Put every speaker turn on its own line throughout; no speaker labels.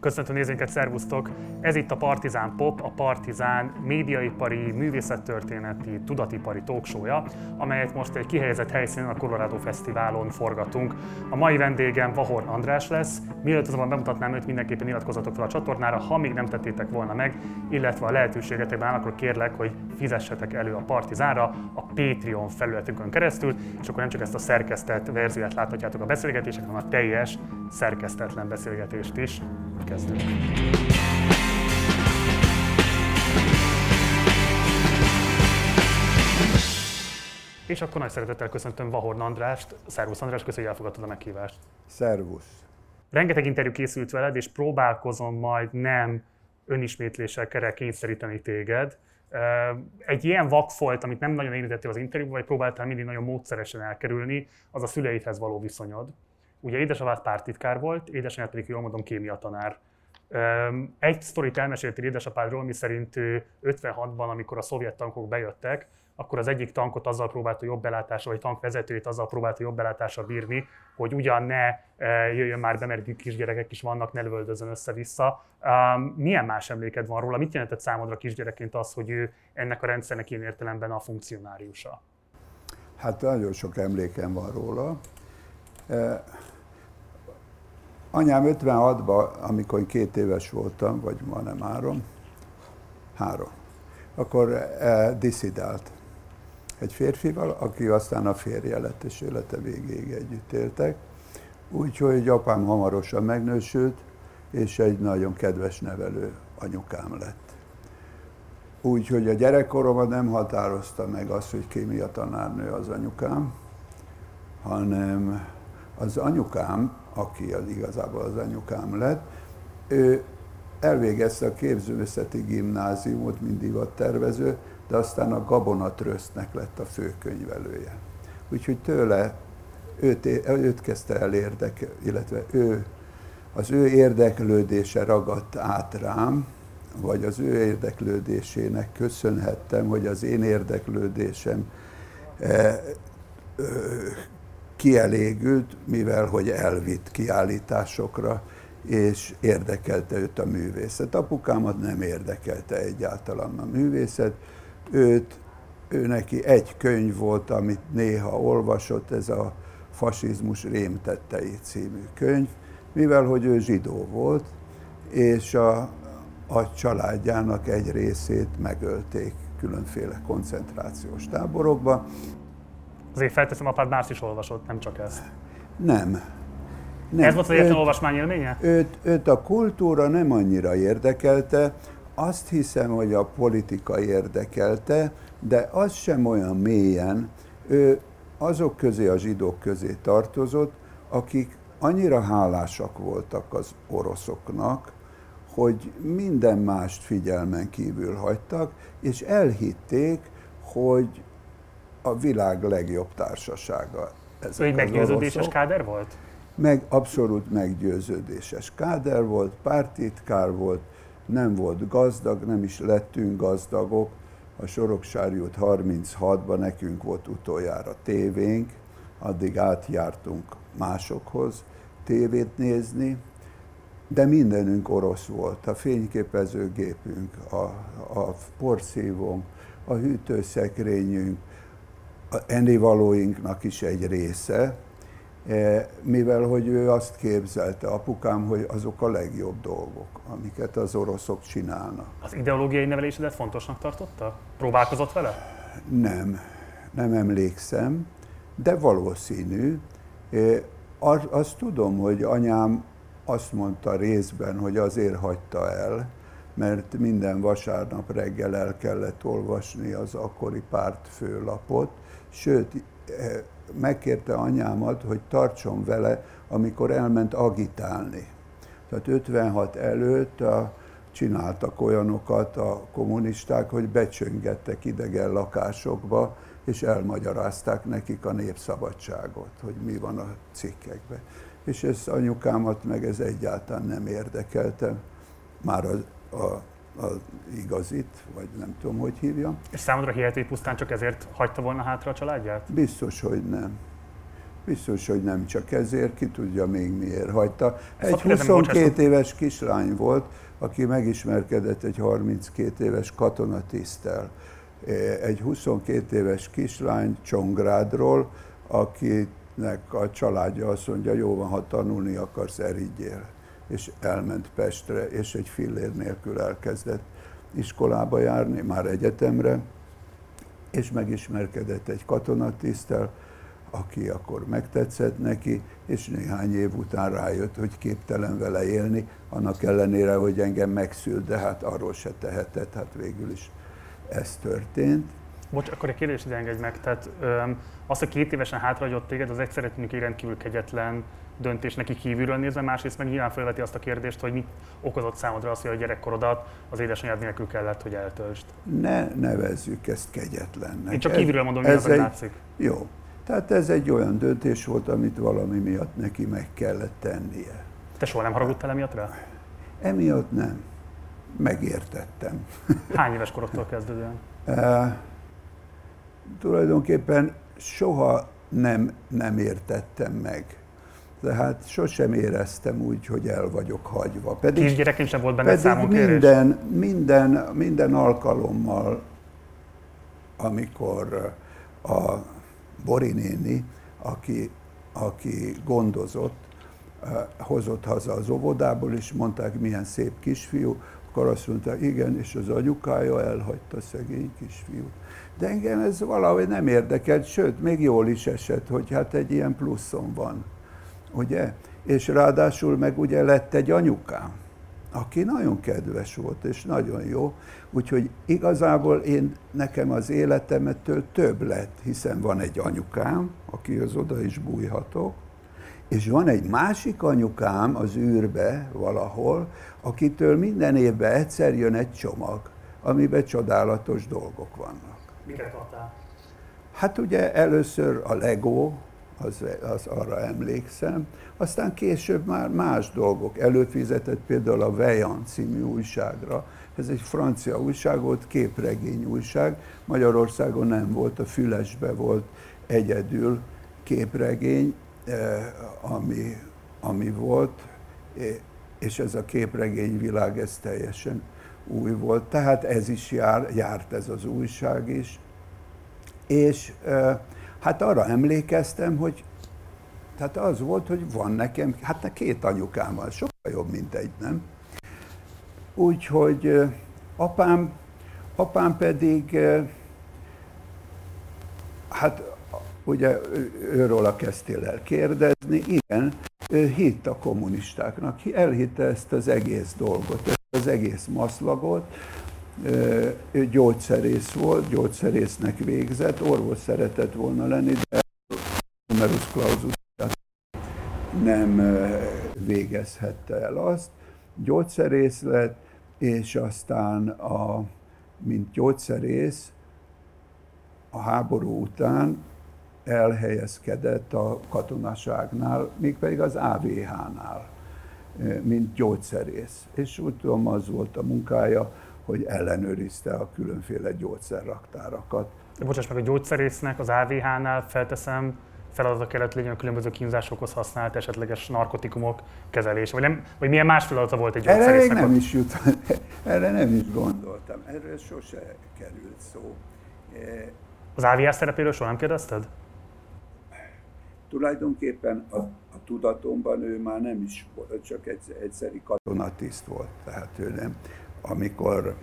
Köszöntöm nézőinket, szervusztok! Ez itt a Partizán Pop, a Partizán médiaipari, művészettörténeti, tudatipari talkshow amelyet most egy kihelyezett helyszínen a Colorado Fesztiválon forgatunk. A mai vendégem Vahorn András lesz. Mielőtt azonban bemutatnám őt, mindenképpen iratkozzatok fel a csatornára, ha még nem tettétek volna meg, illetve a lehetőségetekben áll, akkor kérlek, hogy fizessetek elő a Partizánra a Patreon felületünkön keresztül, és akkor nem csak ezt a szerkesztett verziót láthatjátok a beszélgetések, hanem a teljes szerkesztetlen beszélgetést is kezdünk. És akkor nagy szeretettel köszöntöm Vahorn Andrást. Szervusz András, köszönjük, hogy elfogadtad a meghívást.
Szervusz.
Rengeteg interjú készült veled, és próbálkozom majd nem önismétléssel kell kényszeríteni téged. Egy ilyen vakfolt, amit nem nagyon érintettél az interjúban, vagy próbáltál mindig nagyon módszeresen elkerülni, az a szüleidhez való viszonyod. Ugye édesapád pártitkár volt, édesanyád pedig, jól mondom, kémia tanár. Egy sztorit elmeséltél édesapádról, mi szerint 56-ban, amikor a szovjet tankok bejöttek, akkor az egyik tankot azzal próbálta jobb belátásra, vagy tankvezetőjét azzal próbálta jobb belátásra bírni, hogy ugyan ne jöjjön már be, mert kisgyerekek is vannak, ne lövöldözön össze-vissza. Milyen más emléked van róla? Mit jelentett számodra kisgyerekként az, hogy ő ennek a rendszernek ilyen értelemben a funkcionáriusa?
Hát nagyon sok emlékem van róla. Anyám 56-ban, amikor két éves voltam, vagy ma nem három, három, akkor eh, diszidált egy férfival, aki aztán a férje lett, és élete végéig együtt éltek. Úgyhogy apám hamarosan megnősült, és egy nagyon kedves nevelő anyukám lett. Úgyhogy a gyerekkoromban nem határozta meg azt, hogy kémia tanárnő az anyukám, hanem az anyukám aki az igazából az anyukám lett, ő elvégezte a képzőművészeti gimnáziumot, mindig a tervező, de aztán a Gabona Trösztnek lett a főkönyvelője. Úgyhogy tőle őt, őt kezdte el érdekel, illetve ő, az ő érdeklődése ragadt át rám, vagy az ő érdeklődésének köszönhettem, hogy az én érdeklődésem eh, kielégült, mivel hogy elvitt kiállításokra, és érdekelte őt a művészet. Apukámat nem érdekelte egyáltalán a művészet, őt, ő neki egy könyv volt, amit néha olvasott, ez a Fasizmus rémtettei című könyv, mivel hogy ő zsidó volt, és a, a családjának egy részét megölték különféle koncentrációs táborokba,
Azért felteszem, apád más is olvasott, nem csak ezt.
Nem.
nem. Ez volt az egyetlen olvasmány élménye?
Őt, őt a kultúra nem annyira érdekelte, azt hiszem, hogy a politika érdekelte, de az sem olyan mélyen. Ő azok közé, a zsidók közé tartozott, akik annyira hálásak voltak az oroszoknak, hogy minden mást figyelmen kívül hagytak, és elhitték, hogy a világ legjobb társasága.
Ez egy meggyőződéses káder volt?
Meg, abszolút meggyőződéses káder volt, pártitkár volt, nem volt gazdag, nem is lettünk gazdagok. A Soroksárjút 36-ban nekünk volt utoljára tévénk, addig átjártunk másokhoz tévét nézni, de mindenünk orosz volt. A fényképezőgépünk, a, a porszívónk, a hűtőszekrényünk, ennivalóinknak is egy része, e, mivel hogy ő azt képzelte, apukám, hogy azok a legjobb dolgok, amiket az oroszok csinálnak.
Az ideológiai nevelésedet fontosnak tartotta? Próbálkozott vele?
Nem, nem emlékszem, de valószínű. E, azt tudom, hogy anyám azt mondta részben, hogy azért hagyta el, mert minden vasárnap reggel el kellett olvasni az akkori párt főlapot, sőt, eh, megkérte anyámat, hogy tartson vele, amikor elment agitálni. Tehát 56 előtt a, csináltak olyanokat a kommunisták, hogy becsöngettek idegen lakásokba, és elmagyarázták nekik a népszabadságot, hogy mi van a cikkekben. És ez anyukámat meg ez egyáltalán nem érdekelte. Már a, a az igazit, vagy nem tudom, hogy hívja.
És számodra hihető, hogy pusztán csak ezért hagyta volna hátra a családját?
Biztos, hogy nem. biztos, hogy nem csak ezért, ki tudja még miért hagyta. Egy 22 éves kislány volt, aki megismerkedett egy 32 éves katonatisztel. Egy 22 éves kislány Csongrádról, akinek a családja azt mondja, jó van, ha tanulni akarsz, erigyél. És elment Pestre, és egy fillér nélkül elkezdett iskolába járni, már egyetemre, és megismerkedett egy katonatisztel, aki akkor megtetszett neki, és néhány év után rájött, hogy képtelen vele élni, annak ellenére, hogy engem megszült, de hát arról se tehetett, hát végül is ez történt.
Bocs, akkor egy kérdést ide engedj meg. Tehát öm, azt, hogy két évesen hátrahagyott téged, az egyszerre tűnik egy rendkívül kegyetlen döntés neki kívülről nézve, másrészt meg nyilván felveti azt a kérdést, hogy mit okozott számodra az, hogy a gyerekkorodat az édesanyád nélkül kellett, hogy eltöltsd.
Ne nevezzük ezt kegyetlennek.
Én csak kívülről mondom, hogy ez egy, látszik.
Jó. Tehát ez egy olyan döntés volt, amit valami miatt neki meg kellett tennie.
Te soha nem haragudtál emiatt rá?
Emiatt nem. Megértettem.
Hány éves korodtól kezdődően? E,
tulajdonképpen soha nem, nem értettem meg. Tehát sosem éreztem úgy, hogy el vagyok hagyva.
Pedig, Kisgyerekként sem volt benne
pedig minden, minden, minden alkalommal, amikor a Bori néni, aki, aki gondozott, hozott haza az óvodából, és mondták, milyen szép kisfiú, akkor azt mondta, igen, és az anyukája elhagyta szegény kisfiút. De engem ez valahogy nem érdekelt, sőt, még jól is esett, hogy hát egy ilyen pluszom van, ugye? És ráadásul meg ugye lett egy anyukám, aki nagyon kedves volt, és nagyon jó, úgyhogy igazából én, nekem az életemettől több lett, hiszen van egy anyukám, akihoz oda is bújhatok, és van egy másik anyukám az űrbe valahol, akitől minden évben egyszer jön egy csomag, amiben csodálatos dolgok vannak.
Miket adtál?
Hát ugye először a Lego, az, az arra emlékszem, aztán később már más dolgok. Előfizetett például a Vejan című újságra, ez egy francia újság volt, képregény újság, Magyarországon nem volt, a Fülesbe volt egyedül képregény, eh, ami, ami volt, és ez a képregényvilág, ez teljesen új volt. Tehát ez is jár, járt ez az újság is. És hát arra emlékeztem, hogy tehát az volt, hogy van nekem, hát két anyukám sokkal jobb, mint egy, nem? Úgyhogy apám, apám pedig, hát ugye őről kezdtél el kérdezni, igen, ő hitt a kommunistáknak, elhitte ezt az egész dolgot, ezt az egész maszlagot, gyógyszerész volt, gyógyszerésznek végzett, orvos szeretett volna lenni, de numerus clausus nem végezhette el azt. Gyógyszerész lett, és aztán a, mint gyógyszerész a háború után elhelyezkedett a katonaságnál, mégpedig az AVH-nál, mint gyógyszerész. És úgy tudom, az volt a munkája, hogy ellenőrizte a különféle gyógyszerraktárakat.
Bocsáss meg, a gyógyszerésznek az AVH-nál felteszem, feladata kellett legyen a különböző kínzásokhoz használt esetleges narkotikumok kezelése, vagy, nem, vagy milyen más feladata volt egy gyógyszerésznek?
Erre nem is jut, erre nem is gondoltam, erről sose került szó.
Az AVH szerepéről soha nem kérdezted?
Tulajdonképpen a, a tudatomban ő már nem is volt, csak egy, egyszeri katonatiszt volt, tehát ő nem. Amikor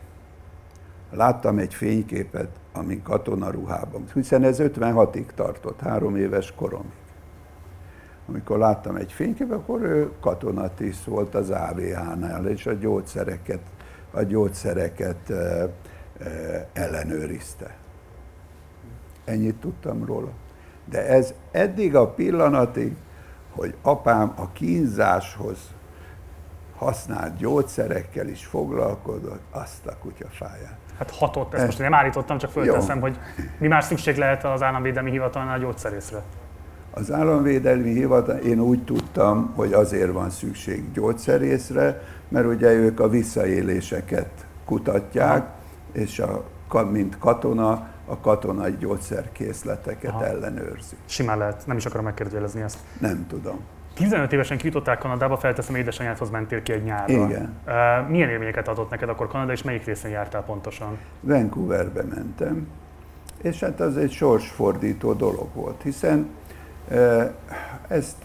láttam egy fényképet, amin katonaruhában, hiszen ez 56-ig tartott, három éves koromig. Amikor láttam egy fényképet, akkor ő katonatiszt volt az AVH-nál, és a gyógyszereket, a gyógyszereket e, e, ellenőrizte. Ennyit tudtam róla. De ez eddig a pillanatig, hogy apám a kínzáshoz használt gyógyszerekkel is foglalkozott, azt a kutyafáját.
Hát hatott, ezt most nem állítottam, csak fölteszem, hogy mi más szükség lehet az államvédelmi hivatalnál a gyógyszerészre?
Az államvédelmi hivatal, én úgy tudtam, hogy azért van szükség gyógyszerészre, mert ugye ők a visszaéléseket kutatják, Aha. és a, mint katona a katonai gyógyszerkészleteket Aha. ellenőrzi.
Simán lehet, nem is akarom megkérdőjelezni ezt.
Nem tudom.
15 évesen kijutották Kanadába, felteszem, édesanyádhoz mentél ki egy nyárra.
Igen.
Uh, milyen élményeket adott neked akkor Kanada, és melyik részén jártál pontosan?
Vancouverbe mentem, és hát az egy sorsfordító dolog volt, hiszen uh, ezt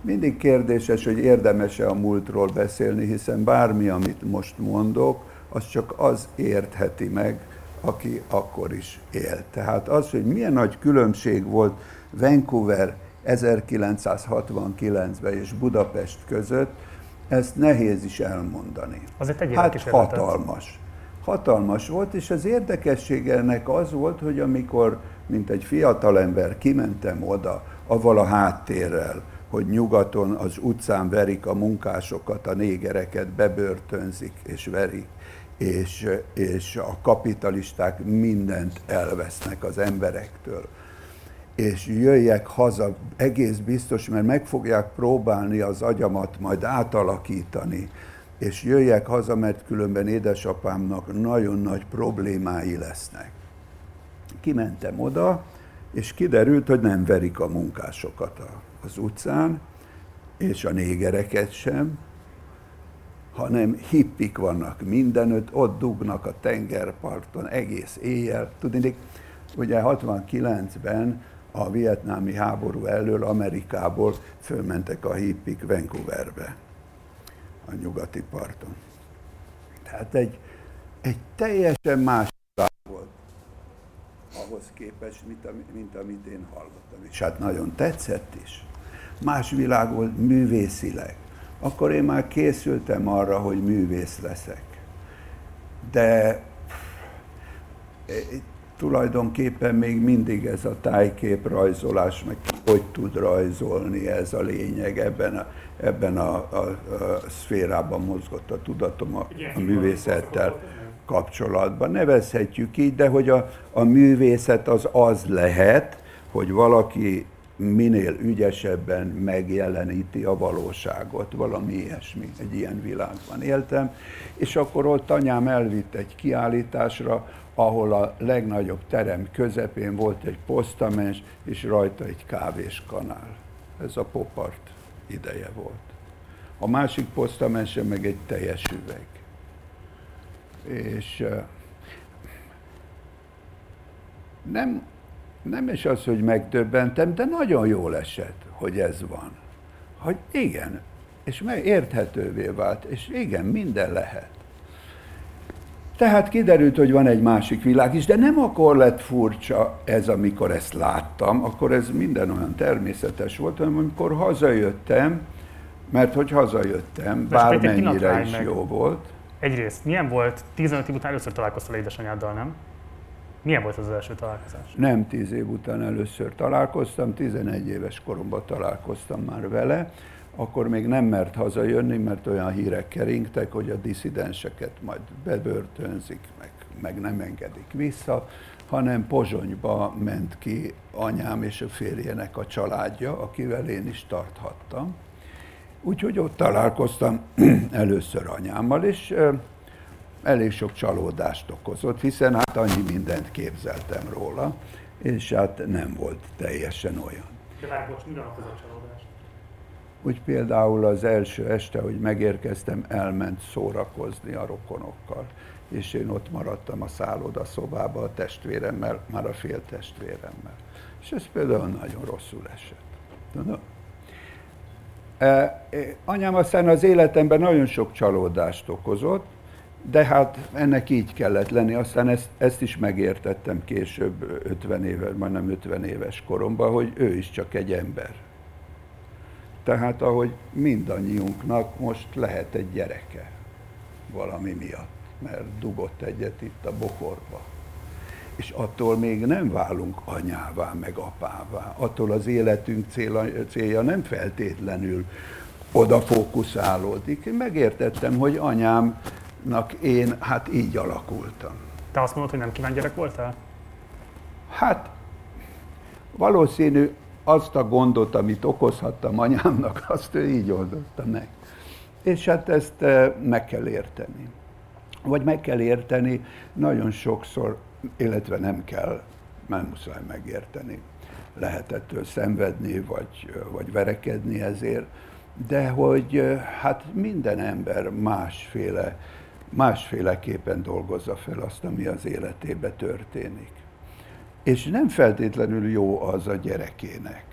mindig kérdéses, hogy érdemes-e a múltról beszélni, hiszen bármi, amit most mondok, az csak az értheti meg, aki akkor is élt. Tehát az, hogy milyen nagy különbség volt Vancouver 1969-ben és Budapest között, ezt nehéz is elmondani.
Az egy
hát hatalmas. Hatalmas volt, és az érdekessége ennek az volt, hogy amikor, mint egy fiatalember kimentem oda, avval a háttérrel, hogy nyugaton az utcán verik a munkásokat, a négereket bebörtönzik és verik, és, és a kapitalisták mindent elvesznek az emberektől. És jöjjek haza, egész biztos, mert meg fogják próbálni az agyamat majd átalakítani, és jöjjek haza, mert különben édesapámnak nagyon nagy problémái lesznek. Kimentem oda, és kiderült, hogy nem verik a munkásokat az utcán, és a négereket sem, hanem hippik vannak mindenütt, ott dugnak a tengerparton egész éjjel. Tudni, ugye 69-ben a vietnámi háború elől Amerikából fölmentek a hippik Vancouverbe, a nyugati parton. Tehát egy, egy teljesen más volt ahhoz képest, mint, mint amit én hallottam. És hát nagyon tetszett is. Más világ volt művészileg akkor én már készültem arra, hogy művész leszek. De tulajdonképpen még mindig ez a tájképrajzolás, meg hogy tud rajzolni, ez a lényeg, ebben a, ebben a, a, a szférában mozgott a tudatom a, a művészettel kapcsolatban. Nevezhetjük így, de hogy a, a művészet az az lehet, hogy valaki minél ügyesebben megjeleníti a valóságot, valami ilyesmi, egy ilyen világban éltem, és akkor ott anyám elvitt egy kiállításra, ahol a legnagyobb terem közepén volt egy posztamens, és rajta egy kávéskanál. Ez a popart ideje volt. A másik posztamense meg egy teljes üveg. És nem nem is az, hogy megdöbbentem, de nagyon jól esett, hogy ez van. Hogy igen, és meg érthetővé vált, és igen, minden lehet. Tehát kiderült, hogy van egy másik világ is, de nem akkor lett furcsa ez, amikor ezt láttam, akkor ez minden olyan természetes volt, hanem amikor hazajöttem, mert hogy hazajöttem, bármennyire is meg. jó volt.
Egyrészt, milyen volt, 15 év után először találkoztál édesanyáddal, nem? Milyen volt az, az első találkozás?
Nem tíz év után először találkoztam, 11 éves koromban találkoztam már vele, akkor még nem mert hazajönni, mert olyan hírek keringtek, hogy a diszidenseket majd bebörtönzik, meg, meg nem engedik vissza, hanem Pozsonyba ment ki anyám és a férjének a családja, akivel én is tarthattam. Úgyhogy ott találkoztam először anyámmal, és elég sok csalódást okozott, hiszen hát annyi mindent képzeltem róla, és hát nem volt teljesen olyan.
De várj, bocs, okoz a csalódást?
Úgy például az első este, hogy megérkeztem, elment szórakozni a rokonokkal, és én ott maradtam a szálloda szobába a testvéremmel, már a fél testvéremmel. És ez például nagyon rosszul esett. Tudod? E, e, anyám aztán az életemben nagyon sok csalódást okozott, de hát ennek így kellett lenni. Aztán ezt, ezt is megértettem később, 50 éves, majdnem 50 éves koromban, hogy ő is csak egy ember. Tehát ahogy mindannyiunknak most lehet egy gyereke valami miatt, mert dugott egyet itt a bokorba. És attól még nem válunk anyává, meg apává. Attól az életünk célja, célja nem feltétlenül oda fókuszálódik. Én megértettem, hogy anyám nak én hát így alakultam.
Te azt mondod, hogy nem kíván gyerek voltál?
Hát valószínű azt a gondot, amit okozhattam anyámnak, azt ő így oldotta meg. És hát ezt eh, meg kell érteni. vagy meg kell érteni nagyon sokszor, illetve nem kell, nem muszáj megérteni. Lehet ettől szenvedni, vagy, vagy verekedni ezért, de hogy hát minden ember másféle, másféleképpen dolgozza fel azt, ami az életébe történik. És nem feltétlenül jó az a gyerekének.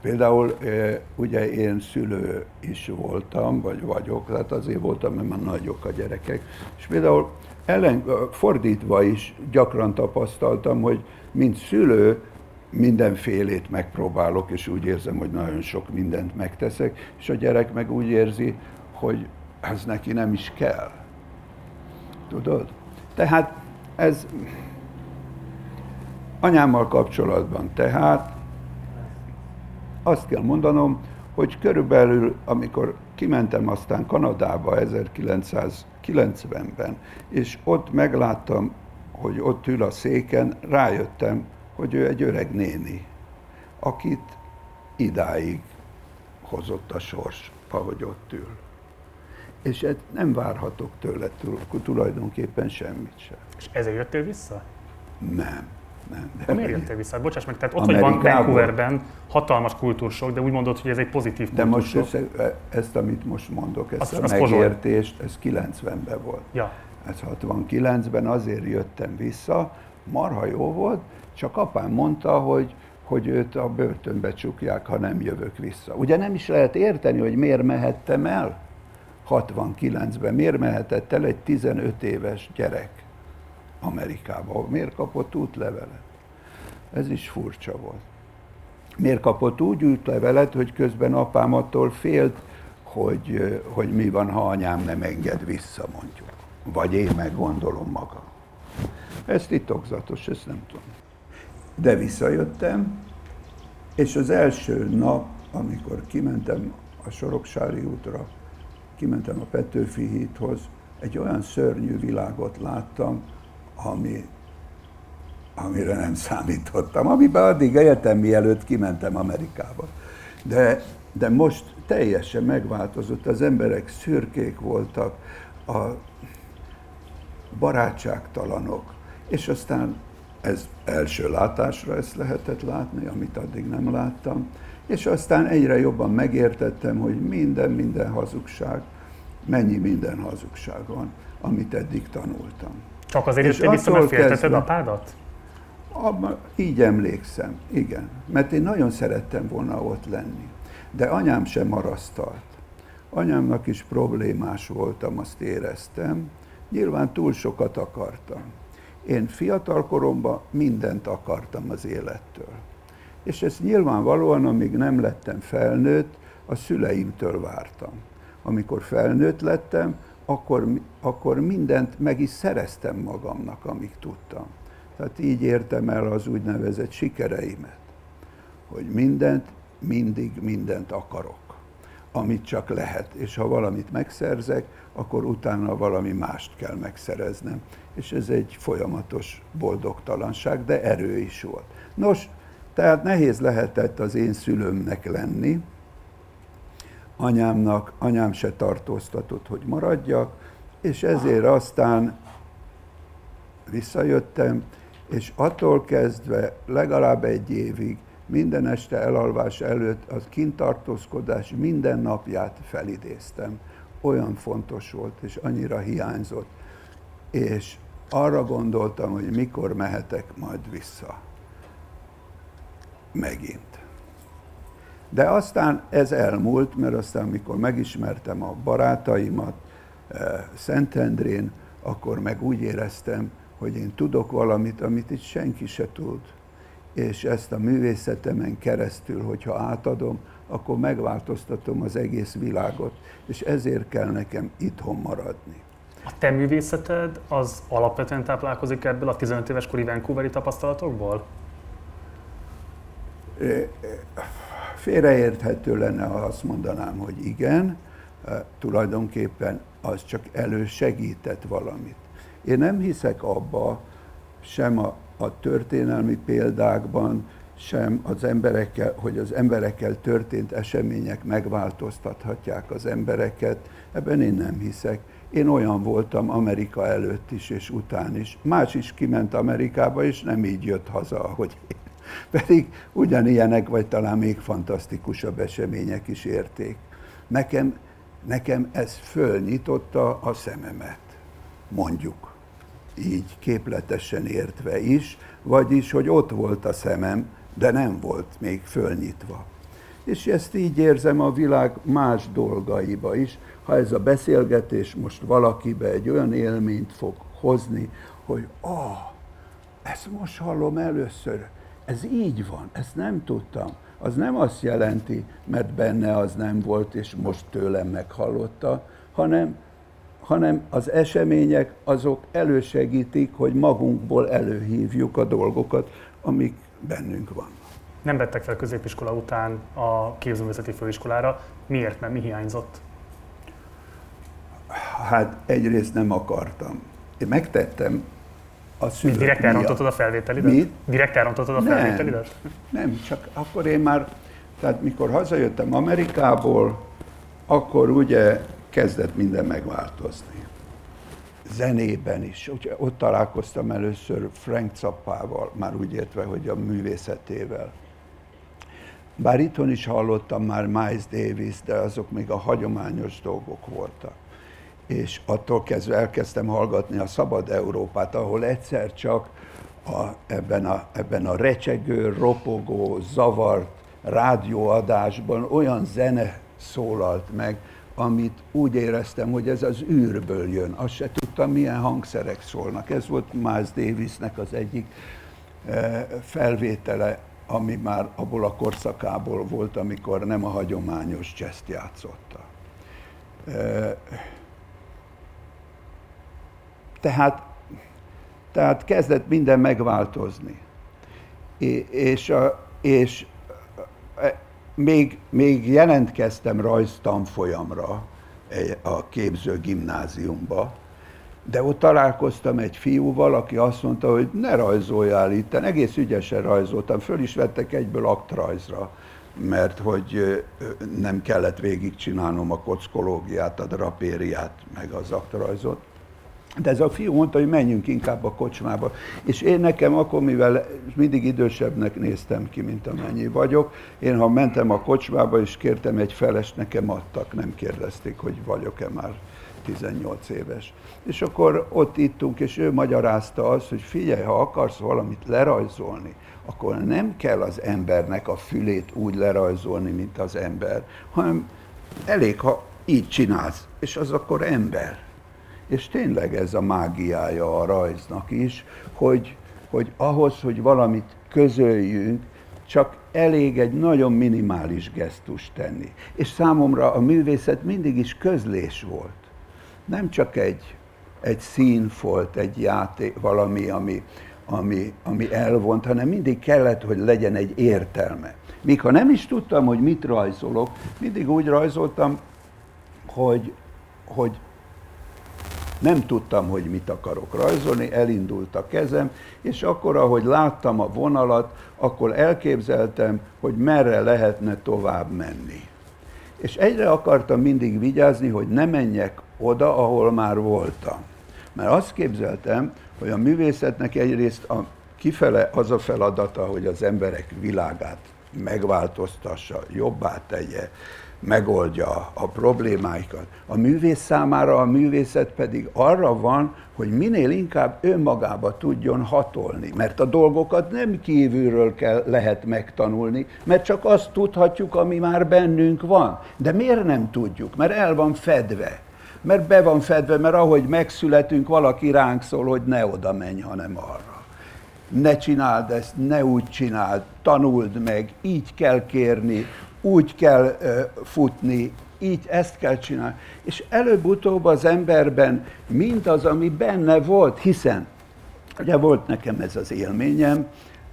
Például ugye én szülő is voltam, vagy vagyok, tehát azért voltam, mert már nagyok a gyerekek, és például ellen, fordítva is gyakran tapasztaltam, hogy mint szülő mindenfélét megpróbálok, és úgy érzem, hogy nagyon sok mindent megteszek, és a gyerek meg úgy érzi, hogy ez neki nem is kell. Tudod? Tehát ez anyámmal kapcsolatban tehát azt kell mondanom, hogy körülbelül, amikor kimentem aztán Kanadába 1990-ben, és ott megláttam, hogy ott ül a széken, rájöttem, hogy ő egy öreg néni, akit idáig hozott a sors, ahogy ott ül. És nem várhatok tőle tulajdonképpen semmit sem.
És ezért jöttél vissza?
Nem. Nem.
De miért jöttél vissza? Bocsáss meg, tehát ott vagy van Vancouverben, hatalmas kultúrsok, de úgy mondod, hogy ez egy pozitív
De most össze, ezt, amit most mondok, ezt azt, a azt megértést, ez 90-ben volt.
Ja.
Ez 69-ben azért jöttem vissza, marha jó volt, csak apám mondta, hogy, hogy őt a börtönbe csukják, ha nem jövök vissza. Ugye nem is lehet érteni, hogy miért mehettem el 69-ben, miért mehetett el egy 15 éves gyerek Amerikába, miért kapott útlevelet. Ez is furcsa volt. Miért kapott úgy útlevelet, hogy közben apám attól félt, hogy, hogy mi van, ha anyám nem enged vissza, mondjuk. Vagy én meggondolom magam. Ez titokzatos, ezt nem tudom. De visszajöttem, és az első nap, amikor kimentem a Soroksári útra, kimentem a Petőfi hídhoz, egy olyan szörnyű világot láttam, ami, amire nem számítottam, amiben addig éltem, mielőtt kimentem Amerikába. De, de most teljesen megváltozott, az emberek szürkék voltak, a barátságtalanok, és aztán ez első látásra ezt lehetett látni, amit addig nem láttam, és aztán egyre jobban megértettem, hogy minden, minden hazugság, mennyi minden hazugság van, amit eddig tanultam.
Csak azért jöttél vissza, mert apádat?
Abba, így emlékszem, igen. Mert én nagyon szerettem volna ott lenni. De anyám sem marasztalt. Anyámnak is problémás voltam, azt éreztem. Nyilván túl sokat akartam. Én fiatal koromban mindent akartam az élettől. És ezt nyilvánvalóan, amíg nem lettem felnőtt, a szüleimtől vártam. Amikor felnőtt lettem, akkor, akkor mindent meg is szereztem magamnak, amíg tudtam. Tehát így értem el az úgynevezett sikereimet, hogy mindent, mindig mindent akarok, amit csak lehet. És ha valamit megszerzek, akkor utána valami mást kell megszereznem. És ez egy folyamatos boldogtalanság, de erő is volt. Nos, tehát nehéz lehetett az én szülőmnek lenni, anyámnak, anyám se tartóztatott, hogy maradjak, és ezért aztán visszajöttem, és attól kezdve legalább egy évig minden este elalvás előtt az kintartózkodás minden napját felidéztem. Olyan fontos volt, és annyira hiányzott. És arra gondoltam, hogy mikor mehetek majd vissza. Megint. De aztán ez elmúlt, mert aztán, mikor megismertem a barátaimat eh, Szentendrén, akkor meg úgy éreztem, hogy én tudok valamit, amit itt senki se tud. És ezt a művészetemen keresztül, hogyha átadom, akkor megváltoztatom az egész világot, és ezért kell nekem itthon maradni.
A te művészeted az alapvetően táplálkozik ebből a 15 éves kori Vancouveri tapasztalatokból?
Eh, eh, Félreérthető lenne, ha azt mondanám, hogy igen, e, tulajdonképpen az csak elősegített valamit. Én nem hiszek abba, sem a, a történelmi példákban, sem az emberekkel, hogy az emberekkel történt események megváltoztathatják az embereket, ebben én nem hiszek. Én olyan voltam Amerika előtt is és után is. Más is kiment Amerikába, és nem így jött haza, ahogy én. Pedig ugyanilyenek, vagy talán még fantasztikusabb események is érték. Nekem, nekem ez fölnyitotta a szememet, mondjuk. Így képletesen értve is, vagyis, hogy ott volt a szemem, de nem volt még fölnyitva. És ezt így érzem a világ más dolgaiba is. Ha ez a beszélgetés most valakibe egy olyan élményt fog hozni, hogy ah, ezt most hallom először, ez így van, ezt nem tudtam. Az nem azt jelenti, mert benne az nem volt, és most tőlem meghallotta, hanem, hanem az események azok elősegítik, hogy magunkból előhívjuk a dolgokat, amik bennünk van.
Nem vettek fel középiskola után a képzőművészeti főiskolára. Miért nem? Mi hiányzott?
Hát egyrészt nem akartam. Én megtettem a szülők
Direkt elrontottad a felvételidet?
Mi?
Direkt elrontottad a felvételidet?
Nem, csak akkor én már, tehát mikor hazajöttem Amerikából, akkor ugye kezdett minden megváltozni. Zenében is. Ugye ott találkoztam először Frank Zappával, már úgy értve, hogy a művészetével. Bár itthon is hallottam már Miles Davis, de azok még a hagyományos dolgok voltak és attól kezdve elkezdtem hallgatni a Szabad Európát, ahol egyszer csak a, ebben, a, ebben a recsegő, ropogó, zavart rádióadásban olyan zene szólalt meg, amit úgy éreztem, hogy ez az űrből jön. Azt se tudtam, milyen hangszerek szólnak. Ez volt Miles Davisnek az egyik eh, felvétele, ami már abból a korszakából volt, amikor nem a hagyományos jazz játszotta. Eh, tehát, tehát kezdett minden megváltozni. És, és e, még, még jelentkeztem rajztanfolyamra a képző gimnáziumba, de ott találkoztam egy fiúval, aki azt mondta, hogy ne rajzoljál itt, egész ügyesen rajzoltam, föl is vettek egyből aktrajzra, mert hogy nem kellett végigcsinálnom a kockológiát, a drapériát, meg az aktrajzot. De ez a fiú mondta, hogy menjünk inkább a kocsmába. És én nekem akkor, mivel mindig idősebbnek néztem ki, mint amennyi vagyok, én ha mentem a kocsmába és kértem egy felest, nekem adtak, nem kérdezték, hogy vagyok-e már 18 éves. És akkor ott ittunk, és ő magyarázta azt, hogy figyelj, ha akarsz valamit lerajzolni, akkor nem kell az embernek a fülét úgy lerajzolni, mint az ember, hanem elég, ha így csinálsz, és az akkor ember. És tényleg ez a mágiája a rajznak is, hogy, hogy ahhoz, hogy valamit közöljünk, csak elég egy nagyon minimális gesztus tenni. És számomra a művészet mindig is közlés volt. Nem csak egy, egy szín volt, egy játék, valami, ami, ami, ami elvont, hanem mindig kellett, hogy legyen egy értelme. Míg ha nem is tudtam, hogy mit rajzolok, mindig úgy rajzoltam, hogy, hogy nem tudtam, hogy mit akarok rajzolni, elindult a kezem, és akkor, ahogy láttam a vonalat, akkor elképzeltem, hogy merre lehetne tovább menni. És egyre akartam mindig vigyázni, hogy ne menjek oda, ahol már voltam. Mert azt képzeltem, hogy a művészetnek egyrészt a, kifele az a feladata, hogy az emberek világát megváltoztassa, jobbá tegye, megoldja a problémáikat. A művész számára a művészet pedig arra van, hogy minél inkább önmagába tudjon hatolni, mert a dolgokat nem kívülről kell, lehet megtanulni, mert csak azt tudhatjuk, ami már bennünk van. De miért nem tudjuk? Mert el van fedve. Mert be van fedve, mert ahogy megszületünk, valaki ránk szól, hogy ne oda menj, hanem arra ne csináld ezt, ne úgy csináld, tanuld meg, így kell kérni, úgy kell futni, így ezt kell csinálni. És előbb-utóbb az emberben mindaz, ami benne volt, hiszen ugye volt nekem ez az élményem,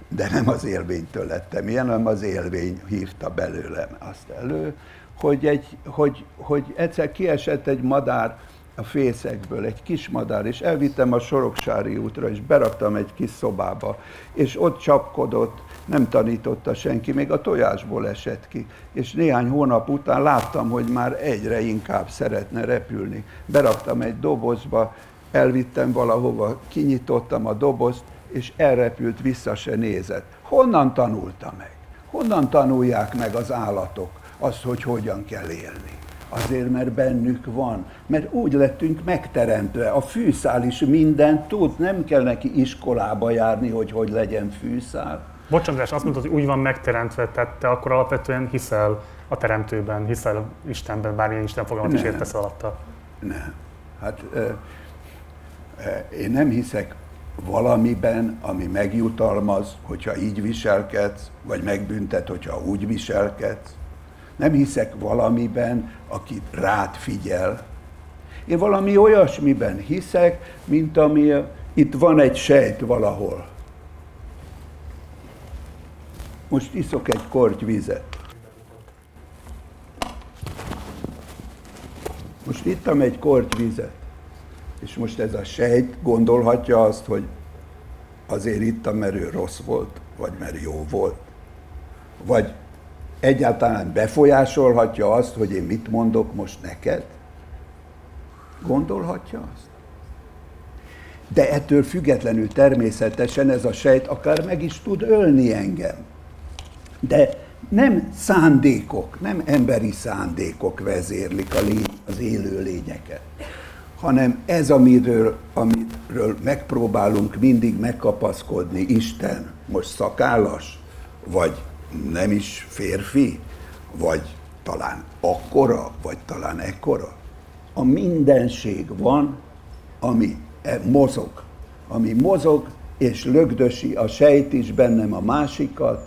de nem az élvénytől lettem ilyen, hanem az élvény hívta belőlem azt elő, hogy, egy, hogy, hogy egyszer kiesett egy madár a fészekből egy kis madár, és elvittem a Soroksári útra, és beraktam egy kis szobába, és ott csapkodott, nem tanította senki, még a tojásból esett ki. És néhány hónap után láttam, hogy már egyre inkább szeretne repülni. Beraktam egy dobozba, elvittem valahova, kinyitottam a dobozt, és elrepült, vissza se nézett. Honnan tanulta meg? Honnan tanulják meg az állatok azt, hogy hogyan kell élni? Azért, mert bennük van. Mert úgy lettünk megteremtve. A fűszál is mindent tud, nem kell neki iskolába járni, hogy hogy legyen fűszál.
Bocsánat, azt mondtad, hogy úgy van megteremtve, tehát te akkor alapvetően hiszel a teremtőben, hiszel Istenben, bármilyen Isten fogalmat is értesz alatta.
Nem. Hát én nem hiszek valamiben, ami megjutalmaz, hogyha így viselkedsz, vagy megbüntet, hogyha úgy viselkedsz. Nem hiszek valamiben, aki rád figyel. Én valami olyasmiben hiszek, mint ami itt van egy sejt valahol. Most iszok egy korty vizet. Most ittam egy korty vizet. És most ez a sejt gondolhatja azt, hogy azért ittam, mert ő rossz volt, vagy mert jó volt. Vagy egyáltalán befolyásolhatja azt, hogy én mit mondok most neked? Gondolhatja azt? De ettől függetlenül természetesen ez a sejt akár meg is tud ölni engem. De nem szándékok, nem emberi szándékok vezérlik a lény, az élő lényeket, hanem ez, amiről, amiről megpróbálunk mindig megkapaszkodni, Isten, most szakállas, vagy nem is férfi, vagy talán akkora, vagy talán ekkora. A mindenség van, ami e mozog, ami mozog, és lögdösi a sejt is bennem a másikat,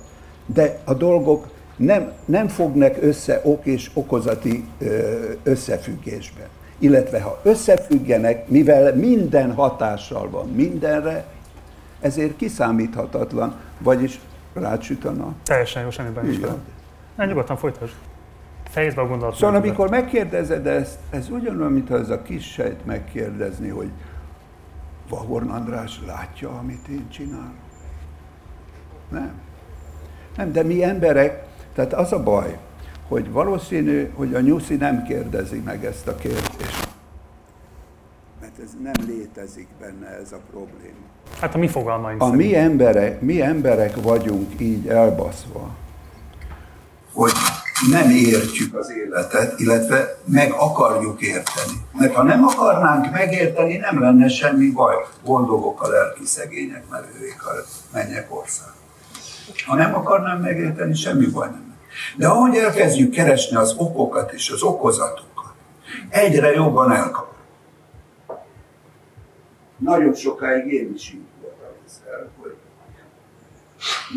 de a dolgok nem, nem fognak össze ok és okozati összefüggésbe. Illetve ha összefüggenek, mivel minden hatással van mindenre, ezért kiszámíthatatlan, vagyis rácsüt a nap.
Teljesen jó, semmiben is Nem, nyugodtan folytasd. Fejezd be a gondolatot.
Szóval amikor megkérdezed ezt, ez ugyanolyan, mintha ez a kis sejt megkérdezni, hogy Vahorn András látja, amit én csinálok? Nem. Nem, de mi emberek, tehát az a baj, hogy valószínű, hogy a nyuszi nem kérdezi meg ezt a kérdést. Mert ez nem létezik benne ez a probléma.
Hát a mi fogalmaink
A mi emberek, mi emberek vagyunk így elbaszva, hogy nem értjük az életet, illetve meg akarjuk érteni. Mert ha nem akarnánk megérteni, nem lenne semmi baj. Boldogok a lelki szegények, mert ők a mennyek ország. Ha nem akarnám megérteni, semmi baj nem. De ahogy elkezdjük keresni az okokat és az okozatokat, egyre jobban elkap. Nagyon sokáig én is így voltam ezzel, hogy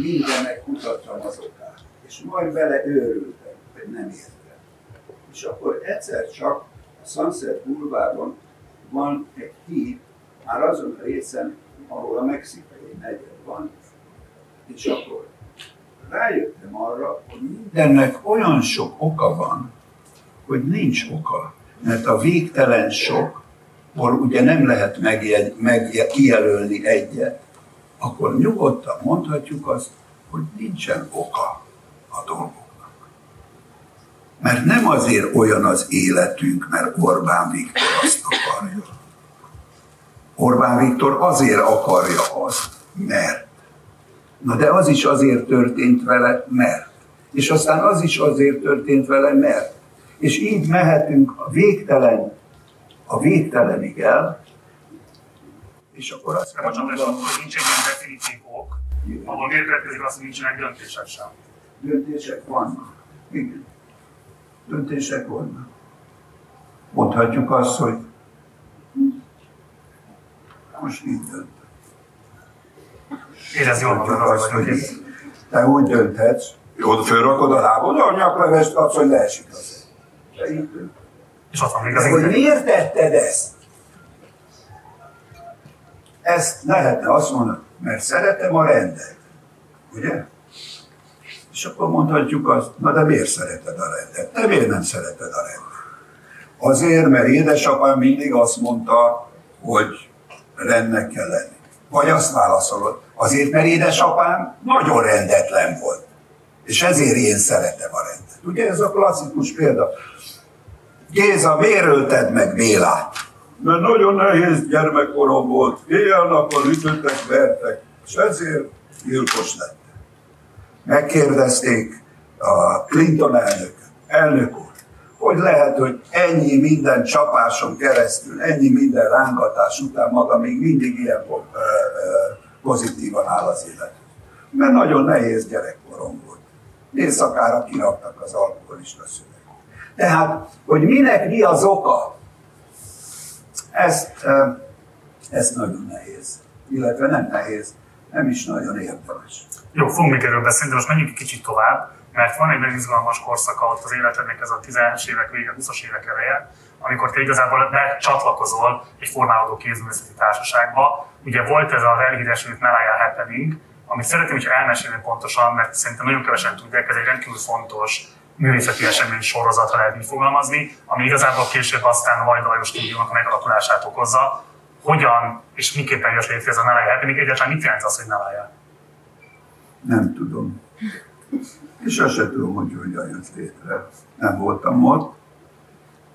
mindennek kutattam az okát. És majd bele őrültem, hogy nem értem. És akkor egyszer csak a Sunset Boulevardon van egy híd, már azon a részen, ahol a mexikai negyed van, és akkor rájöttem arra, hogy mindennek olyan sok oka van, hogy nincs oka. Mert a végtelen sok, ahol ugye nem lehet megjegy, meg, kijelölni egyet, akkor nyugodtan mondhatjuk azt, hogy nincsen oka a dolgoknak. Mert nem azért olyan az életünk, mert Orbán Viktor azt akarja. Orbán Viktor azért akarja azt, mert Na de az is azért történt vele, mert. És aztán az is azért történt vele, mert. És így mehetünk a végtelen, a végtelenig el, és akkor azt
kell mondom, hogy nincs egy ilyen definitív ok, ahol miért azt, hogy nincsenek döntések sem.
Döntések vannak. Igen. Döntések vannak. Mondhatjuk azt, hogy most így dönt.
Érez jól magad az, hogy
Te úgy dönthetsz, jó, fölrakod a lábod, a nyaklevest kapsz, hogy leesik az.
És ott van még az
Hogy miért tetted ezt? Ezt lehetne azt mondani, mert szeretem a rendet. Ugye? És akkor mondhatjuk azt, na de miért szereted a rendet? Te miért nem szereted a rendet? Azért, mert édesapám mindig azt mondta, hogy rendnek kell lenni. Vagy azt válaszolod, azért, mert édesapám nagyon rendetlen volt. És ezért én szeretem a rendet. Ugye ez a klasszikus példa. Géza, miért ölted meg Bélát? Mert nagyon nehéz gyermekkorom volt. Éjjel-nappal ütöttek, vertek, és ezért gyilkos lett. Megkérdezték a Clinton elnök, elnök úr, hogy lehet, hogy ennyi minden csapáson keresztül, ennyi minden rángatás után maga még mindig ilyen pozitívan áll az élet. Mert nagyon nehéz gyerekkorom volt. Éjszakára kiraktak az alkoholista szület. Tehát, hogy minek mi az oka, ezt, ezt nagyon nehéz. Illetve nem nehéz, nem is nagyon érdemes.
Jó, fogunk még erről beszélni, de most menjünk egy kicsit tovább, mert van egy nagyon izgalmas korszaka ott az életednek, ez a 10-es évek vége, 20-as évek eleje, amikor te igazából becsatlakozol egy formálódó kézművészeti társaságba. Ugye volt ez a elhíresült Melaya Happening, amit szeretném, hogy elmesélni pontosan, mert szerintem nagyon kevesen tudják, ez egy rendkívül fontos művészeti esemény sorozatra lehet így fogalmazni, ami igazából később aztán a Vajda Lajos stúdiónak a megalakulását okozza. Hogyan és miképpen jött létre ez a Nelaya Happening? Egyáltalán mit jelent az, hogy Nelaya?
Nem tudom. És azt sem tudom, hogy hogyan jött létre. Nem voltam ott.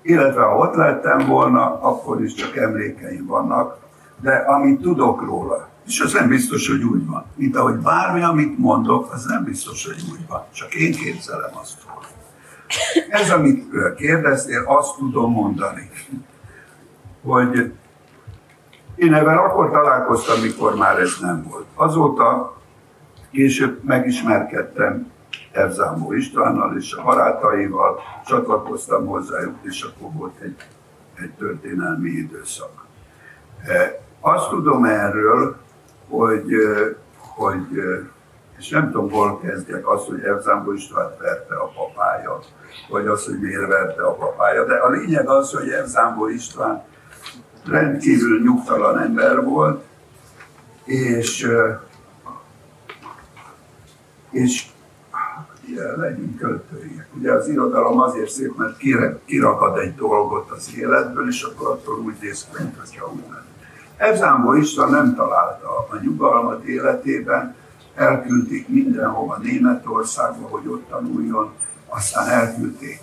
Illetve ha ott lettem volna, akkor is csak emlékeim vannak. De amit tudok róla, és az nem biztos, hogy úgy van. Mint ahogy bármi, amit mondok, az nem biztos, hogy úgy van. Csak én képzelem azt róla. Ez, amit kérdeztél, azt tudom mondani, hogy én ebben akkor találkoztam, mikor már ez nem volt. Azóta később megismerkedtem Evzámó Istvánnal és a barátaival, csatlakoztam hozzájuk, és akkor volt egy, egy történelmi időszak. E, azt tudom erről, hogy, hogy és nem tudom, hol kezdjek azt, hogy Evzámbo István verte a papája, vagy az, hogy miért verte a papája. De a lényeg az, hogy Evzámbo István rendkívül nyugtalan ember volt, és, és legyünk költőiek. Ugye az irodalom azért szép, mert kirakad egy dolgot az életből, és akkor attól úgy néz ki, mint hogyha úgy lenne. Evzámbó István nem találta a nyugalmat életében, elküldték mindenhova Németországba, hogy ott tanuljon, aztán elküldték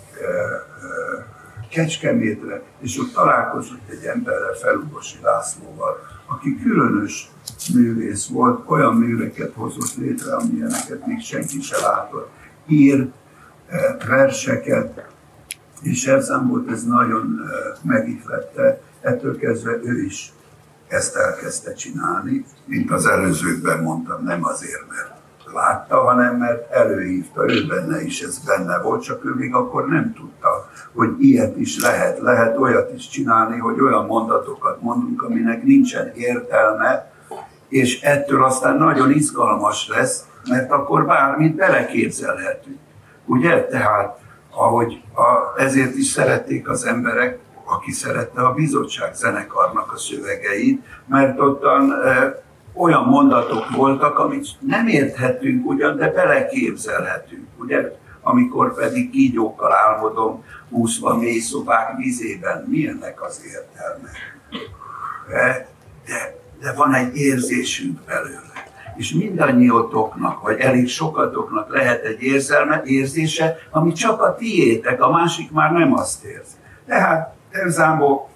Kecskemétre, és ott találkozott egy emberrel, Felugosi Lászlóval, aki különös művész volt, olyan műveket hozott létre, amilyeneket még senki se látott. Ír verseket, és volt ez nagyon megihlette, ettől kezdve ő is ezt elkezdte csinálni, mint az előzőkben mondtam, nem azért, mert látta, hanem mert előhívta, ő benne is ez benne volt, csak ő még akkor nem tudta, hogy ilyet is lehet, lehet olyat is csinálni, hogy olyan mondatokat mondunk, aminek nincsen értelme, és ettől aztán nagyon izgalmas lesz, mert akkor bármit beleképzelhetünk. Ugye? Tehát, ahogy a, ezért is szerették az emberek aki szerette a bizottság zenekarnak a szövegeit, mert ottan e, olyan mondatok voltak, amit nem érthetünk ugyan, de beleképzelhetünk, ugye? Amikor pedig kígyókkal álmodom, úszva mély szobák vízében, milyennek az értelme? De, de, de van egy érzésünk belőle. És mindannyiótoknak, vagy elég sokatoknak lehet egy érzelme, érzése, ami csak a tiétek, a másik már nem azt érzi. Tehát Elzámbó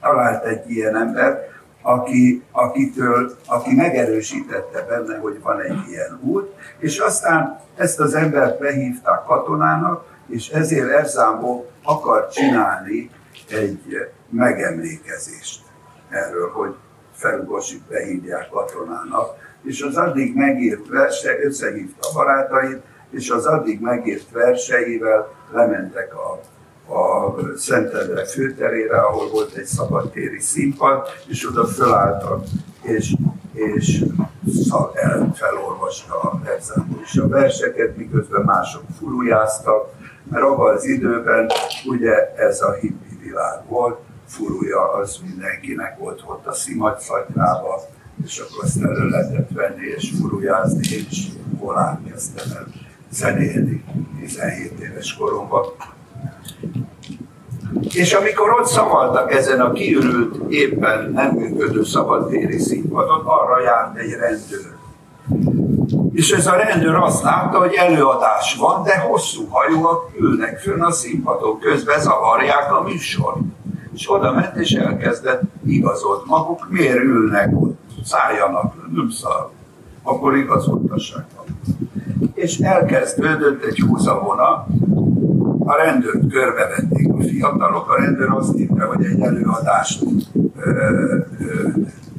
talált egy ilyen ember, aki, akitől, aki megerősítette benne, hogy van egy ilyen út, és aztán ezt az embert behívták katonának, és ezért Erzámbó akar csinálni egy megemlékezést erről, hogy Felugosit behívják katonának, és az addig megírt verse, összehívta a barátait, és az addig megírt verseivel lementek a a Szentendre főterére, ahol volt egy szabadtéri színpad, és oda fölálltak, és, és el felolvasta a Erzámból is. A verseket, miközben mások furujáztak, mert abban az időben ugye ez a hippi világ volt, furúja az mindenkinek volt ott a szimatszatrába, és akkor azt elő lehetett venni és furujázni, én is volán kezdtem el zenélni 17 éves koromban És amikor ott szavaltak ezen a kiürült, éppen nem működő szabadtéri színpadon, arra járt egy rendőr. És ez a rendőr azt látta, hogy előadás van, de hosszú hajóak ülnek fönn a színpadon, közben zavarják a műsor. És oda ment és elkezdett igazolt maguk, miért ülnek ott, szálljanak, nem szar. Akkor igazoltassák. És elkezdődött egy húzavona, a rendőrt körbevették a fiatalok, a rendőr azt írta, hogy egy előadást ö, ö,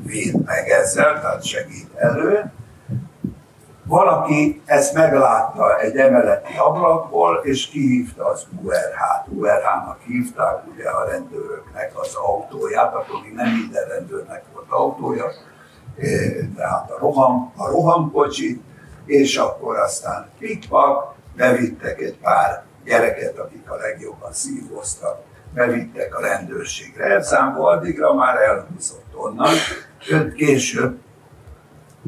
véd meg ezzel, tehát segít elő. Valaki ezt meglátta egy emeleti ablakból, és kihívta az URH-t. URH-nak hívták ugye a rendőröknek az autóját, akkor még nem minden rendőrnek volt autója, tehát a, roham, a rohamkocsit, és akkor aztán pikpak, bevittek egy pár gyereket, akik a legjobban szívoztak, bevittek a rendőrségre. Elszámba addigra már elhúzott onnan, jött később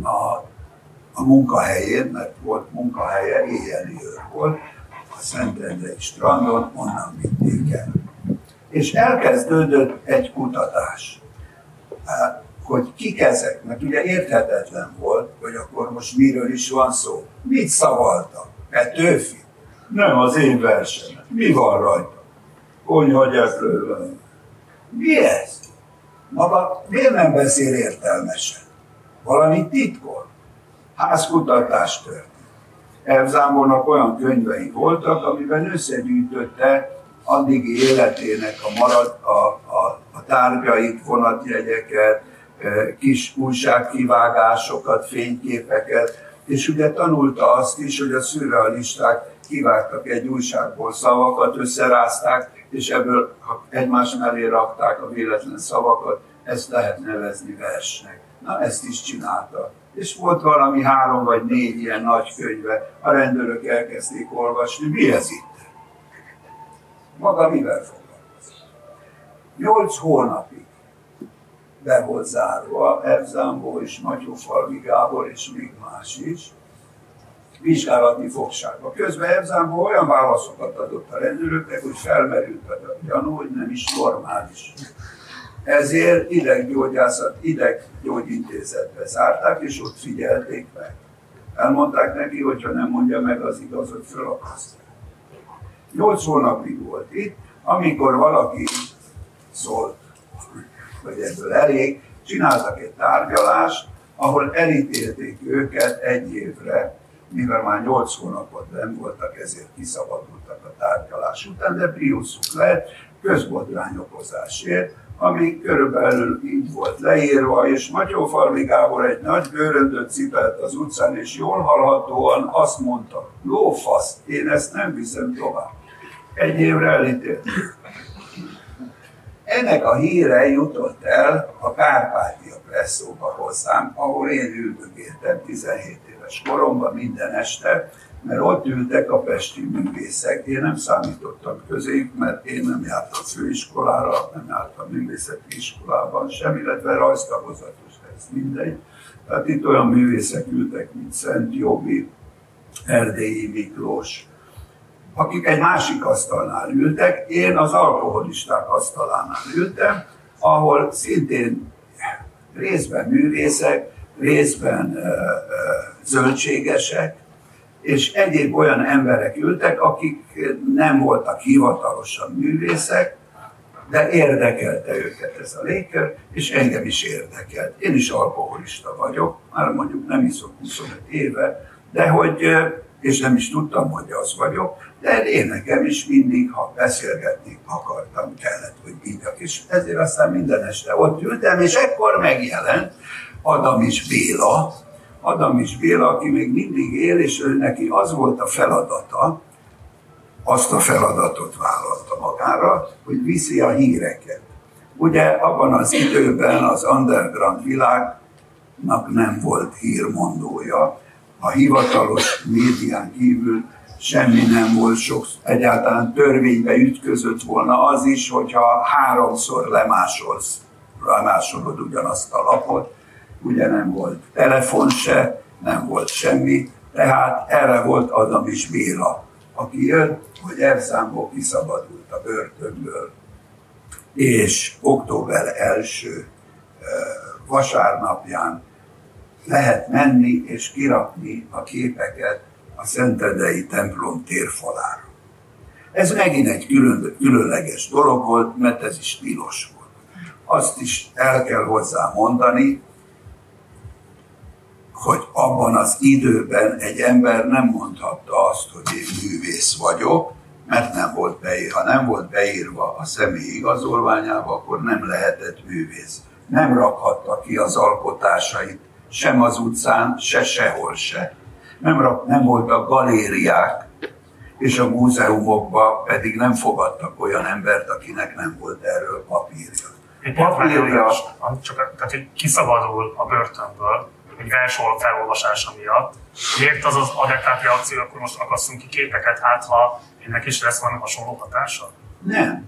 a, a munkahelyén, mert volt munkahelye, éjjeli őr volt, a Szentendrei strandon, onnan vitték el. És elkezdődött egy kutatás, hát, hogy kik ezek, mert ugye érthetetlen volt, hogy akkor most miről is van szó. Mit szavaltak? Petőfi? Nem az én versenyem. Mi van rajta? Konyhagyeplő Mi ez? Maga miért nem beszél értelmesen? Valami titkol? Házkutatás történt. Elzámolnak olyan könyvei voltak, amiben összegyűjtötte addigi életének a marad, a, a, a tárgyait, vonatjegyeket, kis újságkivágásokat, fényképeket, és ugye tanulta azt is, hogy a szürrealisták kivágtak egy újságból szavakat, összerázták, és ebből egymás mellé rakták a véletlen szavakat, ezt lehet nevezni versnek. Na, ezt is csinálta. És volt valami három vagy négy ilyen nagy könyve, a rendőrök elkezdték olvasni, mi ez itt? Maga mivel foglalkozik? Nyolc hónapig be volt zárva, Erzambó és Matyófalvi Gábor és még más is, vizsgálati fogságba. Közben Erzambó olyan válaszokat adott a rendőröknek, hogy felmerült a gyanú, hogy nem is normális. Ezért ideggyógyászat, ideggyógyintézetbe zárták, és ott figyelték meg. Elmondták neki, hogy nem mondja meg az igazot, fölakasztják. Nyolc hónapig volt itt, amikor valaki szólt, hogy ebből elég, csináltak egy tárgyalást, ahol elítélték őket egy évre, mivel már nyolc hónapot nem voltak, ezért kiszabadultak a tárgyalás után, de priuszuk lett közbotrányokozásért, ami körülbelül így volt leírva, és Matyófalvi Gábor egy nagy bőröndöt cipelt az utcán, és jól hallhatóan azt mondta, lófasz, én ezt nem viszem tovább. Egy évre elítélték. Ennek a híre jutott el a Kárpátia presszóba hozzám, ahol én üldögéltem 17 éves koromban minden este, mert ott ültek a pesti művészek. Én nem számítottam közéjük, mert én nem jártam főiskolára, nem jártam művészeti iskolában sem, illetve rajztagozatos, ez mindegy. Tehát itt olyan művészek ültek, mint Szent Jobi, Erdélyi Miklós, akik egy másik asztalnál ültek, én az alkoholisták asztalánál ültem, ahol szintén részben művészek, részben zöldségesek, és egyéb olyan emberek ültek, akik nem voltak hivatalosan művészek, de érdekelte őket ez a légkör, és engem is érdekelt. Én is alkoholista vagyok, már mondjuk nem iszok 25 éve, de hogy, és nem is tudtam, hogy az vagyok, de én nekem is mindig, ha beszélgetni akartam, kellett, hogy hívjak. És ezért aztán minden este ott ültem, és ekkor megjelent Adamis Béla, Adamis Béla, aki még mindig él, és ő neki az volt a feladata, azt a feladatot vállalta magára, hogy viszi a híreket. Ugye abban az időben az underground világnak nem volt hírmondója, a hivatalos médián kívül semmi nem volt sok, egyáltalán törvénybe ütközött volna az is, hogyha háromszor lemásolsz, lemásolod ugyanazt a lapot, ugye nem volt telefon se, nem volt semmi, tehát erre volt Adam is Béla, aki jött, hogy elszámból kiszabadult a börtönből, és október első vasárnapján lehet menni és kirakni a képeket a Szentendrei templom térfalára. Ez megint egy külön, különleges dolog volt, mert ez is tilos volt. Azt is el kell hozzá mondani, hogy abban az időben egy ember nem mondhatta azt, hogy én művész vagyok, mert nem volt beírva. Ha nem volt beírva a személy igazolványába, akkor nem lehetett művész. Nem rakhatta ki az alkotásait sem az utcán, se sehol se. Nem, rak, nem voltak galériák, és a múzeumokba pedig nem fogadtak olyan embert, akinek nem volt erről papírja.
Egy papírja, csak tehát, hogy kiszabadul a börtönből, egy vers felolvasása miatt. Miért az az adekvát reakció, akkor most akasszunk ki képeket, hát ha ennek is lesz valami hasonló hatása?
Nem.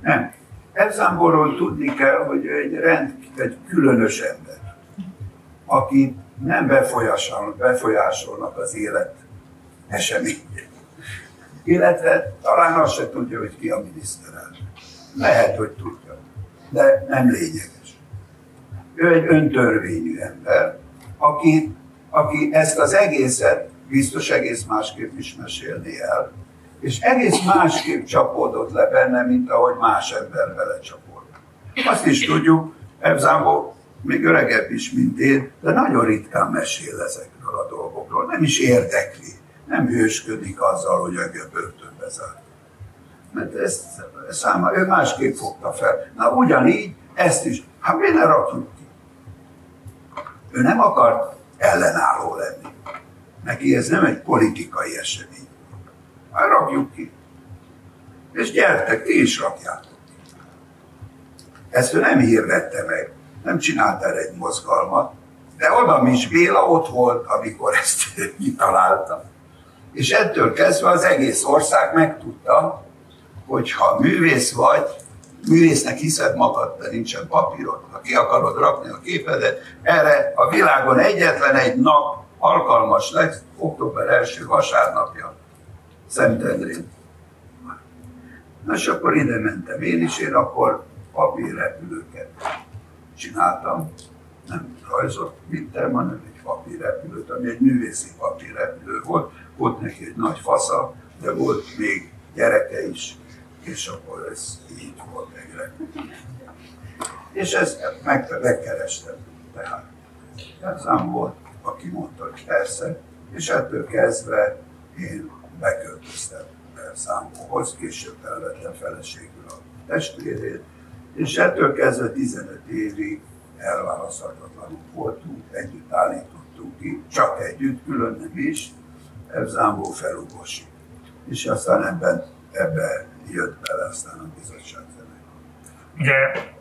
Nem. Elzámborról tudni kell, hogy egy rend, egy különös ember, aki nem befolyásolnak, az élet eseményét. Illetve talán azt se tudja, hogy ki a miniszterelnök. Lehet, hogy tudja, de nem lényeges. Ő egy öntörvényű ember, aki, aki ezt az egészet biztos egész másképp is mesélni el, és egész másképp csapódott le benne, mint ahogy más ember vele csapódott. Azt is tudjuk, Ebzámbó még öregebb is, mint én, de nagyon ritkán mesél ezekről a dolgokról. Nem is érdekli, nem hősködik azzal, hogy a börtönbe zárt. Mert ezt száma, ő másképp fogta fel. Na ugyanígy ezt is, hát mi ne rakjuk ki? Ő nem akart ellenálló lenni. Neki ez nem egy politikai esemény. Hát rakjuk ki. És gyertek, ti is rakjátok ki. Ezt ő nem hirdette meg, nem csinált erre egy mozgalmat, de oda is Béla ott volt, amikor ezt kitalálta. És ettől kezdve az egész ország megtudta, hogy ha művész vagy, művésznek hiszed magad, de nincsen papírod, ha ki akarod rakni a képedet, erre a világon egyetlen egy nap alkalmas lesz, október első vasárnapja, Szentendrén. Na és akkor ide mentem én is, én akkor papírrepülőket csináltam, nem rajzot vittem, hanem egy papírrepülőt, ami egy művészi papírrepülő volt, volt neki egy nagy fasza, de volt még gyereke is, és akkor ez így volt egyre. És ezt meg, megkerestem. Tehát ez nem volt, aki mondta, hogy persze, és ettől kezdve én beköltöztem számhoz, később elvettem feleségül a testvérét, és ettől kezdve 15 évig elválaszthatatlanul voltunk, együtt állítottunk ki, csak együtt, külön nem is, Zámbó Felugosi. És aztán ebben, ebbe jött bele aztán a bizottság zene.
Ugye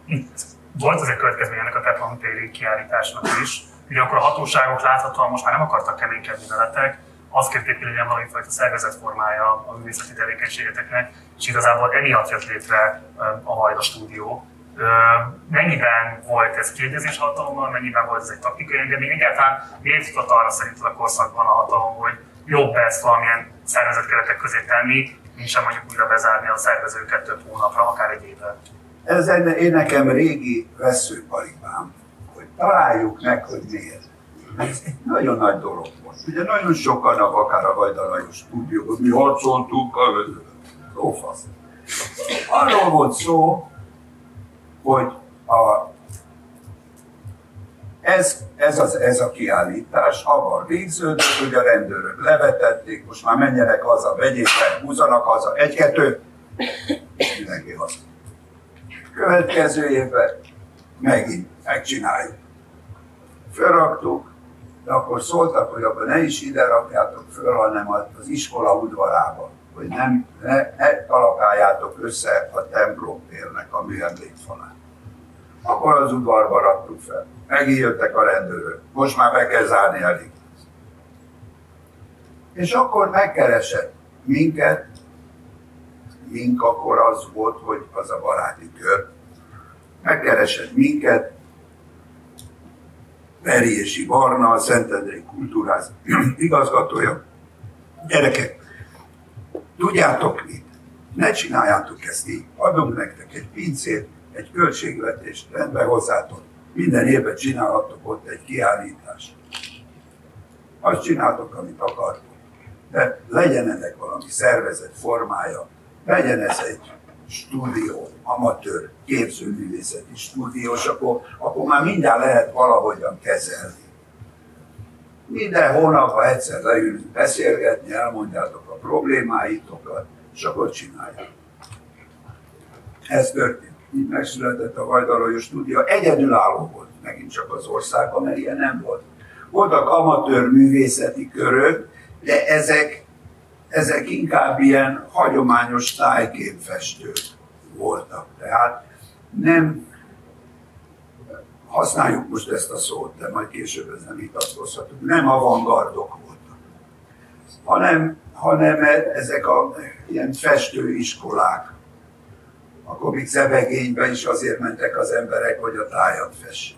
itt volt az egy következmény ennek a Teplon kiállításnak is, ugye akkor a hatóságok láthatóan most már nem akartak keménykedni veletek, azt kérték, hogy legyen valami fajta szervezetformája a művészeti tevékenységeteknek, és igazából emiatt jött létre a Hajda stúdió. Mennyiben volt ez kérdezés hatalommal, mennyiben volt ez egy taktikai engedmény, egyáltalán miért jutott arra szerinted a korszakban a hatalom, hogy jobb ezt valamilyen szervezetkeretek közé tenni, mint sem mondjuk újra bezárni a szervezőket több hónapra, akár egy évre.
Ez én nekem régi veszőparipám, hogy találjuk meg, hogy miért. Ez egy nagyon nagy dolog volt. Ugye nagyon sokan, akár a Vajda tudjuk, hogy mi harcoltuk, lófasz. Arról volt szó, hogy a ez, ez, az, ez a kiállítás abban végződött, hogy a rendőrök levetették, most már menjenek haza, vegyék fel, húzanak haza, egy-kettő, mindenki haza. Következő évben megint megcsináljuk. Felraktuk, de akkor szóltak, hogy akkor ne is ide rakjátok föl, hanem az iskola udvarába, hogy nem, ne, ne talapáljátok össze a templompérnek a műemlékfalát. Akkor az udvarba raktuk fel megint a rendőrök. Most már be kell zárni elég. És akkor megkeresett minket, mink akkor az volt, hogy az a baráti kör, megkeresett minket, Periési Barna, a Szentendrei Kultúráz igazgatója. Gyerekek, tudjátok mit? Ne csináljátok ezt így. Adunk nektek egy pincét, egy költségvetést rendbe hozzátok. Minden évben csinálhatok ott egy kiállítást. Azt csináltok, amit akartok. De legyen ennek valami szervezet formája, legyen ez egy stúdió, amatőr, képzőművészeti stúdió, és akkor, akkor már mindjárt lehet valahogyan kezelni. Minden hónapban egyszer leülünk beszélgetni, elmondjátok a problémáitokat, és akkor csinálják. Ez történt. Így megszületett a Vajdarolyos stúdió. Egyedülálló volt megint csak az országban, mert ilyen nem volt. Voltak amatőr művészeti körök, de ezek, ezek inkább ilyen hagyományos tájképfestők voltak. Tehát nem, használjuk most ezt a szót, de majd később ezen vitatkozhatunk, nem avantgardok voltak, hanem, hanem ezek a ilyen festőiskolák, akkor még Zebegényben is azért mentek az emberek, hogy a tájat fessék.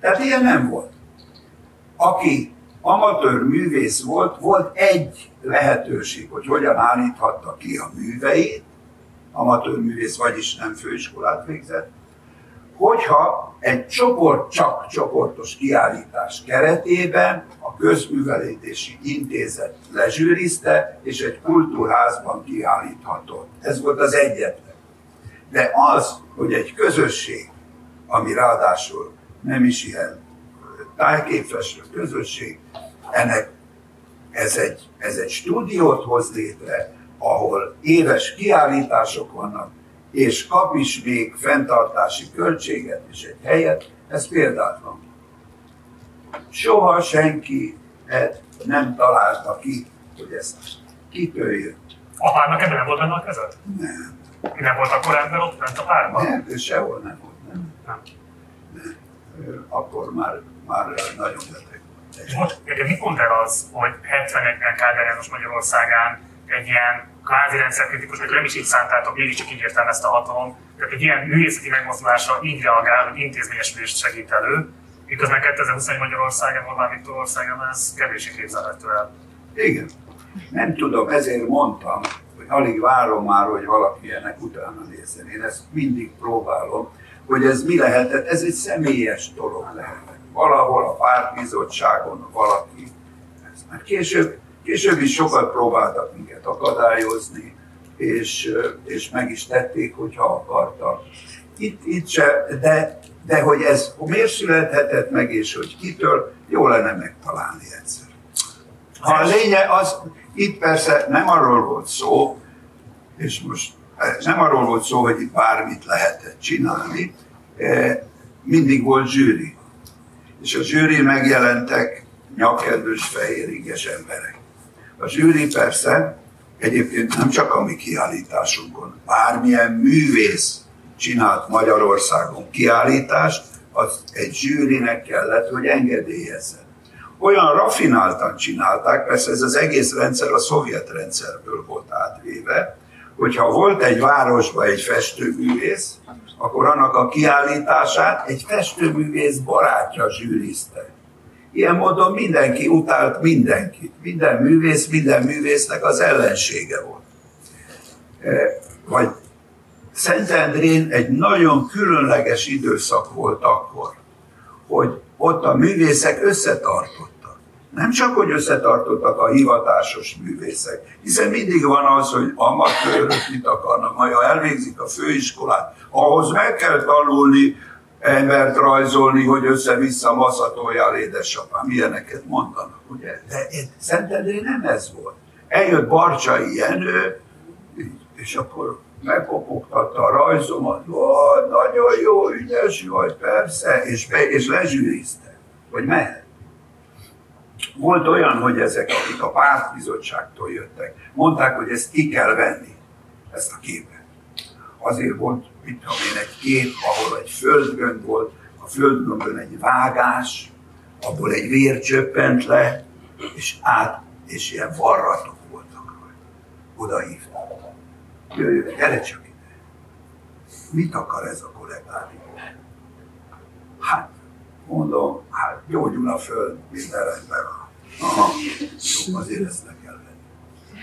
Tehát ilyen nem volt. Aki amatőr művész volt, volt egy lehetőség, hogy hogyan állíthatta ki a műveit, amatőr művész, vagyis nem főiskolát végzett, hogyha egy csoport, csak csoportos kiállítás keretében a közművelődési intézet lezsűrizte, és egy kultúrházban kiállíthatott. Ez volt az egyetlen. De az, hogy egy közösség, ami ráadásul nem is ilyen tájképfestő közösség, ennek ez egy, ez egy stúdiót hoz létre, ahol éves kiállítások vannak, és kap is még fenntartási költséget és egy helyet, ez példátlan. Soha senki nem találta ki, hogy ezt kitől jött.
Apának ebben nem volt benne a kezed?
Nem.
Nem volt akkor ember ott bent a párban?
Nem, ő sehol nem volt, nem.
Nem.
nem. Akkor már, már nagyon beteg.
És most, mit mond el az, hogy 71-ben Kádár János Magyarországán egy ilyen kvázi rendszerkritikus, vagy nem is így szántátok, mégiscsak így ezt a hatalom, tehát egy ilyen művészeti megmozdulásra így reagál, hogy intézményesülést segít elő, miközben 2021 Magyarországon, Orbán Viktor országban ez kevésbé képzelhető el.
Igen. Nem tudom, ezért mondtam, hogy alig várom már, hogy valaki ennek utána nézzen. Én ezt mindig próbálom, hogy ez mi lehetett, ez egy személyes dolog lehetett. Valahol a pártbizottságon valaki. Ez már később Később is sokat próbáltak minket akadályozni, és, és meg is tették, hogyha akartak. Itt, itt se, de, de hogy ez miért születhetett meg, és hogy kitől, jó lenne megtalálni egyszer. Ha a lénye az, itt persze nem arról volt szó, és most nem arról volt szó, hogy itt bármit lehetett csinálni, mindig volt zsűri. És a zsűri megjelentek nyakedvös, fehéringes emberek. A zsűri persze egyébként nem csak a mi kiállításunkon, bármilyen művész csinált Magyarországon kiállítást, az egy zsűrinek kellett, hogy engedélyezze. Olyan rafináltan csinálták, persze ez az egész rendszer a szovjet rendszerből volt átvéve, hogyha volt egy városban egy festőművész, akkor annak a kiállítását egy festőművész barátja zsűrizte. Ilyen módon mindenki utált mindenkit. Minden művész, minden művésznek az ellensége volt. E, vagy Szentendrén egy nagyon különleges időszak volt akkor, hogy ott a művészek összetartottak. Nem csak, hogy összetartottak a hivatásos művészek, hiszen mindig van az, hogy amatőrök mit akarnak, majd ha elvégzik a főiskolát, ahhoz meg kell tanulni embert rajzolni, hogy össze-vissza maszatoljál édesapám. Milyeneket mondanak, ugye? De Szentendré nem ez volt. Eljött Barcsai Jenő, és akkor megkopogtatta a rajzomat, nagyon jó, ügyes vagy, persze, és, be, és lezsűrizte, hogy mehet. Volt olyan, hogy ezek, akik a pártbizottságtól jöttek, mondták, hogy ezt ki kell venni, ezt a képet. Azért volt mit tudom én, egy kép, ahol egy földgömb volt, a földgömbön egy vágás, abból egy vér csöppent le, és át, és ilyen varratok voltak rajta. Oda hívtak. Jöjjön, gyere csak ide. Mit akar ez a kollégári? Hát, mondom, hát gyógyul a föld, minden rendben van. Aha, jó, azért ezt le kell venni.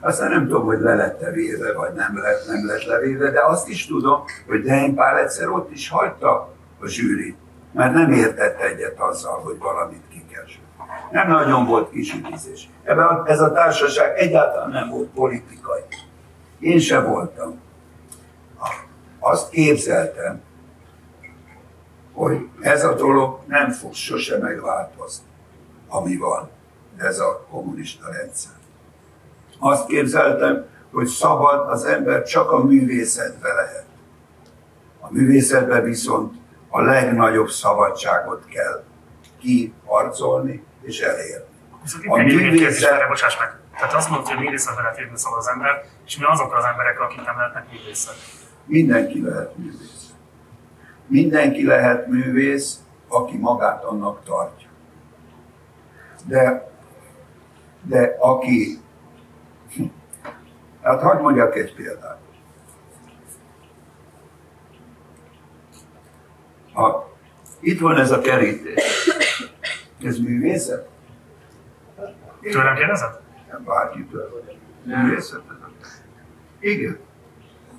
Aztán nem tudom, hogy le lett véve, vagy nem lett, nem lett levéve, de azt is tudom, hogy Dehény Pál egyszer ott is hagyta a zsűrit, mert nem értett egyet azzal, hogy valamit ki kell Nem nagyon volt kisütizés. Ebben ez a társaság egyáltalán nem volt politikai. Én se voltam. Azt képzeltem, hogy ez a dolog nem fog sose megváltozni, ami van, ez a kommunista rendszer. Azt képzeltem, hogy szabad az ember csak a művészetbe lehet. A művészetbe viszont a legnagyobb szabadságot kell kiharcolni és elérni.
Viszont a művészet... bocsáss meg. Tehát azt mondod, hogy a művészetbe lehet érni szabad az ember, és mi azok az emberek, akik nem lehetnek művészek?
Mindenki lehet művész. Mindenki lehet művész, aki magát annak tartja. De, de aki... Hát hagyd mondjak egy példát. Ha itt van ez a kerítés. Ez művészet?
Tőlem kérdezed?
Nem, bárkitől. Művészet ez a Igen.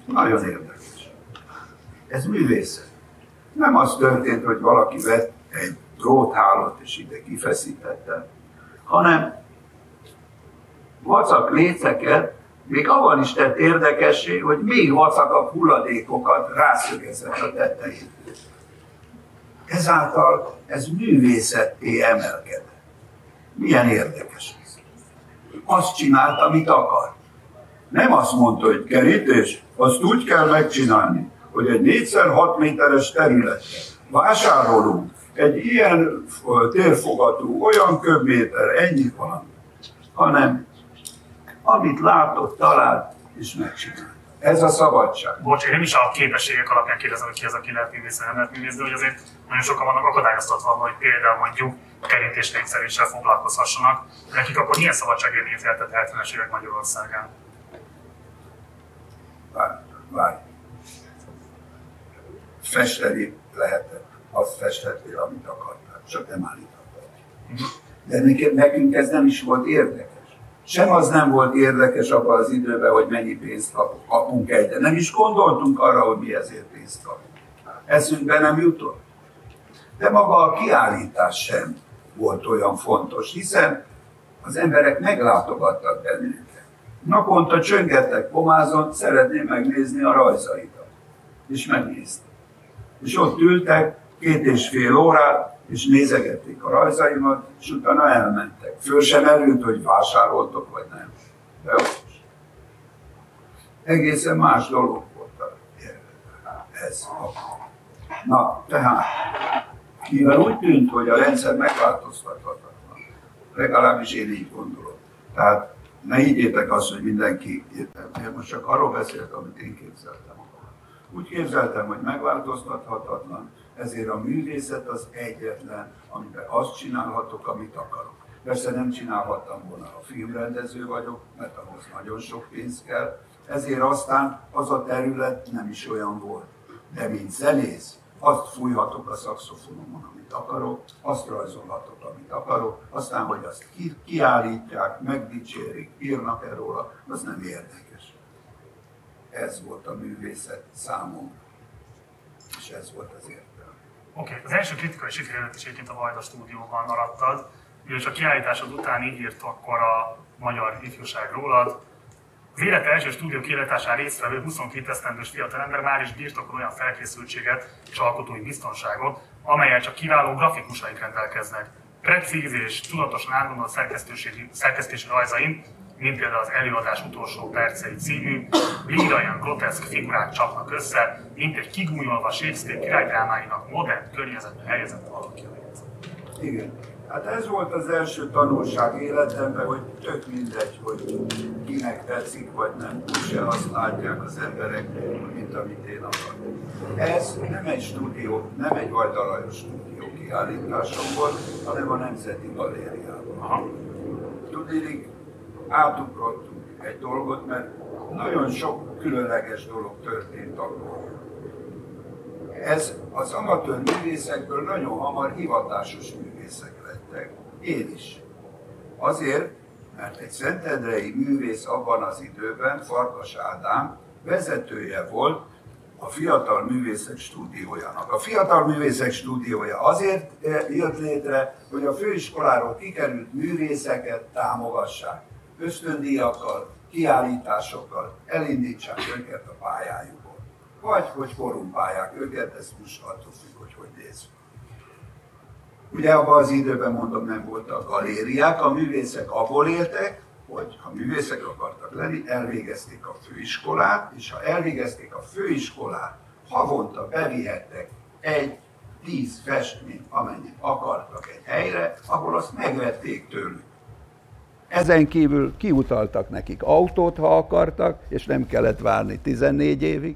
Nagyon érdekes. Ez művészet. Nem az történt, hogy valaki vett egy dróthálót és ide kifeszítette, hanem vacak léceket, még avval is tett érdekessé, hogy még vacakabb hulladékokat rászögezett a tetején. Ezáltal ez művészetté emelkedett. Milyen érdekes ez. Azt csinált, amit akar. Nem azt mondta, hogy kerítés, azt úgy kell megcsinálni, hogy egy 4x6 méteres területre vásárolunk egy ilyen térfogatú, olyan köbméter, ennyi van, hanem amit látott, talált és megcsinált. Ez a szabadság.
Bocs, én nem is a képességek alapján kérdezem, hogy ki az, aki lehet művész, nem lehet művész, de hogy azért nagyon sokan vannak akadályoztatva, hogy például mondjuk kerítés népszerűséggel foglalkozhassanak. Nekik akkor milyen szabadság élményt jelentett 70-es évek Magyarországán?
Várj, várj festeni lehetett. Azt festettél, amit akartál, csak nem állíthattad. De nekünk ez nem is volt érdekes. Sem az nem volt érdekes abban az időben, hogy mennyi pénzt kapunk egyre. Nem is gondoltunk arra, hogy mi ezért pénzt kapunk. Eszünkbe nem jutott. De maga a kiállítás sem volt olyan fontos, hiszen az emberek meglátogattak bennünket. Naponta csöngettek pomázon, szeretném megnézni a rajzaidat. És megnéztem és ott ültek két és fél órát, és nézegették a rajzaimat, és utána elmentek. Föl sem erült, hogy vásároltok, vagy nem. De is. Egészen más dolog volt ez. Na, tehát, mivel úgy tűnt, hogy a rendszer megváltoztathatatlan, legalábbis én így gondolom. Tehát ne higgyétek azt, hogy mindenki, én most csak arról beszélt, amit én képzeltem. Úgy képzeltem, hogy megváltoztathatatlan, ezért a művészet az egyetlen, amiben azt csinálhatok, amit akarok. Persze nem csinálhattam volna, a filmrendező vagyok, mert ahhoz nagyon sok pénz kell, ezért aztán az a terület nem is olyan volt. De mint zenész, azt fújhatok a szakszofonomon, amit akarok, azt rajzolhatok, amit akarok, aztán, hogy azt ki, kiállítják, megdicsérik, írnak-e róla, az nem érdekel ez volt a művészet számomra. És ez volt az értelme.
Oké, okay. az első kritikai sikerült is egyébként a Vajda stúdióban maradtad, és a kiállításod után így írt akkor a magyar ifjúság rólad. Az élete első stúdió kiállításán résztvevő 22 esztendős fiatalember már is birtokol olyan felkészültséget és alkotói biztonságot, amelyel csak kiváló grafikusaik rendelkeznek. Precíz és tudatosan átgondolt szerkesztési rajzain mint például az előadás utolsó percei című, líraian groteszk figurák csapnak össze, mint egy kigúnyolva Shakespeare királydrámáinak modern környezetben helyezett alakja.
Igen. Hát ez volt az első tanulság életemben, hogy tök mindegy, hogy kinek tetszik vagy nem. Úgyse azt látják az emberek, mint amit én akarok. Ez nem egy stúdió, nem egy Vajdalajos stúdió kiállításom volt, hanem a Nemzeti Galériában. Tudnék, átugrottunk egy dolgot, mert nagyon sok különleges dolog történt akkor. Ez az amatőr művészekből nagyon hamar hivatásos művészek lettek. Én is. Azért,
mert egy szentendrei művész abban az időben, Farkas Ádám, vezetője volt a Fiatal Művészek Stúdiójának. A Fiatal Művészek Stúdiója azért eh, jött létre, hogy a főiskoláról kikerült művészeket támogassák. Ösztöndíjakkal, kiállításokkal elindítsák őket a pályájukon. Vagy hogy korumpálják őket, ez most attól függ, hogy hogy néz. Ugye abban az időben mondom, nem voltak galériák, a művészek abból éltek, hogy ha művészek akartak lenni, elvégezték a főiskolát, és ha elvégezték a főiskolát, havonta bevihettek egy tíz festményt, amennyit akartak egy helyre, ahol azt megvették tőlük.
Ezen kívül kiutaltak nekik autót, ha akartak, és nem kellett várni 14 évig.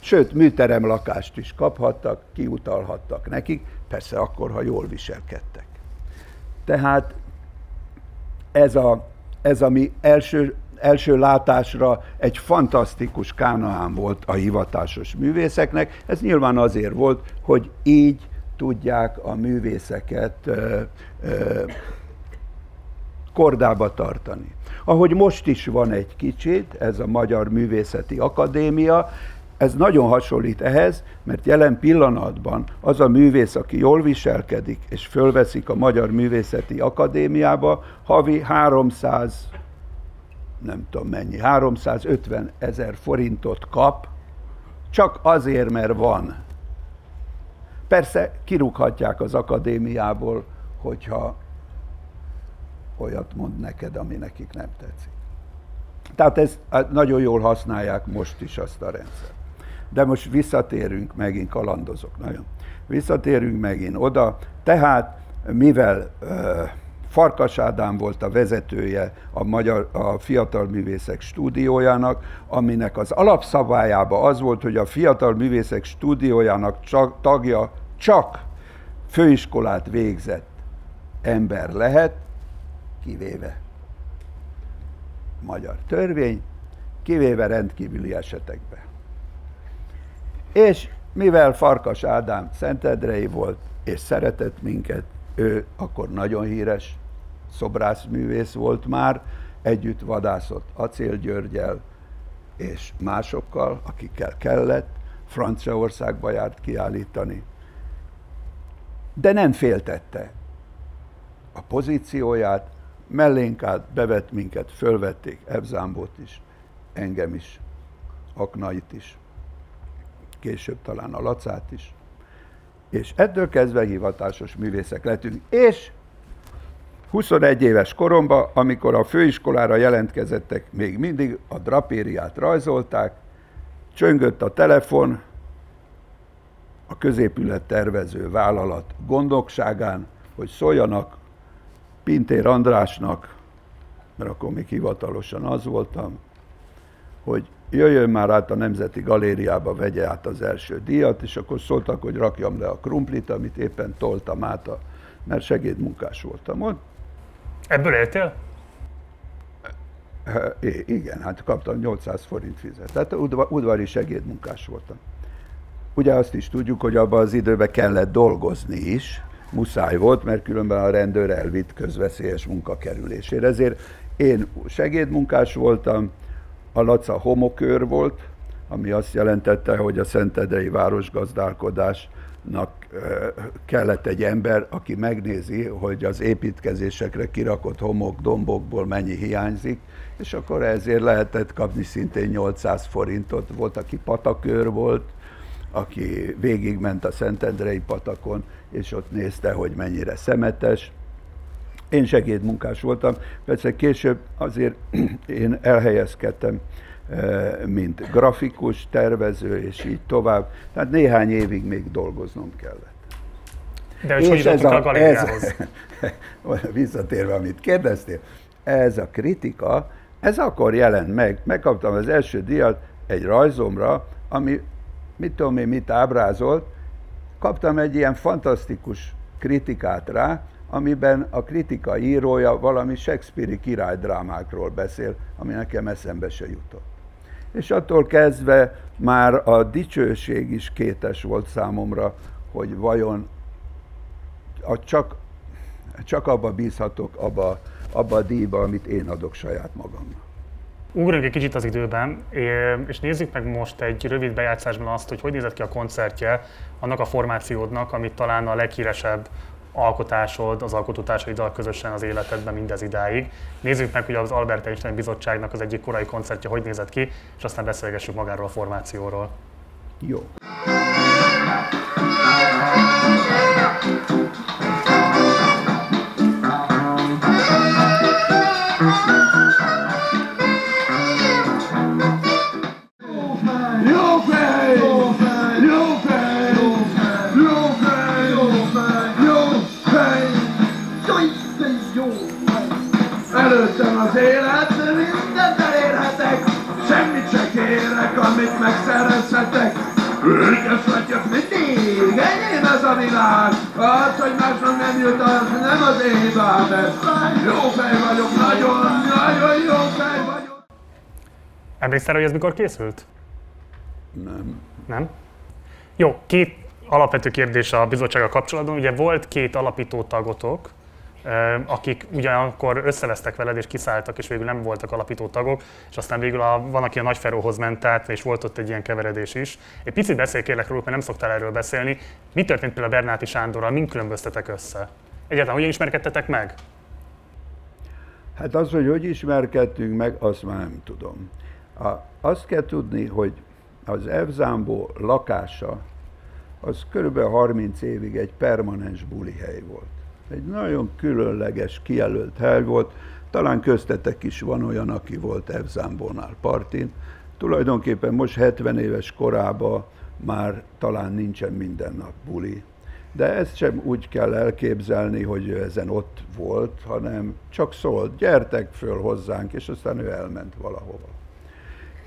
Sőt, műterem lakást is kaphattak, kiutalhattak nekik, persze akkor, ha jól viselkedtek. Tehát ez a, ez a mi első, első látásra egy fantasztikus kánaán volt a hivatásos művészeknek. Ez nyilván azért volt, hogy így tudják a művészeket ö, ö, kordába tartani. Ahogy most is van egy kicsit, ez a Magyar Művészeti Akadémia, ez nagyon hasonlít ehhez, mert jelen pillanatban az a művész, aki jól viselkedik, és fölveszik a Magyar Művészeti Akadémiába, havi 300, nem tudom mennyi, 350 ezer forintot kap, csak azért, mert van. Persze kirúghatják az akadémiából, hogyha olyat mond neked, ami nekik nem tetszik. Tehát ezt nagyon jól használják most is azt a rendszert. De most visszatérünk megint, kalandozok nagyon. Visszatérünk megint oda. Tehát, mivel uh, Farkas Ádám volt a vezetője a, magyar, a Fiatal Művészek Stúdiójának, aminek az alapszabályában az volt, hogy a Fiatal Művészek Stúdiójának csak, tagja csak főiskolát végzett ember lehet, kivéve magyar törvény, kivéve rendkívüli esetekben. És mivel Farkas Ádám Szentedrei volt, és szeretett minket, ő akkor nagyon híres szobrászművész volt már, együtt vadászott Acél Györgyel és másokkal, akikkel kellett, Franciaországba járt kiállítani. De nem féltette a pozícióját, mellénk át, bevett minket, fölvették Ebzámbot is, engem is, Aknait is, később talán a Lacát is. És ettől kezdve hivatásos művészek lettünk. És 21 éves koromban, amikor a főiskolára jelentkezettek, még mindig a drapériát rajzolták, csöngött a telefon, a középület tervező vállalat gondokságán, hogy szóljanak Pintér Andrásnak, mert akkor még hivatalosan az voltam, hogy jöjjön már át a Nemzeti Galériába, vegye át az első díjat, és akkor szóltak, hogy rakjam le a krumplit, amit éppen toltam át, a, mert segédmunkás voltam ott.
Ebből éltél?
É, igen, hát kaptam 800 forint fizet. Tehát udvari segédmunkás voltam. Ugye azt is tudjuk, hogy abban az időben kellett dolgozni is, muszáj volt, mert különben a rendőr elvitt közveszélyes munkakerülésére. Ezért én segédmunkás voltam, a Laca homokőr volt, ami azt jelentette, hogy a Szentedrei városgazdálkodásnak kellett egy ember, aki megnézi, hogy az építkezésekre kirakott homok, dombokból mennyi hiányzik, és akkor ezért lehetett kapni szintén 800 forintot. Volt, aki patakőr volt, aki végigment a Szentendrei patakon, és ott nézte, hogy mennyire szemetes. Én segédmunkás voltam, persze később azért én elhelyezkedtem, eh, mint grafikus, tervező, és így tovább. Tehát néhány évig még dolgoznom kellett.
De hogy és ez a, a?
Ez, visszatérve, amit kérdeztél, ez a kritika, ez akkor jelent meg. Megkaptam az első díjat egy rajzomra, ami mit tudom én, mit ábrázolt, kaptam egy ilyen fantasztikus kritikát rá, amiben a kritika írója valami Shakespeare-i királydrámákról beszél, ami nekem eszembe se jutott. És attól kezdve már a dicsőség is kétes volt számomra, hogy vajon a csak, csak abba bízhatok, abba abba a díjba, amit én adok saját magamnak.
Ugrunk egy kicsit az időben, és nézzük meg most egy rövid bejátszásban azt, hogy hogy nézett ki a koncertje annak a formációdnak, amit talán a leghíresebb alkotásod, az alkotótársaiddal közösen az életedben mindez idáig. Nézzük meg, hogy az Albert Einstein Bizottságnak az egyik korai koncertje hogy nézett ki, és aztán beszélgessünk magáról a formációról.
Jó.
Megszerezhetek. Ügyes vagyok mindig, enyém ez a világ, az, hogy másnak nem jut, az nem az én hibám, jó fej vagyok, nagyon, nagyon jó fej vagyok.
Emlékszel, hogy ez mikor készült?
Nem.
Nem? Jó, két alapvető kérdés a bizottsággal kapcsolatban. Ugye volt két alapító tagotok, akik ugyanakkor összevesztek veled és kiszálltak, és végül nem voltak alapító tagok, és aztán végül a, van, aki a Nagyferóhoz ment át, és volt ott egy ilyen keveredés is. Egy picit beszélj kérlek róluk, mert nem szoktál erről beszélni. Mi történt például Bernáti Sándorral, mind különböztetek össze? Egyáltalán hogyan ismerkedtetek meg?
Hát az, hogy hogy ismerkedtünk meg, azt már nem tudom. A, azt kell tudni, hogy az Evzámbó lakása, az körülbelül 30 évig egy permanens bulihely volt egy nagyon különleges, kijelölt hely volt, talán köztetek is van olyan, aki volt Evzámbónál partin. Tulajdonképpen most 70 éves korában már talán nincsen minden nap buli. De ezt sem úgy kell elképzelni, hogy ő ezen ott volt, hanem csak szólt, gyertek föl hozzánk, és aztán ő elment valahova.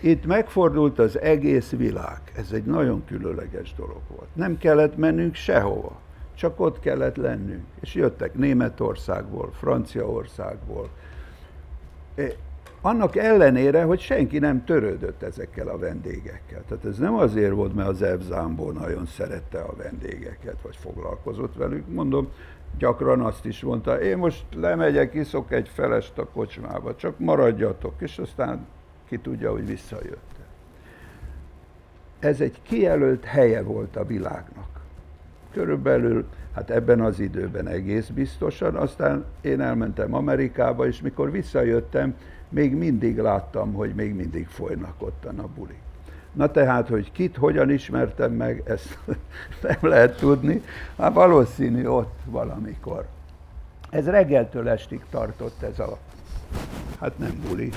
Itt megfordult az egész világ. Ez egy nagyon különleges dolog volt. Nem kellett mennünk sehova csak ott kellett lennünk. És jöttek Németországból, Franciaországból. Annak ellenére, hogy senki nem törődött ezekkel a vendégekkel. Tehát ez nem azért volt, mert az Evzámból nagyon szerette a vendégeket, vagy foglalkozott velük. Mondom, gyakran azt is mondta, én most lemegyek, iszok egy felest a kocsmába, csak maradjatok, és aztán ki tudja, hogy visszajött. Ez egy kijelölt helye volt a világnak körülbelül, hát ebben az időben egész biztosan, aztán én elmentem Amerikába, és mikor visszajöttem, még mindig láttam, hogy még mindig folynak ottan a buli. Na tehát, hogy kit hogyan ismertem meg, ezt nem lehet tudni. Hát valószínű ott valamikor. Ez reggeltől estig tartott ez a, hát nem buli,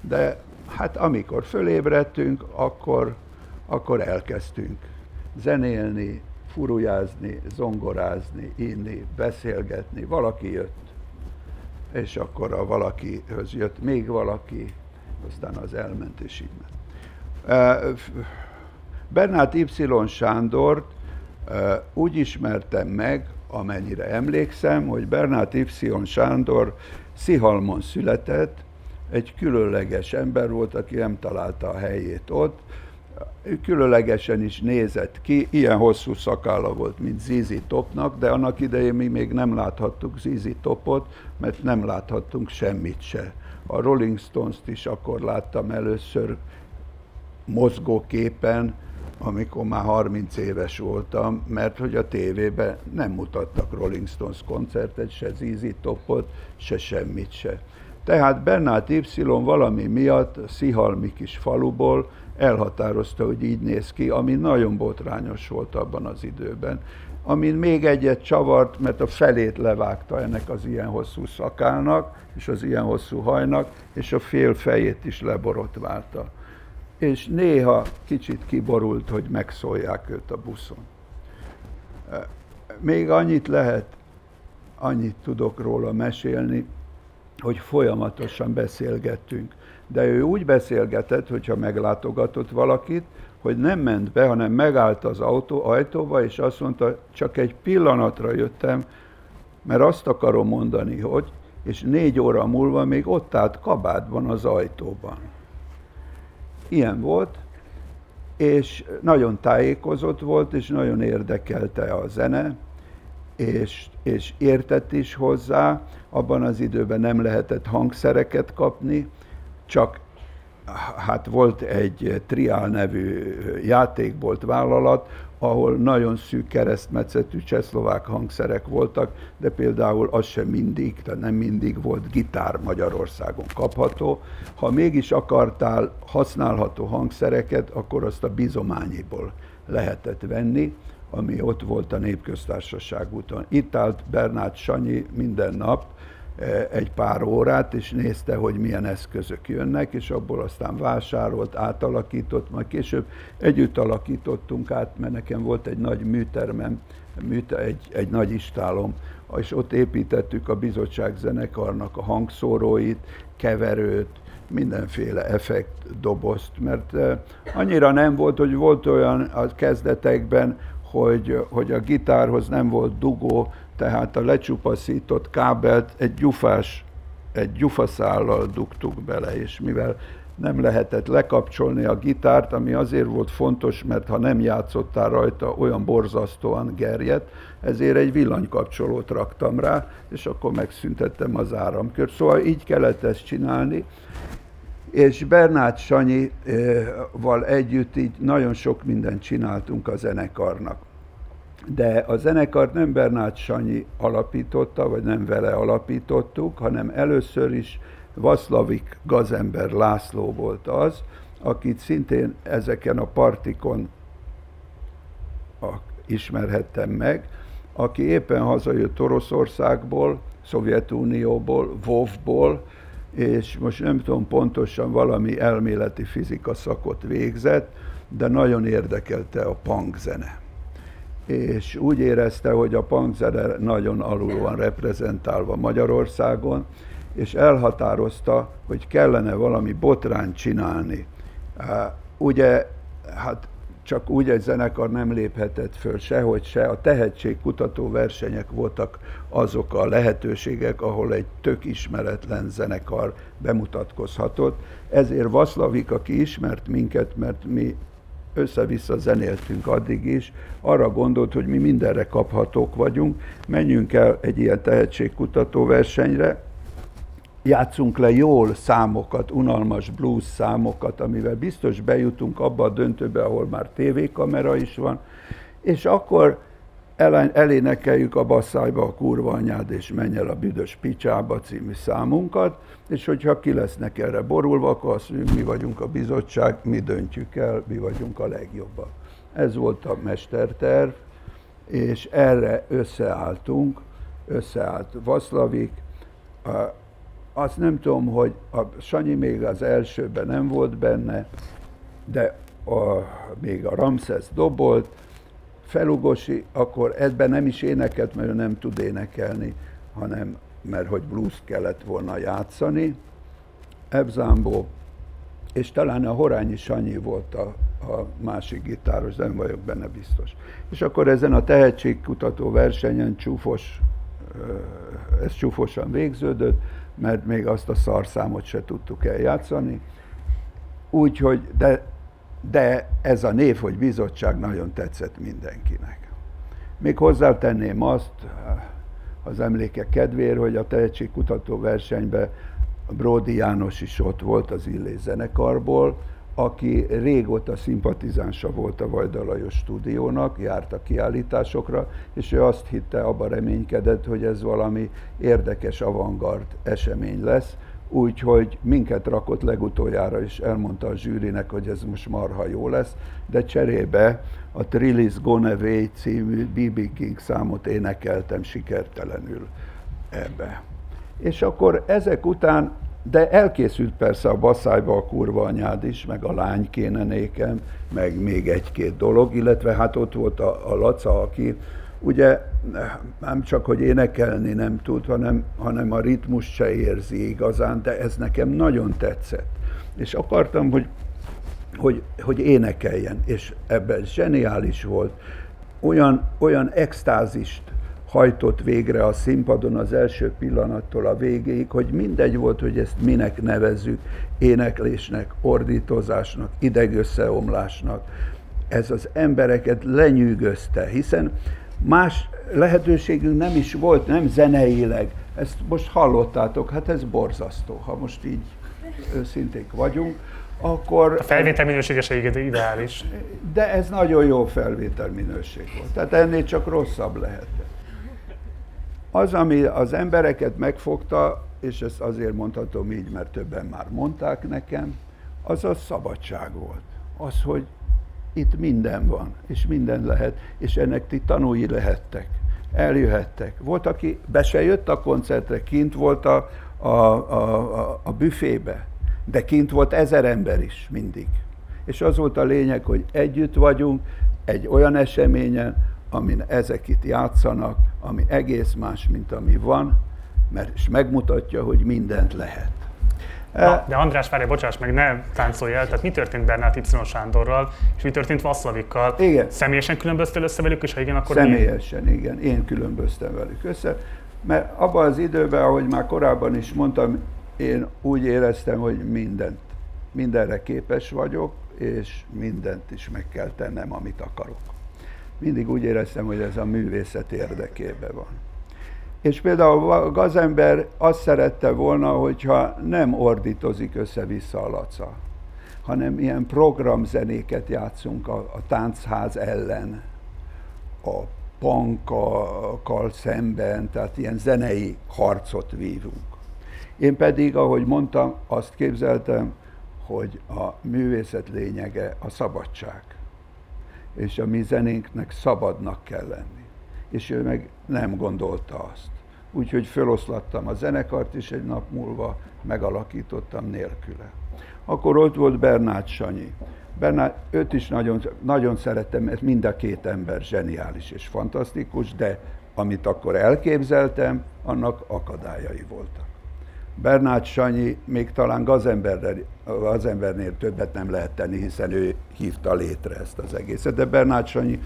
de hát amikor fölébredtünk, akkor, akkor elkezdtünk zenélni, furujázni, zongorázni, inni, beszélgetni. Valaki jött, és akkor a valakihöz jött még valaki, aztán az elment, és így ment. Bernát Y. Sándort úgy ismertem meg, amennyire emlékszem, hogy Bernát Y. Sándor Szihalmon született, egy különleges ember volt, aki nem találta a helyét ott, különlegesen is nézett ki, ilyen hosszú szakálla volt, mint Zizi Topnak, de annak idején mi még nem láthattuk Zizi Topot, mert nem láthattunk semmit se. A Rolling Stones-t is akkor láttam először mozgóképen, amikor már 30 éves voltam, mert hogy a tévében nem mutattak Rolling Stones koncertet, se Zizi Topot, se semmit se. Tehát Bernát Y valami miatt Szihalmi kis faluból elhatározta, hogy így néz ki, ami nagyon botrányos volt abban az időben. Amin még egyet csavart, mert a felét levágta ennek az ilyen hosszú szakálnak, és az ilyen hosszú hajnak, és a fél fejét is leborotválta. És néha kicsit kiborult, hogy megszólják őt a buszon. Még annyit lehet, annyit tudok róla mesélni, hogy folyamatosan beszélgettünk de ő úgy beszélgetett, hogyha meglátogatott valakit, hogy nem ment be, hanem megállt az autó ajtóba, és azt mondta, csak egy pillanatra jöttem, mert azt akarom mondani, hogy, és négy óra múlva még ott állt kabátban az ajtóban. Ilyen volt, és nagyon tájékozott volt, és nagyon érdekelte a zene, és, és értett is hozzá. Abban az időben nem lehetett hangszereket kapni, csak hát volt egy Triál nevű játékbolt vállalat, ahol nagyon szűk keresztmetszetű csehszlovák hangszerek voltak, de például az sem mindig, tehát nem mindig volt gitár Magyarországon kapható. Ha mégis akartál használható hangszereket, akkor azt a bizományiból lehetett venni, ami ott volt a Népköztársaság úton. Itt állt Bernát Sanyi minden nap, egy pár órát, és nézte, hogy milyen eszközök jönnek, és abból aztán vásárolt, átalakított, majd később együtt alakítottunk át, mert nekem volt egy nagy műtermem, műte, egy, egy nagy istálom, és ott építettük a bizottság zenekarnak a hangszóróit, keverőt, mindenféle effekt, dobozt, mert e, annyira nem volt, hogy volt olyan a kezdetekben, hogy, hogy a gitárhoz nem volt dugó, tehát a lecsupaszított kábelt egy gyufás, egy gyufaszállal dugtuk bele, és mivel nem lehetett lekapcsolni a gitárt, ami azért volt fontos, mert ha nem játszottál rajta, olyan borzasztóan gerjedt, ezért egy villanykapcsolót raktam rá, és akkor megszüntettem az áramkört. Szóval így kellett ezt csinálni, és Bernát Sanyival együtt így nagyon sok mindent csináltunk a zenekarnak de a zenekart nem Bernát Sanyi alapította, vagy nem vele alapítottuk, hanem először is Vaszlavik gazember László volt az, akit szintén ezeken a partikon ismerhettem meg, aki éppen hazajött Oroszországból, Szovjetunióból, Vovból, és most nem tudom pontosan valami elméleti fizika szakot végzett, de nagyon érdekelte a punk zene és úgy érezte, hogy a punkzene nagyon alul van reprezentálva Magyarországon, és elhatározta, hogy kellene valami botrányt csinálni. Ugye, hát csak úgy egy zenekar nem léphetett föl sehogy se. A tehetségkutató versenyek voltak azok a lehetőségek, ahol egy tök ismeretlen zenekar bemutatkozhatott. Ezért Vaszlavik, aki ismert minket, mert mi össze-vissza zenéltünk addig is, arra gondolt, hogy mi mindenre kaphatók vagyunk, menjünk el egy ilyen tehetségkutató versenyre, játszunk le jól számokat, unalmas blues számokat, amivel biztos bejutunk abba a döntőbe, ahol már tévékamera is van, és akkor elénekeljük a basszájba a kurva anyád, és menj el a büdös picsába című számunkat, és hogyha ki lesznek erre borulva, akkor azt mondjuk, mi vagyunk a bizottság, mi döntjük el, mi vagyunk a legjobbak. Ez volt a mesterterv, és erre összeálltunk, összeállt Vaszlavik, azt nem tudom, hogy a Sanyi még az elsőben nem volt benne, de a, még a Ramses dobolt, Felugosi akkor ebben nem is énekelt, mert ő nem tud énekelni, hanem mert hogy blues kellett volna játszani. Ebzámbó, és talán a Horányi Sanyi volt a, a másik gitáros, de nem vagyok benne biztos. És akkor ezen a tehetségkutató versenyen csúfos, ez csúfosan végződött, mert még azt a szarszámot se tudtuk eljátszani. Úgyhogy, de de ez a név, hogy bizottság nagyon tetszett mindenkinek. Még hozzátenném azt, az emlékek kedvéért, hogy a tehetségkutató versenyben Brody János is ott volt az Illés zenekarból, aki régóta szimpatizánsa volt a Vajda Lajos stúdiónak, járt a kiállításokra, és ő azt hitte, abban reménykedett, hogy ez valami érdekes avantgard esemény lesz, úgyhogy minket rakott legutoljára, és elmondta a zsűrinek, hogy ez most marha jó lesz, de cserébe a Trillis Gone Away című B.B. King számot énekeltem sikertelenül ebbe. És akkor ezek után, de elkészült persze a baszályba a kurva anyád is, meg a lány kéne nékem, meg még egy-két dolog, illetve hát ott volt a, a Laca, aki ugye nem csak, hogy énekelni nem tud, hanem, hanem a ritmus se érzi igazán, de ez nekem nagyon tetszett. És akartam, hogy, hogy, hogy énekeljen, és ebben zseniális volt. Olyan, olyan extázist hajtott végre a színpadon az első pillanattól a végéig, hogy mindegy volt, hogy ezt minek nevezzük, éneklésnek, ordítozásnak, idegösszeomlásnak. Ez az embereket lenyűgözte, hiszen Más lehetőségünk nem is volt, nem zeneileg. Ezt most hallottátok, hát ez borzasztó, ha most így őszinték vagyunk, akkor...
A felvétel minősége ideális.
De ez nagyon jó felvétel minőség volt. Tehát ennél csak rosszabb lehet. Az, ami az embereket megfogta, és ezt azért mondhatom így, mert többen már mondták nekem, az a szabadság volt. Az, hogy itt minden van, és minden lehet, és ennek ti tanúi lehettek. Eljöhettek. Volt, aki be se jött a koncertre, kint volt a, a, a, a, a büfébe, de kint volt ezer ember is mindig. És az volt a lényeg, hogy együtt vagyunk egy olyan eseményen, amin ezek itt játszanak, ami egész más, mint ami van, mert és megmutatja, hogy mindent lehet.
Na, de András, várj, bocsáss meg, ne táncolj el, tehát mi történt Bernát Y. Sándorral, és mi történt Vasszlavikkal?
Igen.
Személyesen különböztél össze velük, és ha igen, akkor
Személyesen, mi? igen. Én különböztem velük össze, mert abban az időben, ahogy már korábban is mondtam, én úgy éreztem, hogy mindent, mindenre képes vagyok, és mindent is meg kell tennem, amit akarok. Mindig úgy éreztem, hogy ez a művészet érdekében van. És például a gazember azt szerette volna, hogyha nem ordítozik össze-vissza a laca, hanem ilyen programzenéket játszunk a, a táncház ellen, a pankkal szemben, tehát ilyen zenei harcot vívunk. Én pedig, ahogy mondtam, azt képzeltem, hogy a művészet lényege a szabadság. És a mi zenénknek szabadnak kell lenni. És ő meg nem gondolta azt úgyhogy feloszlattam a zenekart, és egy nap múlva megalakítottam nélküle. Akkor ott volt Bernát Sanyi. Bernát, őt is nagyon, nagyon szerettem, mert mind a két ember zseniális és fantasztikus, de amit akkor elképzeltem, annak akadályai voltak. Bernát Sanyi még talán gazembernél többet nem lehet tenni, hiszen ő hívta létre ezt az egészet, de Bernát Sanyi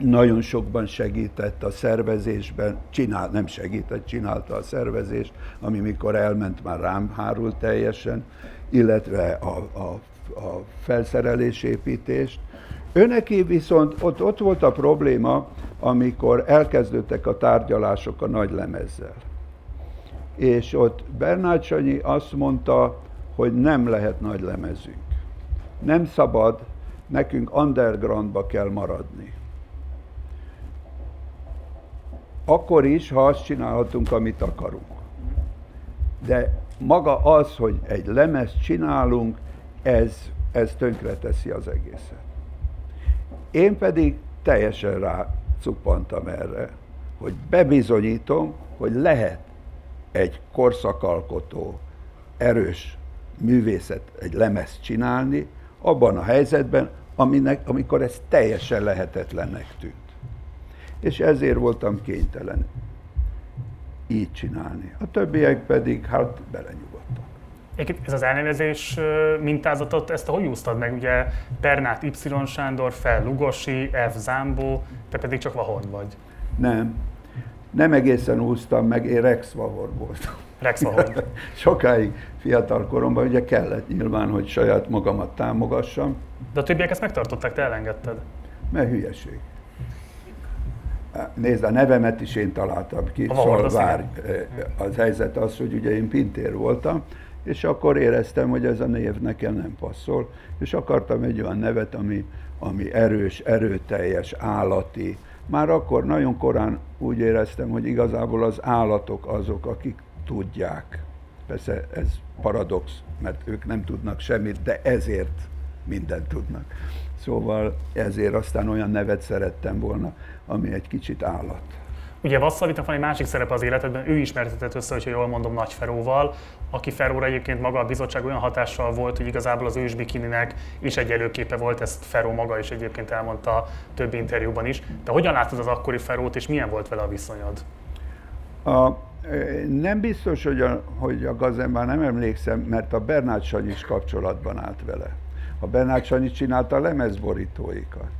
nagyon sokban segített a szervezésben, csinál, nem segített, csinálta a szervezést, ami mikor elment, már rám hárult teljesen, illetve a, a, a felszerelésépítést. Öneki viszont ott, ott volt a probléma, amikor elkezdődtek a tárgyalások a nagy lemezzel. És ott Bernát Sanyi azt mondta, hogy nem lehet nagy lemezünk. Nem szabad, nekünk undergroundba kell maradni akkor is, ha azt csinálhatunk, amit akarunk. De maga az, hogy egy lemezt csinálunk, ez, ez tönkreteszi az egészet. Én pedig teljesen rá cuppantam erre, hogy bebizonyítom, hogy lehet egy korszakalkotó, erős művészet, egy lemezt csinálni, abban a helyzetben, aminek, amikor ez teljesen lehetetlennek tűnt és ezért voltam kénytelen így csinálni. A többiek pedig hát belenyugodtak.
Ez az elnevezés mintázatot, ezt hogy úsztad meg? Ugye Bernát Y. Sándor, Fel Lugosi, F. Zámbó, te pedig csak Vahorn vagy.
Nem. Nem egészen úsztam meg, én Rex Vahorn voltam.
Rex Vahorn.
Sokáig fiatal koromban ugye kellett nyilván, hogy saját magamat támogassam.
De a többiek ezt megtartották, te elengedted?
Mert hülyeség. Nézd, a nevemet is én találtam ki, várj, az helyzet az, hogy ugye én Pintér voltam, és akkor éreztem, hogy ez a név nekem nem passzol, és akartam egy olyan nevet, ami, ami erős, erőteljes, állati. Már akkor nagyon korán úgy éreztem, hogy igazából az állatok azok, akik tudják. Persze ez paradox, mert ők nem tudnak semmit, de ezért mindent tudnak. Szóval ezért aztán olyan nevet szerettem volna, ami egy kicsit állat.
Ugye Vasszalinak van egy másik szerepe az életedben, ő ismertetett össze, hogyha jól mondom, Nagy Feróval, aki Feróra egyébként maga a bizottság olyan hatással volt, hogy igazából az ős bikininek is egy előképe volt, ezt Feró maga is egyébként elmondta több interjúban is. De hogyan látod az akkori Ferót, és milyen volt vele a viszonyod?
A, nem biztos, hogy a, hogy a gazember nem emlékszem, mert a Bernát Sanyi is kapcsolatban állt vele. A Bernát Sanyi csinálta a lemezborítóikat,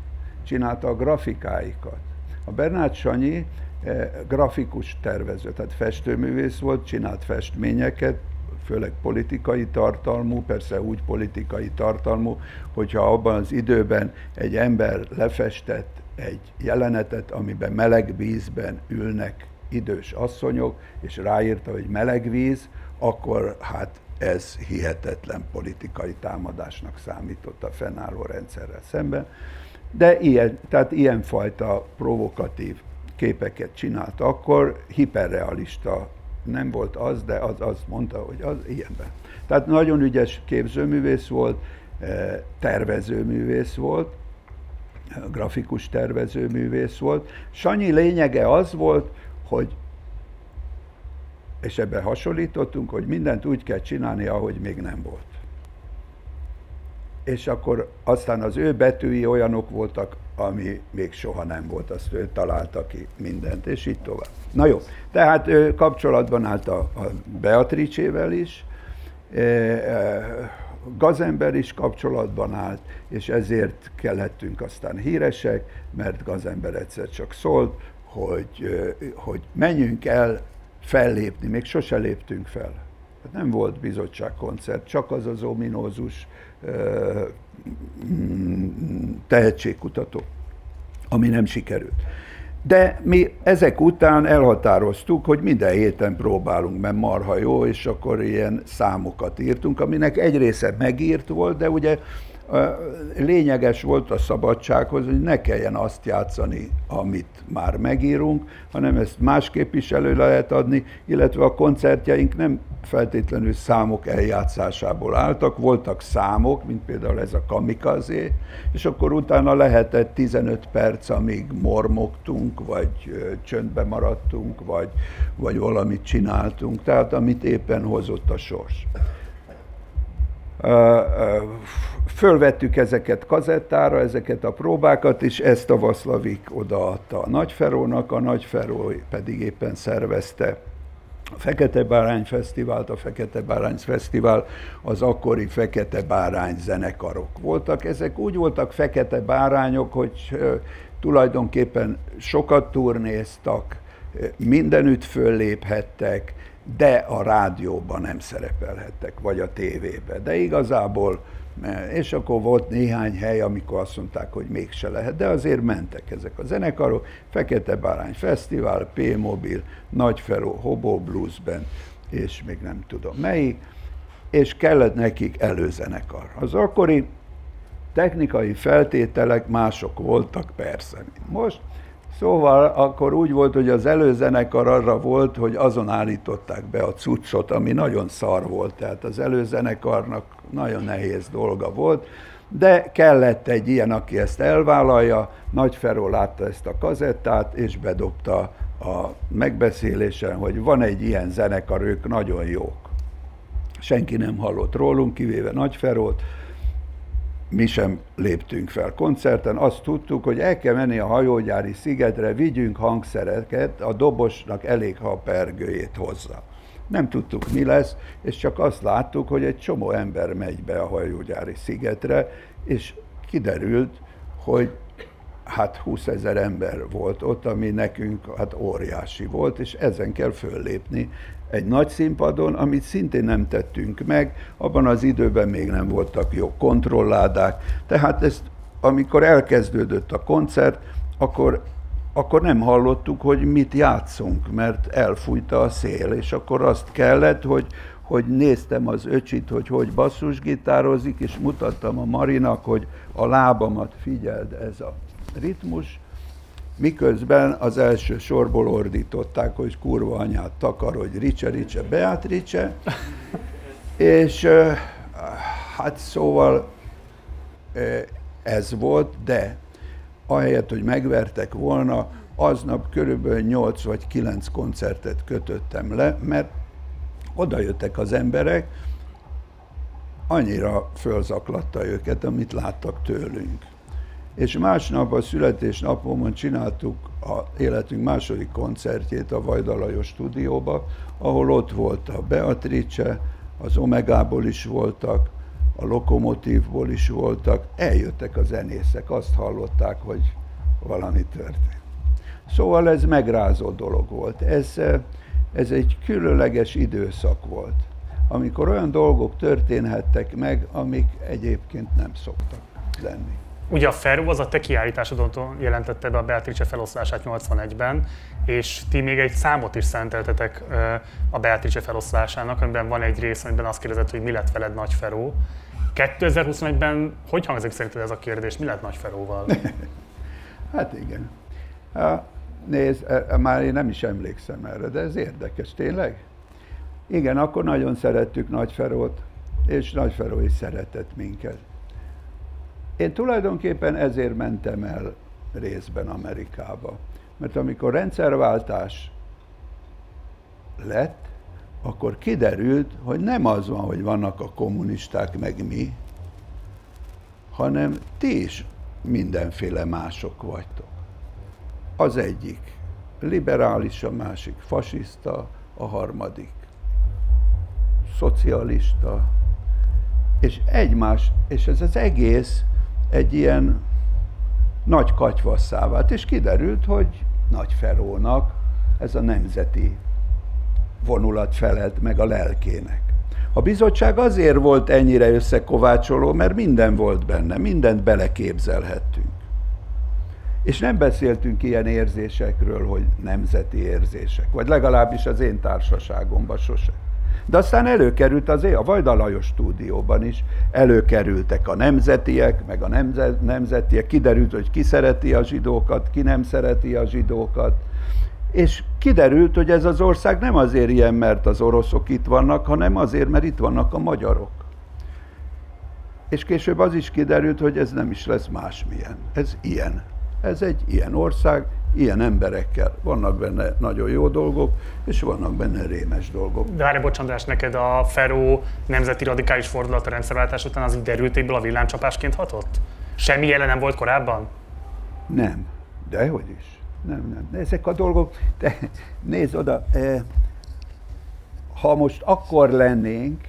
csinálta a grafikáikat. A Bernát Sanyi eh, grafikus tervező, tehát festőművész volt, csinált festményeket, főleg politikai tartalmú, persze úgy politikai tartalmú, hogyha abban az időben egy ember lefestett egy jelenetet, amiben meleg vízben ülnek idős asszonyok, és ráírta, hogy meleg víz, akkor hát ez hihetetlen politikai támadásnak számított a fennálló rendszerrel szemben. De ilyen, tehát ilyenfajta provokatív képeket csinált akkor, hiperrealista nem volt az, de az azt mondta, hogy az ilyenben. Tehát nagyon ügyes képzőművész volt, eh, tervezőművész volt, grafikus tervezőművész volt. Sanyi lényege az volt, hogy és ebben hasonlítottunk, hogy mindent úgy kell csinálni, ahogy még nem volt. És akkor aztán az ő betűi olyanok voltak, ami még soha nem volt, azt ő találta ki mindent, és így tovább. Na jó, tehát ő kapcsolatban állt a, a Beatrice-vel is, Gazember is kapcsolatban állt, és ezért kellettünk aztán híresek, mert Gazember egyszer csak szólt, hogy, hogy menjünk el fellépni, még sose léptünk fel. Hát nem volt bizottságkoncert, csak az az ominózus tehetségkutató, ami nem sikerült. De mi ezek után elhatároztuk, hogy minden héten próbálunk, mert marha jó, és akkor ilyen számokat írtunk, aminek egy része megírt volt, de ugye lényeges volt a szabadsághoz, hogy ne kelljen azt játszani, amit már megírunk, hanem ezt másképp is elő lehet adni, illetve a koncertjeink nem feltétlenül számok eljátszásából álltak, voltak számok, mint például ez a kamikazé, és akkor utána lehetett 15 perc, amíg mormogtunk, vagy csöndbe maradtunk, vagy, vagy valamit csináltunk, tehát amit éppen hozott a sors fölvettük ezeket kazettára, ezeket a próbákat, és ezt a Vaszlavik odaadta a Nagyferónak, a Nagyferó pedig éppen szervezte a Fekete Bárány Fesztivált, a Fekete Bárány Fesztivál az akkori Fekete Bárány zenekarok voltak. Ezek úgy voltak fekete bárányok, hogy tulajdonképpen sokat turnéztak, mindenütt fölléphettek, de a rádióban nem szerepelhettek, vagy a tévében. De igazából, és akkor volt néhány hely, amikor azt mondták, hogy mégse lehet, de azért mentek ezek a zenekarok, Fekete Bárány Fesztivál, P-Mobil, Nagyferó, Hobo Blues Band, és még nem tudom melyik, és kellett nekik előzenekar. Az akkori technikai feltételek mások voltak persze, mint most, Szóval akkor úgy volt, hogy az előzenekar arra volt, hogy azon állították be a cuccot, ami nagyon szar volt, tehát az előzenekarnak nagyon nehéz dolga volt, de kellett egy ilyen, aki ezt elvállalja, Nagy Feró látta ezt a kazettát, és bedobta a megbeszélésen, hogy van egy ilyen zenekar, ők nagyon jók. Senki nem hallott rólunk, kivéve Nagy Ferót, mi sem léptünk fel koncerten, azt tudtuk, hogy el kell menni a hajógyári szigetre, vigyünk hangszereket, a dobosnak elég, ha a pergőjét hozza. Nem tudtuk, mi lesz, és csak azt láttuk, hogy egy csomó ember megy be a hajógyári szigetre, és kiderült, hogy hát 20 ezer ember volt ott, ami nekünk hát óriási volt, és ezen kell föllépni egy nagy színpadon, amit szintén nem tettünk meg, abban az időben még nem voltak jó kontrolládák, tehát ezt, amikor elkezdődött a koncert, akkor, akkor nem hallottuk, hogy mit játszunk, mert elfújta a szél, és akkor azt kellett, hogy, hogy néztem az öcsit, hogy hogy basszusgitározik, és mutattam a Marinak, hogy a lábamat figyeld ez a ritmus, miközben az első sorból ordították, hogy kurva anyát takarodj, ricse, ricse, Beatrice, és hát szóval ez volt, de ahelyett, hogy megvertek volna, aznap körülbelül 8 vagy 9 koncertet kötöttem le, mert oda jöttek az emberek, annyira fölzaklatta őket, amit láttak tőlünk és másnap a születésnapomon csináltuk a életünk második koncertjét a Vajdalajos stúdióba, ahol ott volt a Beatrice, az Omegából is voltak, a Lokomotívból is voltak, eljöttek a zenészek, azt hallották, hogy valami történt. Szóval ez megrázó dolog volt. Ez, ez egy különleges időszak volt. amikor olyan dolgok történhettek meg, amik egyébként nem szoktak lenni.
Ugye a Ferro az a te kiállításodon jelentette be a Beatrice feloszlását 81-ben, és ti még egy számot is szenteltetek a Beatrice feloszlásának, amiben van egy rész, amiben azt kérdezett, hogy mi lett veled Nagy Feró. 2021-ben hogy hangzik szerinted ez a kérdés? Mi lett Nagy Feróval?
hát igen. Nézd, e, e, már én nem is emlékszem erre, de ez érdekes, tényleg? Igen, akkor nagyon szerettük Nagyferót, és Nagyferó is szeretett minket. Én tulajdonképpen ezért mentem el részben Amerikába. Mert amikor rendszerváltás lett, akkor kiderült, hogy nem az van, hogy vannak a kommunisták meg mi, hanem ti is mindenféle mások vagytok. Az egyik liberális, a másik fasiszta, a harmadik szocialista, és egymás, és ez az egész egy ilyen nagy katyvasszá vált, és kiderült, hogy Nagy Ferónak ez a nemzeti vonulat felelt meg a lelkének. A bizottság azért volt ennyire összekovácsoló, mert minden volt benne, mindent beleképzelhettünk. És nem beszéltünk ilyen érzésekről, hogy nemzeti érzések, vagy legalábbis az én társaságomban sose. De aztán előkerült az a Vajda Lajos stúdióban is, előkerültek a nemzetiek, meg a nemzetiek, kiderült, hogy ki szereti a zsidókat, ki nem szereti a zsidókat, és kiderült, hogy ez az ország nem azért ilyen, mert az oroszok itt vannak, hanem azért, mert itt vannak a magyarok. És később az is kiderült, hogy ez nem is lesz másmilyen. Ez ilyen. Ez egy ilyen ország, ilyen emberekkel. Vannak benne nagyon jó dolgok, és vannak benne rémes dolgok.
De várj, bocsánat, neked a Feró nemzeti radikális fordulat a rendszerváltás után az így derültékből a villámcsapásként hatott? Semmi jelen nem volt korábban?
Nem, de hogy is. Nem, nem. De ezek a dolgok, te nézd oda, eh, ha most akkor lennénk,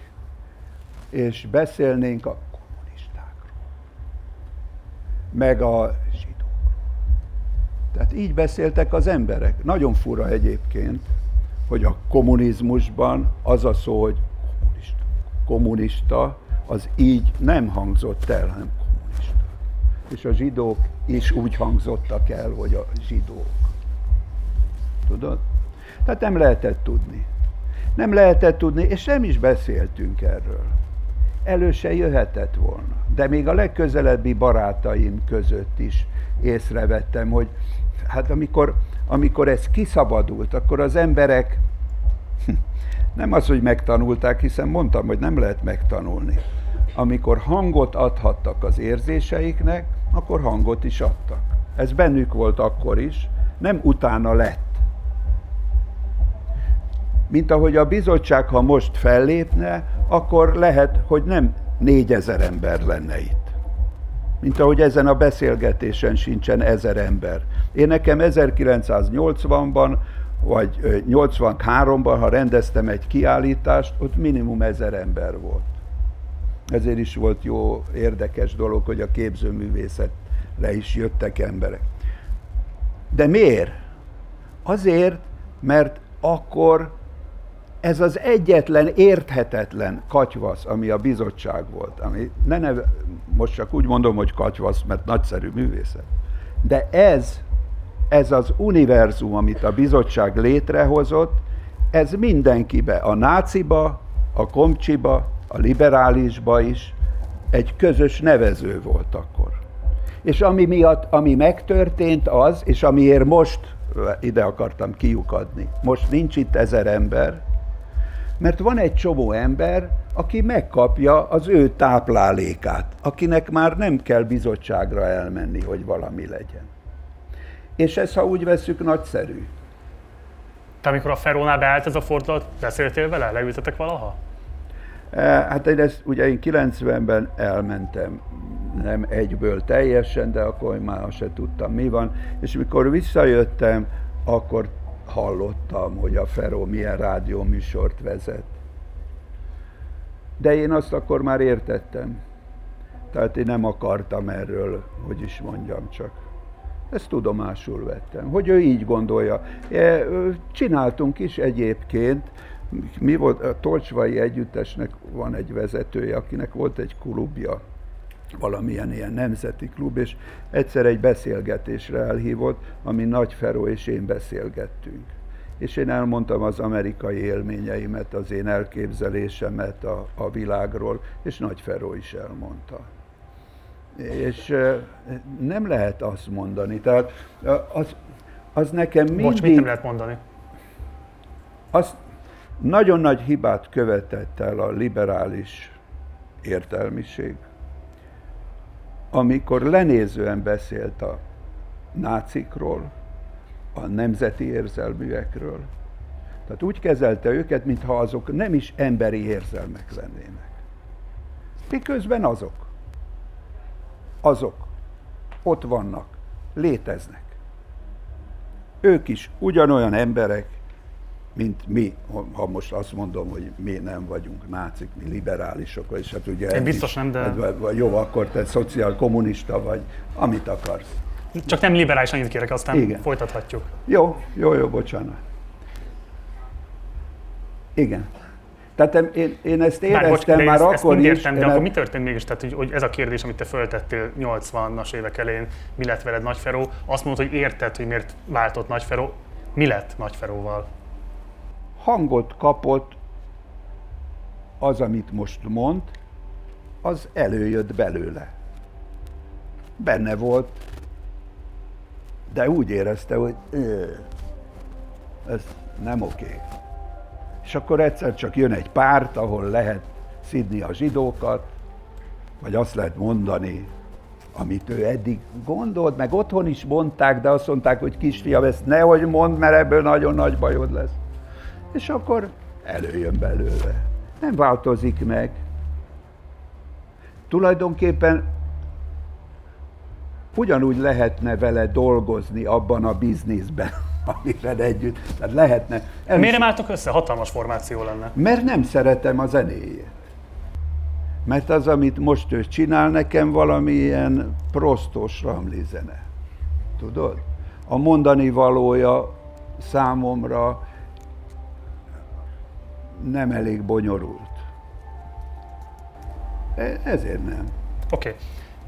és beszélnénk a kommunistákról, meg a tehát így beszéltek az emberek. Nagyon fura egyébként, hogy a kommunizmusban az a szó, hogy kommunista, kommunista az így nem hangzott el, hanem kommunista. És a zsidók is úgy hangzottak el, hogy a zsidók. Tudod? Tehát nem lehetett tudni. Nem lehetett tudni, és nem is beszéltünk erről. Elő se jöhetett volna. De még a legközelebbi barátaim között is észrevettem, hogy hát amikor, amikor ez kiszabadult, akkor az emberek nem az, hogy megtanulták, hiszen mondtam, hogy nem lehet megtanulni. Amikor hangot adhattak az érzéseiknek, akkor hangot is adtak. Ez bennük volt akkor is, nem utána lett. Mint ahogy a bizottság, ha most fellépne, akkor lehet, hogy nem négyezer ember lenne itt mint ahogy ezen a beszélgetésen sincsen ezer ember. Én nekem 1980-ban, vagy 83-ban, ha rendeztem egy kiállítást, ott minimum ezer ember volt. Ezért is volt jó, érdekes dolog, hogy a képzőművészetre is jöttek emberek. De miért? Azért, mert akkor ez az egyetlen érthetetlen katyvasz, ami a bizottság volt, ami ne neve, most csak úgy mondom, hogy katyvasz, mert nagyszerű művészet, de ez, ez az univerzum, amit a bizottság létrehozott, ez mindenkibe, a náciba, a komcsiba, a liberálisba is egy közös nevező volt akkor. És ami miatt, ami megtörtént az, és amiért most ide akartam kiukadni, most nincs itt ezer ember, mert van egy csomó ember, aki megkapja az ő táplálékát, akinek már nem kell bizottságra elmenni, hogy valami legyen. És ez, ha úgy veszük, nagyszerű.
Te amikor a Ferónál beállt ez a fordulat, beszéltél vele? Leültetek valaha?
E, hát én ezt, ugye én 90-ben elmentem, nem egyből teljesen, de akkor már se tudtam, mi van. És mikor visszajöttem, akkor hallottam, hogy a Feró milyen rádióműsort vezet. De én azt akkor már értettem. Tehát én nem akartam erről, hogy is mondjam csak. Ezt tudomásul vettem, hogy ő így gondolja. E, csináltunk is egyébként, mi volt, a Tolcsvai Együttesnek van egy vezetője, akinek volt egy klubja, valamilyen ilyen nemzeti klub, és egyszer egy beszélgetésre elhívott, ami Nagy Feró és én beszélgettünk. És én elmondtam az amerikai élményeimet, az én elképzelésemet a, a világról, és Nagy Feró is elmondta. És nem lehet azt mondani. Tehát az, az nekem mindig... Bocs,
mit nem lehet mondani?
Az nagyon nagy hibát követett el a liberális értelmiség, amikor lenézően beszélt a nácikról, a nemzeti érzelműekről. Tehát úgy kezelte őket, mintha azok nem is emberi érzelmek lennének. Miközben azok. Azok. Ott vannak. Léteznek. Ők is ugyanolyan emberek, mint mi, ha most azt mondom, hogy mi nem vagyunk nácik, mi liberálisok, és hát ugye...
Én biztos nem, de...
Vagy, jó, akkor te szociálkommunista vagy, amit akarsz.
Csak nem liberális annyit kérek, aztán Igen. folytathatjuk.
Jó, jó, jó, bocsánat. Igen. Tehát én, én ezt éreztem bocs, már ezt, akkor ezt is. Értem,
de akkor mi történt mégis? Tehát, hogy, hogy ez a kérdés, amit te föltettél 80-as évek elején, mi lett veled Nagyferó, azt mondod, hogy érted, hogy miért váltott Nagyferó. Mi lett Nagyferóval?
Hangot kapott az, amit most mond, az előjött belőle. Benne volt, de úgy érezte, hogy ez nem oké. És akkor egyszer csak jön egy párt, ahol lehet szidni a zsidókat, vagy azt lehet mondani, amit ő eddig gondolt, meg otthon is mondták, de azt mondták, hogy kisfiam, ezt nehogy mondd, mert ebből nagyon nagy bajod lesz és akkor előjön belőle. Nem változik meg. Tulajdonképpen ugyanúgy lehetne vele dolgozni abban a bizniszben, amiben együtt. Tehát lehetne.
El Miért nem álltok össze? Hatalmas formáció lenne.
Mert nem szeretem a zenéjét. Mert az, amit most ő csinál, nekem valami ilyen prostos ramli zene. Tudod? A mondani valója számomra nem elég bonyolult. E, ezért nem.
Oké. Okay.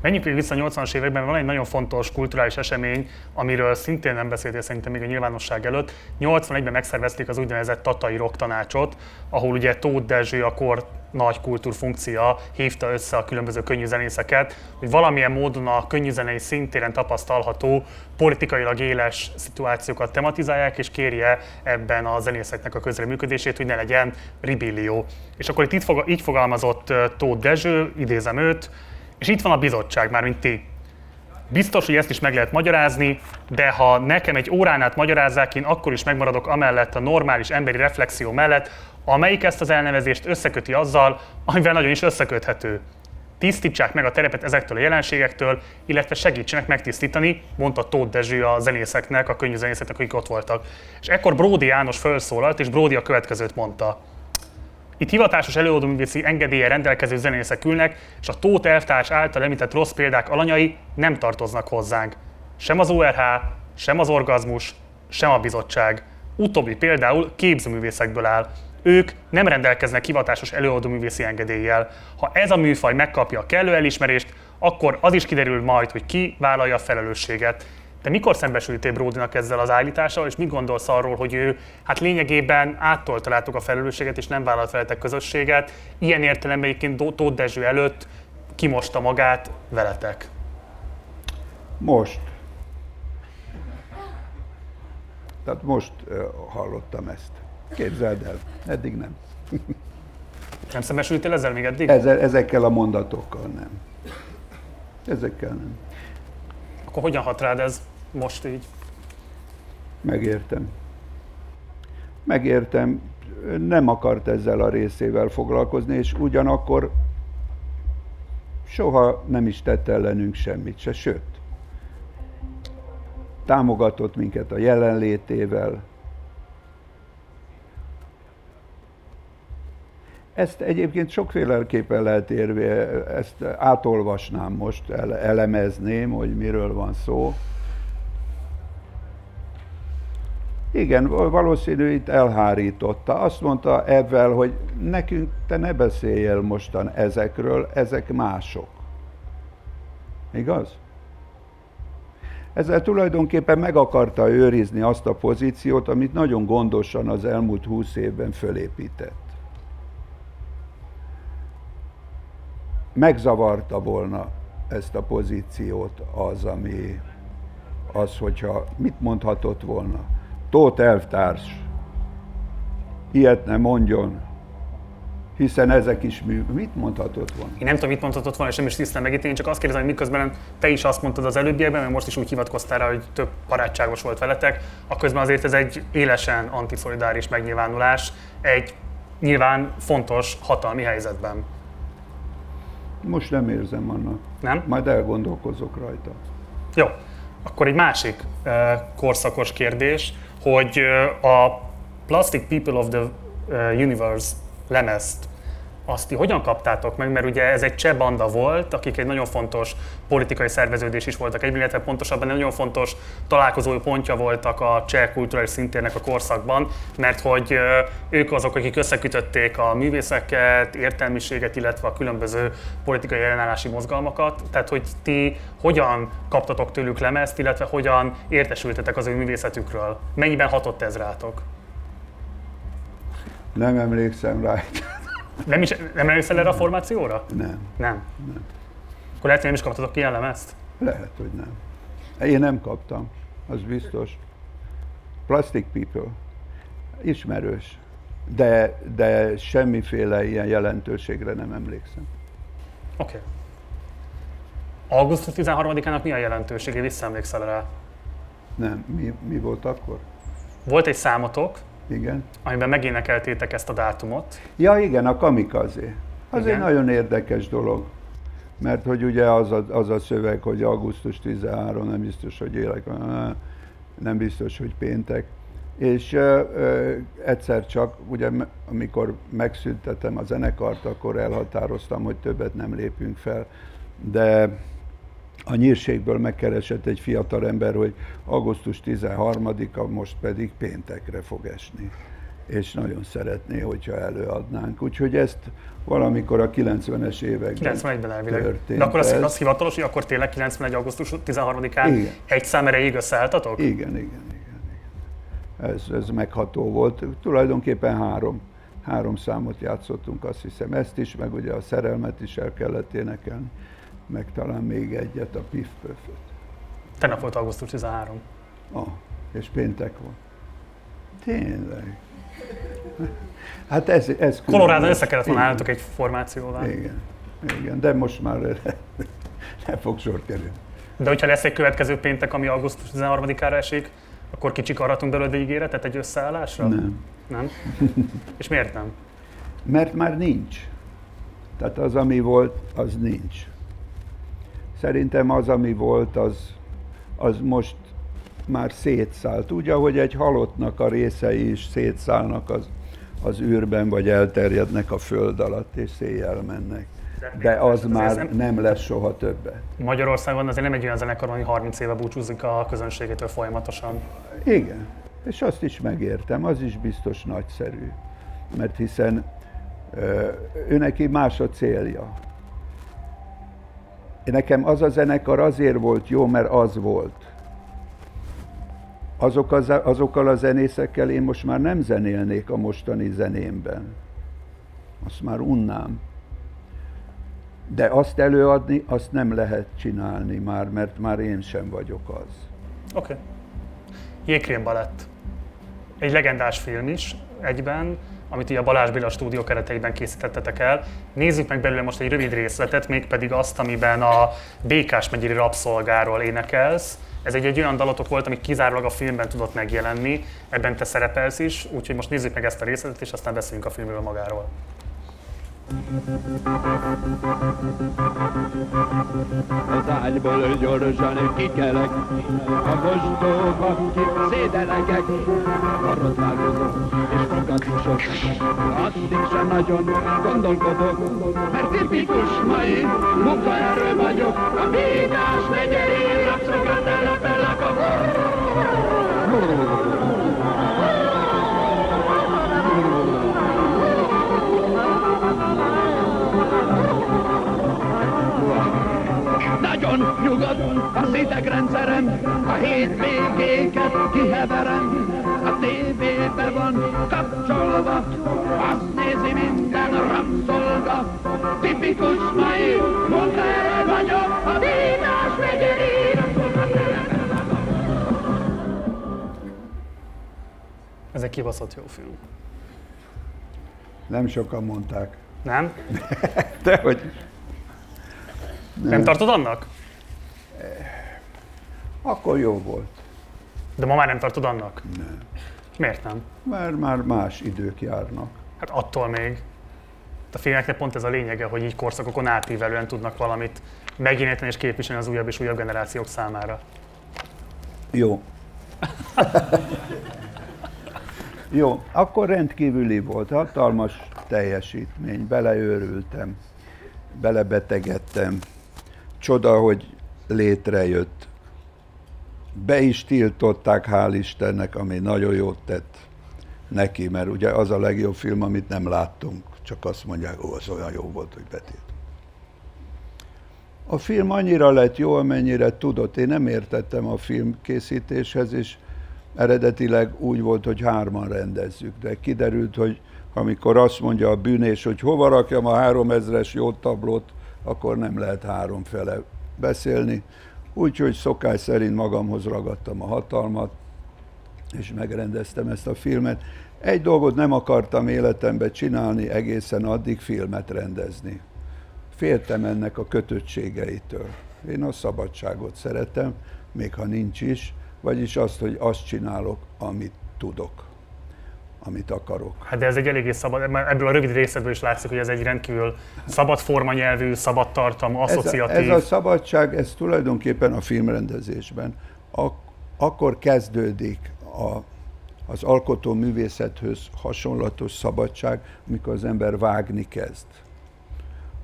Menjünk vissza a 80-as években, van egy nagyon fontos kulturális esemény, amiről szintén nem beszéltél szerintem még a nyilvánosság előtt. 81-ben megszervezték az úgynevezett Tatai Rock tanácsot, ahol ugye Tóth Dezső, a kor nagy kultúrfunkcia hívta össze a különböző könnyűzenészeket, hogy valamilyen módon a könnyűzenei szintéren tapasztalható politikailag éles szituációkat tematizálják, és kérje ebben a zenészeknek a közreműködését, hogy ne legyen ribillió. És akkor itt így fogalmazott Tóth Dezső, idézem őt, és itt van a bizottság, már mint ti. Biztos, hogy ezt is meg lehet magyarázni, de ha nekem egy órán át magyarázzák, én akkor is megmaradok amellett a normális emberi reflexió mellett, amelyik ezt az elnevezést összeköti azzal, amivel nagyon is összeköthető. Tisztítsák meg a terepet ezektől a jelenségektől, illetve segítsenek megtisztítani, mondta Tóth Dezső a zenészeknek, a könnyű zenészeknek, akik ott voltak. És ekkor Bródi János felszólalt, és Bródi a következőt mondta. Itt hivatásos előadóművészi engedélye rendelkező zenészek ülnek, és a Tóth elvtárs által említett rossz példák alanyai nem tartoznak hozzánk. Sem az ORH, sem az orgazmus, sem a bizottság. Utóbbi például képzőművészekből áll. Ők nem rendelkeznek hivatásos előadóművészi engedéllyel. Ha ez a műfaj megkapja a kellő elismerést, akkor az is kiderül majd, hogy ki vállalja a felelősséget. Te mikor szembesültél Bródinak ezzel az állítással, és mit gondolsz arról, hogy ő hát lényegében áttolta rátok a felelősséget, és nem vállalt veletek közösséget, ilyen értelemben egyébként Tóth Dezső előtt kimosta magát veletek?
Most. Tehát most uh, hallottam ezt. Képzeld el, eddig nem.
nem szembesültél ezzel még eddig?
Ezzel, ezekkel a mondatokkal nem. Ezekkel nem.
Akkor hogyan hat rád ez? Most így?
Megértem. Megértem, nem akart ezzel a részével foglalkozni, és ugyanakkor soha nem is tett ellenünk semmit se, sőt, támogatott minket a jelenlétével. Ezt egyébként sokféleképpen lehet érve, ezt átolvasnám most, elemezném, hogy miről van szó. Igen, valószínű itt elhárította. Azt mondta ebben, hogy nekünk te ne beszéljél mostan ezekről, ezek mások. Igaz? Ezzel tulajdonképpen meg akarta őrizni azt a pozíciót, amit nagyon gondosan az elmúlt húsz évben fölépített. Megzavarta volna ezt a pozíciót az, ami az, hogyha mit mondhatott volna. Tóth elvtárs, ilyet nem mondjon, hiszen ezek is mű. Mit mondhatott volna?
Én nem tudom, mit mondhatott volna, és nem is tisztem meg itt. Én csak azt kérdezem, hogy miközben te is azt mondtad az előbbiekben, mert most is úgy hivatkoztál rá, hogy több barátságos volt veletek, akközben azért ez egy élesen antiszolidáris megnyilvánulás egy nyilván fontos hatalmi helyzetben.
Most nem érzem annak.
Nem?
Majd elgondolkozok rajta.
Jó, akkor egy másik uh, korszakos kérdés, hogy a Plastic People of the Universe lemezt azt ti hogyan kaptátok meg, mert ugye ez egy cseh banda volt, akik egy nagyon fontos politikai szerveződés is voltak egyben, illetve pontosabban egy nagyon fontos találkozó pontja voltak a cseh kulturális szintérnek a korszakban, mert hogy ők azok, akik összekütötték a művészeket, értelmiséget, illetve a különböző politikai ellenállási mozgalmakat. Tehát, hogy ti hogyan kaptatok tőlük lemezt, illetve hogyan értesültetek az ő művészetükről? Mennyiben hatott ez rátok?
Nem emlékszem rá.
Nem, is, nem emlékszel erre a formációra?
Nem.
Nem? Nem. Akkor lehet, hogy nem is kaptatok ilyen lemezt?
Lehet, hogy nem. Én nem kaptam, az biztos. Plastic People. Ismerős. De, de semmiféle ilyen jelentőségre nem emlékszem.
Oké. Okay. Augusztus 13-ának mi a jelentősége? Visszaemlékszel rá?
Nem. Mi, mi volt akkor?
Volt egy számotok,
igen.
Amiben megénekeltétek ezt a dátumot.
Ja igen, a kamikazé. Az igen. egy nagyon érdekes dolog. Mert hogy ugye az a, az a szöveg, hogy augusztus 13, nem biztos, hogy élek, nem biztos, hogy péntek. És ö, ö, egyszer csak, ugye amikor megszüntetem a zenekart, akkor elhatároztam, hogy többet nem lépünk fel. De a nyírségből megkeresett egy fiatal ember, hogy augusztus 13-a most pedig péntekre fog esni és nagyon szeretné, hogyha előadnánk. Úgyhogy ezt valamikor a 90-es években 91-ben elvileg. Történt
De akkor az, az hivatalos, hogy akkor tényleg 91. augusztus 13-án egy szám erejéig összeálltatok?
Igen, igen, igen. igen. Ez, ez megható volt. Tulajdonképpen három, három számot játszottunk, azt hiszem. Ezt is, meg ugye a szerelmet is el kellett énekelni meg talán még egyet a Piff Puffet.
Tegnap volt augusztus 13.
Ah, és péntek volt. Tényleg. Hát ez, ez
Colorado össze kellett volna álltok egy formációval.
Igen, igen, de most már nem fog sor kerülni.
De hogyha lesz egy következő péntek, ami augusztus 13-ára esik, akkor kicsik aratunk belőle ígéretet egy összeállásra?
Nem.
Nem? És miért nem?
Mert már nincs. Tehát az, ami volt, az nincs. Szerintem az, ami volt, az, az most már szétszállt. Úgy, ahogy egy halottnak a részei is szétszállnak az, az űrben, vagy elterjednek a föld alatt, és széjjel mennek. De az már nem, nem lesz soha többet.
Magyarországon azért nem egy olyan zenekar, ami 30 éve búcsúzik a közönségétől folyamatosan.
Igen, és azt is megértem, az is biztos nagyszerű. Mert hiszen ő neki más a célja. Nekem az a zenekar azért volt jó, mert az volt. Azok az, azokkal a zenészekkel én most már nem zenélnék a mostani zenémben. Azt már unnám. De azt előadni, azt nem lehet csinálni már, mert már én sem vagyok az.
Oké. Okay. Jégkrém balett. Egy legendás film is egyben, amit így a Balázs Béla stúdió kereteiben készítettetek el. Nézzük meg belőle most egy rövid részletet, mégpedig azt, amiben a Békás megyeri rabszolgáról énekelsz. Ez egy, egy olyan dalotok volt, ami kizárólag a filmben tudott megjelenni, ebben te szerepelsz is, úgyhogy most nézzük meg ezt a részletet, és aztán beszéljünk a filmről magáról.
Az ágyból gyorsan kikelek, a mostóban szédelekek, barotálkozok és fogadosok. Addig sem nagyon gondolkodok, mert tipikus mai munkaerő vagyok, a bídás megyeri rabszokat telepelek a hétvégéket kiheverem, a tévébe van kapcsolva, azt nézi minden rabszolga. Tipikus mai munkára vagyok, a vívás megyeri.
Ez egy kibaszott jó film.
Nem sokan mondták.
Nem?
De hogy
Nem tartod annak?
Akkor jó volt.
De ma már nem tartod annak?
Nem.
Miért nem?
Mert már más idők járnak.
Hát attól még. A filmeknek pont ez a lényege, hogy így korszakokon átívelően tudnak valamit megjeleníteni és képviselni az újabb és újabb generációk számára.
Jó. Jó, akkor rendkívüli volt, hatalmas teljesítmény, beleőrültem, belebetegedtem. Csoda, hogy létrejött. Be is tiltották, hál' Istennek, ami nagyon jót tett neki, mert ugye az a legjobb film, amit nem láttunk, csak azt mondják, ó, az olyan jó volt, hogy betilt. A film annyira lett jó, amennyire tudott. Én nem értettem a film készítéshez, és eredetileg úgy volt, hogy hárman rendezzük, de kiderült, hogy amikor azt mondja a bűnés, hogy hova rakjam a három ezres jótablót, akkor nem lehet három fele beszélni. Úgyhogy szokás szerint magamhoz ragadtam a hatalmat, és megrendeztem ezt a filmet. Egy dolgot nem akartam életemben csinálni, egészen addig filmet rendezni. Féltem ennek a kötöttségeitől. Én a szabadságot szeretem, még ha nincs is, vagyis azt, hogy azt csinálok, amit tudok, amit akarok.
Hát de ez egy eléggé szabad, mert ebből a rövid részedből is látszik, hogy ez egy rendkívül szabad formanyelvű, szabad tartalmú,
Ez a,
asszociatív.
ez a szabadság, ez tulajdonképpen a filmrendezésben ak- akkor kezdődik a, az alkotó művészethez hasonlatos szabadság, amikor az ember vágni kezd.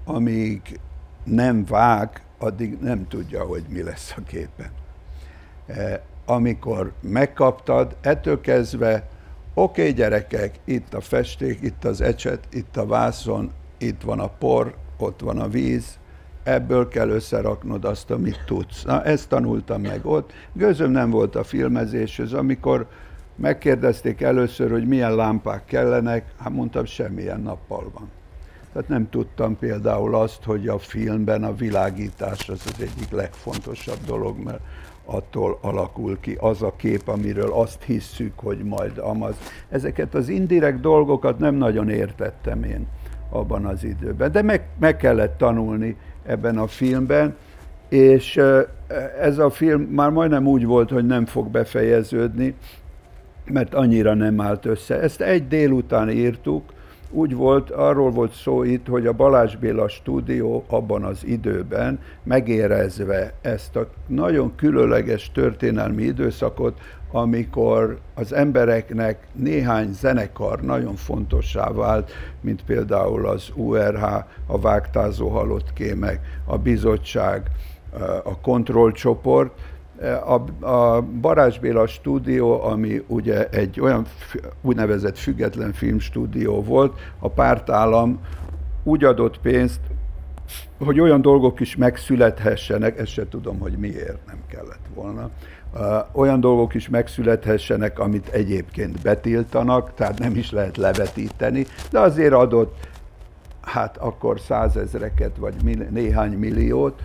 Amíg nem vág, addig nem tudja, hogy mi lesz a képen. E, amikor megkaptad, ettől kezdve, oké okay, gyerekek, itt a festék, itt az ecset, itt a vászon, itt van a por, ott van a víz, ebből kell összeraknod azt, amit tudsz. Na, ezt tanultam meg ott. Gőzöm nem volt a filmezéshez, amikor megkérdezték először, hogy milyen lámpák kellenek, hát mondtam, semmilyen nappal van. Tehát nem tudtam például azt, hogy a filmben a világítás az az egyik legfontosabb dolog, mert attól alakul ki az a kép, amiről azt hisszük, hogy majd amaz. Ezeket az indirekt dolgokat nem nagyon értettem én abban az időben, de meg, meg kellett tanulni ebben a filmben, és ez a film már majdnem úgy volt, hogy nem fog befejeződni, mert annyira nem állt össze. Ezt egy délután írtuk, úgy volt, arról volt szó itt, hogy a Balázs Béla stúdió abban az időben megérezve ezt a nagyon különleges történelmi időszakot, amikor az embereknek néhány zenekar nagyon fontossá vált, mint például az URH, a Vágtázó Halott Kémek, a bizottság, a kontrollcsoport, a, a Barázs Béla stúdió, ami ugye egy olyan úgynevezett független filmstúdió volt, a pártállam úgy adott pénzt, hogy olyan dolgok is megszülethessenek, ezt se tudom, hogy miért nem kellett volna, olyan dolgok is megszülethessenek, amit egyébként betiltanak, tehát nem is lehet levetíteni, de azért adott hát akkor százezreket, vagy néhány milliót,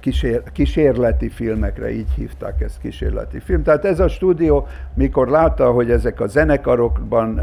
kísér, kísérleti filmekre, így hívták ezt kísérleti film. Tehát ez a stúdió, mikor látta, hogy ezek a zenekarokban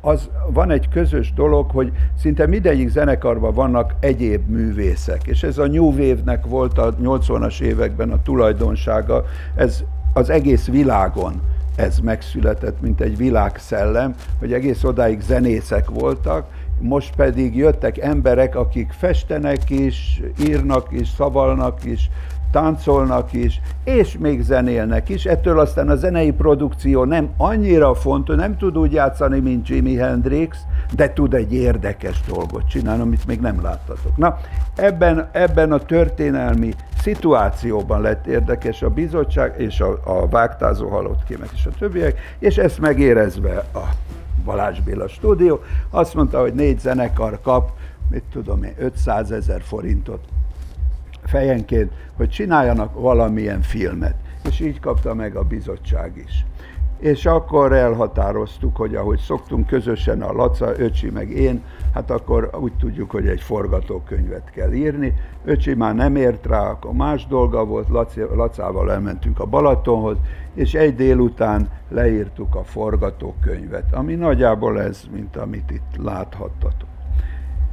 az, van egy közös dolog, hogy szinte mindegyik zenekarban vannak egyéb művészek, és ez a New Wave-nek volt a 80-as években a tulajdonsága, ez az egész világon ez megszületett, mint egy világszellem, hogy egész odáig zenészek voltak, most pedig jöttek emberek, akik festenek is, írnak is, szavalnak is, táncolnak is, és még zenélnek is. Ettől aztán a zenei produkció nem annyira fontos, nem tud úgy játszani, mint Jimi Hendrix, de tud egy érdekes dolgot csinálni, amit még nem láttatok. Na, ebben, ebben a történelmi szituációban lett érdekes a bizottság és a, a vágtázó halott kémek és a többiek, és ezt megérezve a Balázs Béla stúdió, azt mondta, hogy négy zenekar kap, mit tudom én, 500 ezer forintot fejenként, hogy csináljanak valamilyen filmet. és így kapta meg a bizottság is. És akkor elhatároztuk, hogy ahogy szoktunk közösen a Laca, Öcsi meg én, hát akkor úgy tudjuk, hogy egy forgatókönyvet kell írni. Öcsi már nem ért rá, akkor más dolga volt, Laci, Lacával elmentünk a Balatonhoz, és egy délután leírtuk a forgatókönyvet, ami nagyjából ez, mint amit itt láthattatok.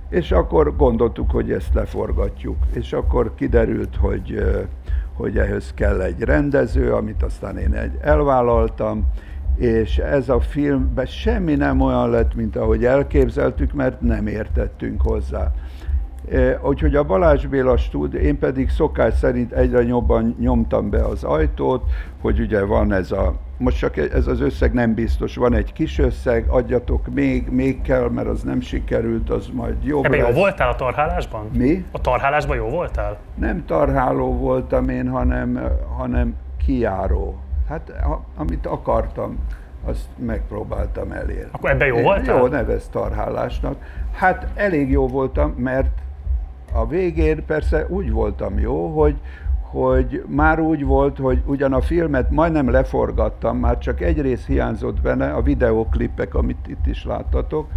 És akkor gondoltuk, hogy ezt leforgatjuk, és akkor kiderült, hogy hogy ehhez kell egy rendező, amit aztán én egy elvállaltam, és ez a filmben semmi nem olyan lett, mint ahogy elképzeltük, mert nem értettünk hozzá. Úgyhogy a Balázs Béla stúd, én pedig szokás szerint egyre jobban nyomtam be az ajtót, hogy ugye van ez a, most csak ez az összeg nem biztos, van egy kis összeg, adjatok még, még kell, mert az nem sikerült, az majd jobb
Ebben jó voltál a tarhálásban?
Mi?
A tarhálásban jó voltál?
Nem tarháló voltam én, hanem, hanem kiáró. Hát a, amit akartam, azt megpróbáltam elérni.
Akkor ebben jó voltál?
Jó, nevez tarhálásnak. Hát elég jó voltam, mert a végén persze úgy voltam jó, hogy, hogy már úgy volt, hogy ugyan a filmet majdnem leforgattam, már csak egy rész hiányzott benne, a videóklipek, amit itt is láttatok,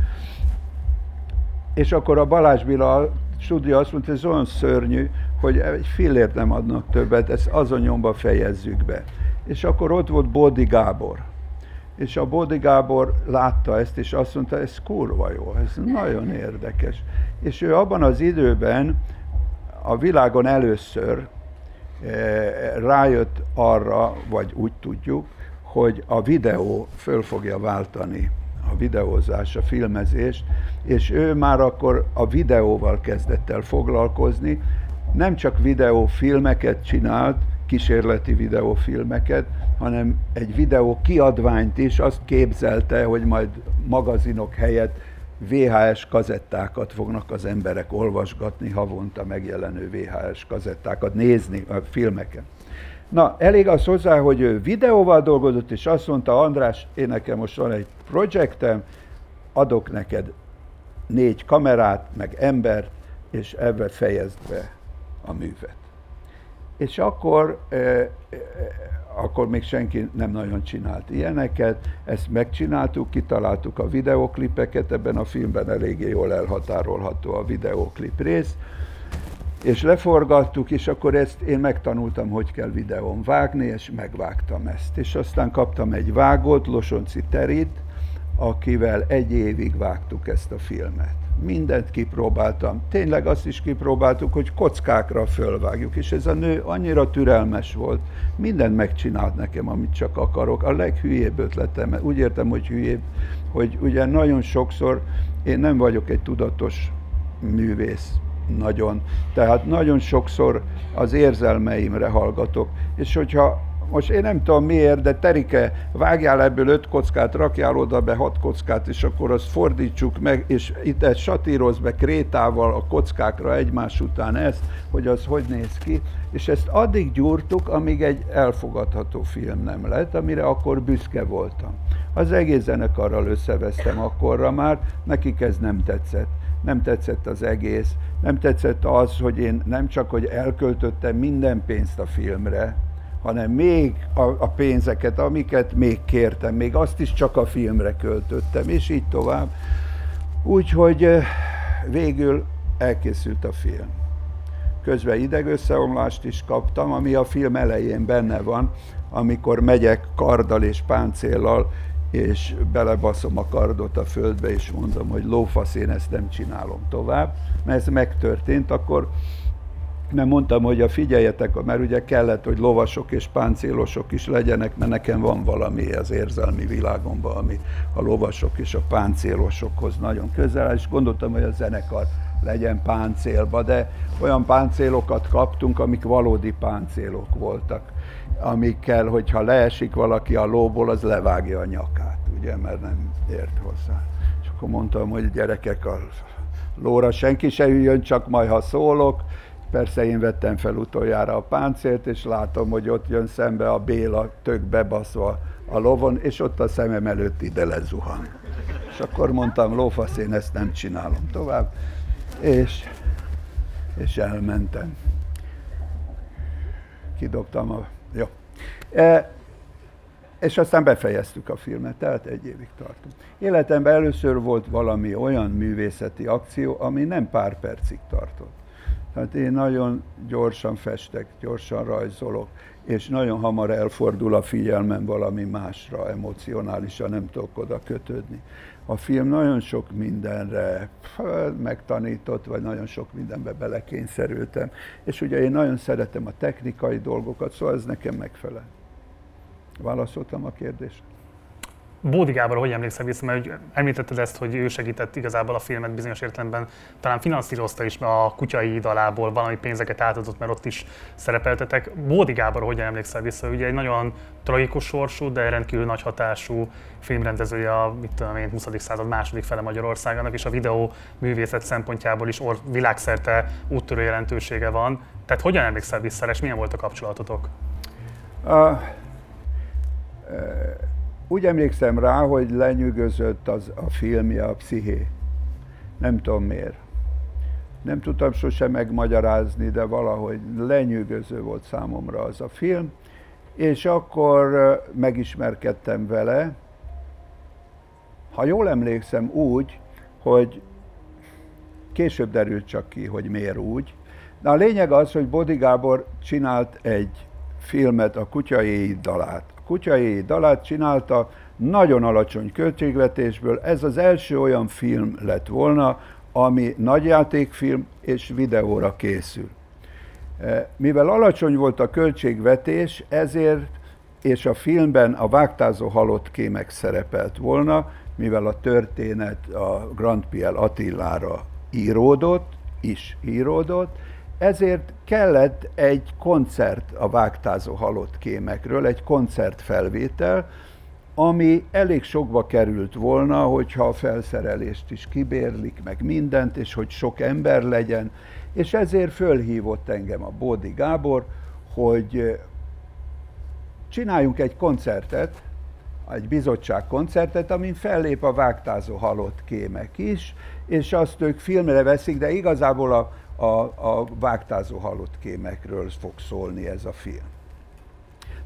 és akkor a Balázs Béla stúdió azt mondta, hogy ez olyan szörnyű, hogy egy fillért nem adnak többet, ezt azon nyomba fejezzük be. És akkor ott volt Bódi Gábor. És a Bódi Gábor látta ezt, és azt mondta, ez kurva jó, ez nagyon érdekes. És ő abban az időben a világon először rájött arra, vagy úgy tudjuk, hogy a videó föl fogja váltani a videózás, a filmezést, és ő már akkor a videóval kezdett el foglalkozni, nem csak videófilmeket csinált, kísérleti videófilmeket, hanem egy videó kiadványt is, azt képzelte, hogy majd magazinok helyett VHS kazettákat fognak az emberek olvasgatni, havonta megjelenő VHS kazettákat, nézni a filmeken. Na, elég az hozzá, hogy ő videóval dolgozott, és azt mondta, András, én nekem most van egy projektem, adok neked négy kamerát, meg embert, és ebbe fejezd be a művet. És akkor, eh, akkor még senki nem nagyon csinált ilyeneket, ezt megcsináltuk, kitaláltuk a videoklipeket, ebben a filmben eléggé jól elhatárolható a videoklip rész, és leforgattuk, és akkor ezt én megtanultam, hogy kell videón vágni, és megvágtam ezt. És aztán kaptam egy vágót, Losonci Terit, akivel egy évig vágtuk ezt a filmet. Mindent kipróbáltam. Tényleg azt is kipróbáltuk, hogy kockákra fölvágjuk, és ez a nő annyira türelmes volt, mindent megcsinált nekem, amit csak akarok. A leghülyébb ötletem, úgy értem, hogy hülyébb, hogy ugye nagyon sokszor én nem vagyok egy tudatos művész, nagyon. Tehát nagyon sokszor az érzelmeimre hallgatok. És hogyha most én nem tudom miért, de Terike, vágjál ebből öt kockát, rakjál oda be hat kockát, és akkor azt fordítsuk meg, és itt egy satíroz be krétával a kockákra egymás után ezt, hogy az hogy néz ki, és ezt addig gyúrtuk, amíg egy elfogadható film nem lett, amire akkor büszke voltam. Az egész zenekarral összevesztem akkorra már, nekik ez nem tetszett. Nem tetszett az egész, nem tetszett az, hogy én nem csak, hogy elköltöttem minden pénzt a filmre, hanem még a, a pénzeket, amiket még kértem, még azt is csak a filmre költöttem, és így tovább. Úgyhogy végül elkészült a film. Közben idegösszeomlást is kaptam, ami a film elején benne van, amikor megyek karddal és páncéllal és belebaszom a kardot a földbe, és mondom, hogy lófasz, én ezt nem csinálom tovább, mert ez megtörtént, akkor mert mondtam, hogy a figyeljetek, mert ugye kellett, hogy lovasok és páncélosok is legyenek, mert nekem van valami az érzelmi világomban, ami a lovasok és a páncélosokhoz nagyon közel, és gondoltam, hogy a zenekar legyen páncélba, de olyan páncélokat kaptunk, amik valódi páncélok voltak amikkel, hogyha leesik valaki a lóból, az levágja a nyakát, ugye, mert nem ért hozzá. És akkor mondtam, hogy gyerekek, a lóra senki se üljön, csak majd ha szólok. Persze én vettem fel utoljára a páncélt, és látom, hogy ott jön szembe a Béla tök bebaszva a lovon, és ott a szemem előtt ide lezuhan. És akkor mondtam, lófasz, én ezt nem csinálom tovább, és, és elmentem. Kidobtam a jó. E, és aztán befejeztük a filmet, tehát egy évig tartott. Életemben először volt valami olyan művészeti akció, ami nem pár percig tartott. Tehát én nagyon gyorsan festek, gyorsan rajzolok, és nagyon hamar elfordul a figyelmem valami másra, emocionálisan nem tudok oda kötődni. A film nagyon sok mindenre megtanított, vagy nagyon sok mindenbe belekényszerültem, és ugye én nagyon szeretem a technikai dolgokat, szóval ez nekem megfelel. Válaszoltam a kérdésre?
Bódi Gábor, hogy emlékszel vissza, mert említetted ezt, hogy ő segített igazából a filmet bizonyos értelemben, talán finanszírozta is a kutyai dalából, valami pénzeket átadott, mert ott is szerepeltetek. Bódi Gábor, hogy emlékszel vissza, ugye egy nagyon tragikus sorsú, de rendkívül nagy hatású filmrendezője a mit tudom én, 20. század második fele Magyarországának, és a videó művészet szempontjából is or- világszerte úttörő jelentősége van. Tehát hogyan emlékszel vissza, és milyen volt a kapcsolatotok? Uh,
úgy emlékszem rá, hogy lenyűgözött az, a filmje, a psziché. Nem tudom miért. Nem tudtam sose megmagyarázni, de valahogy lenyűgöző volt számomra az a film. És akkor megismerkedtem vele. Ha jól emlékszem, úgy, hogy később derült csak ki, hogy miért úgy. De a lényeg az, hogy Bodi Gábor csinált egy filmet, a Kutyai dalát kutyai dalát csinálta, nagyon alacsony költségvetésből. Ez az első olyan film lett volna, ami nagyjátékfilm és videóra készül. E, mivel alacsony volt a költségvetés, ezért és a filmben a vágtázó halott kémek szerepelt volna, mivel a történet a Grand Piel Attilára íródott, is íródott, ezért kellett egy koncert a vágtázó halott kémekről, egy koncertfelvétel, ami elég sokba került volna, hogyha a felszerelést is kibérlik, meg mindent, és hogy sok ember legyen, és ezért fölhívott engem a Bódi Gábor, hogy csináljunk egy koncertet, egy bizottság koncertet, amin fellép a vágtázó halott kémek is, és azt ők filmre veszik, de igazából a a, a vágtázó halott kémekről fog szólni ez a film.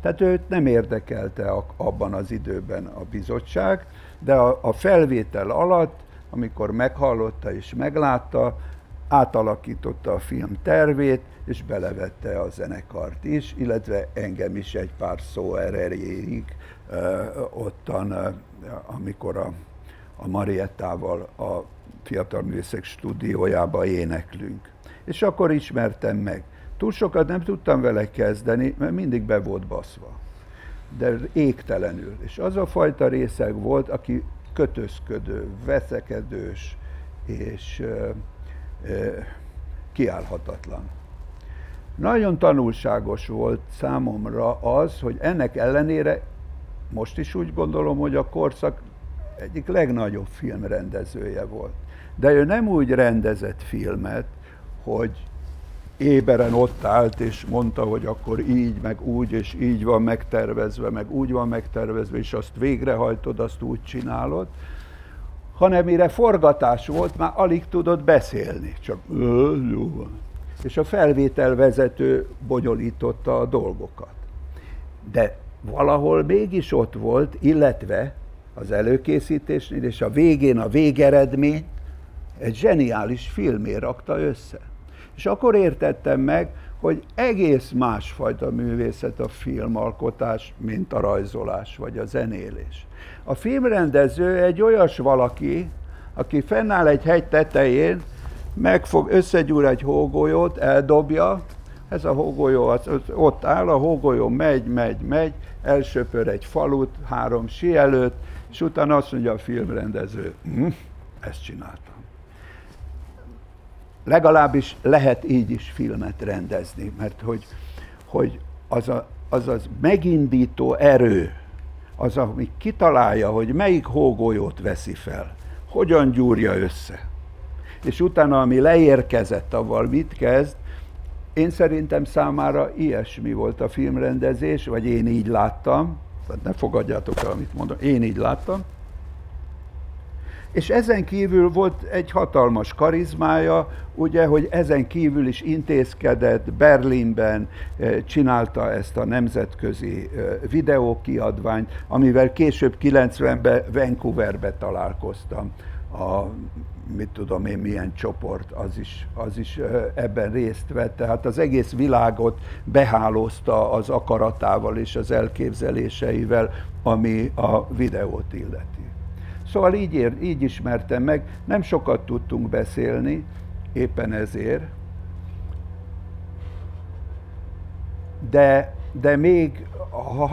Tehát őt nem érdekelte abban az időben a bizottság, de a, a felvétel alatt, amikor meghallotta és meglátta, átalakította a film tervét, és belevette a zenekart is, illetve engem is egy pár szó erejéig ottan, amikor a, a Mariettával a Fiatal Művészek stúdiójába éneklünk és akkor ismertem meg. Túl sokat nem tudtam vele kezdeni, mert mindig be volt baszva. De égtelenül. És az a fajta részeg volt, aki kötözködő, veszekedős és ö, ö, kiállhatatlan. Nagyon tanulságos volt számomra az, hogy ennek ellenére, most is úgy gondolom, hogy a korszak egyik legnagyobb filmrendezője volt. De ő nem úgy rendezett filmet, hogy éberen ott állt, és mondta, hogy akkor így, meg úgy, és így van megtervezve, meg úgy van megtervezve, és azt végrehajtod, azt úgy csinálod, hanem mire forgatás volt, már alig tudott beszélni, csak jó van. És a felvételvezető bonyolította a dolgokat. De valahol mégis ott volt, illetve az előkészítésnél, és a végén a végeredmény egy zseniális filmé rakta össze. És akkor értettem meg, hogy egész másfajta művészet a filmalkotás, mint a rajzolás vagy a zenélés. A filmrendező egy olyas valaki, aki fennáll egy hegy tetején, megfog, összegyúr egy hógolyót, eldobja, ez a hógolyó az, ott áll, a hógolyó megy, megy, megy, elsöpör egy falut három sí előtt, és utána azt mondja a filmrendező, hm, ezt csináltam legalábbis lehet így is filmet rendezni, mert hogy, hogy az, a, az az megindító erő, az, ami kitalálja, hogy melyik hógolyót veszi fel, hogyan gyúrja össze. És utána, ami leérkezett, avval mit kezd, én szerintem számára ilyesmi volt a filmrendezés, vagy én így láttam, tehát ne fogadjátok el, amit mondom, én így láttam, És ezen kívül volt egy hatalmas karizmája, ugye, hogy ezen kívül is intézkedett, Berlinben eh, csinálta ezt a nemzetközi eh, videókiadványt, amivel később 90-ben Vancouverbe találkoztam. A, mit tudom én, milyen csoport, az is, az is eh, ebben részt vett. Tehát az egész világot behálózta az akaratával és az elképzeléseivel, ami a videót illeti. Szóval így, ér, így ismertem meg, nem sokat tudtunk beszélni, éppen ezért, de, de még a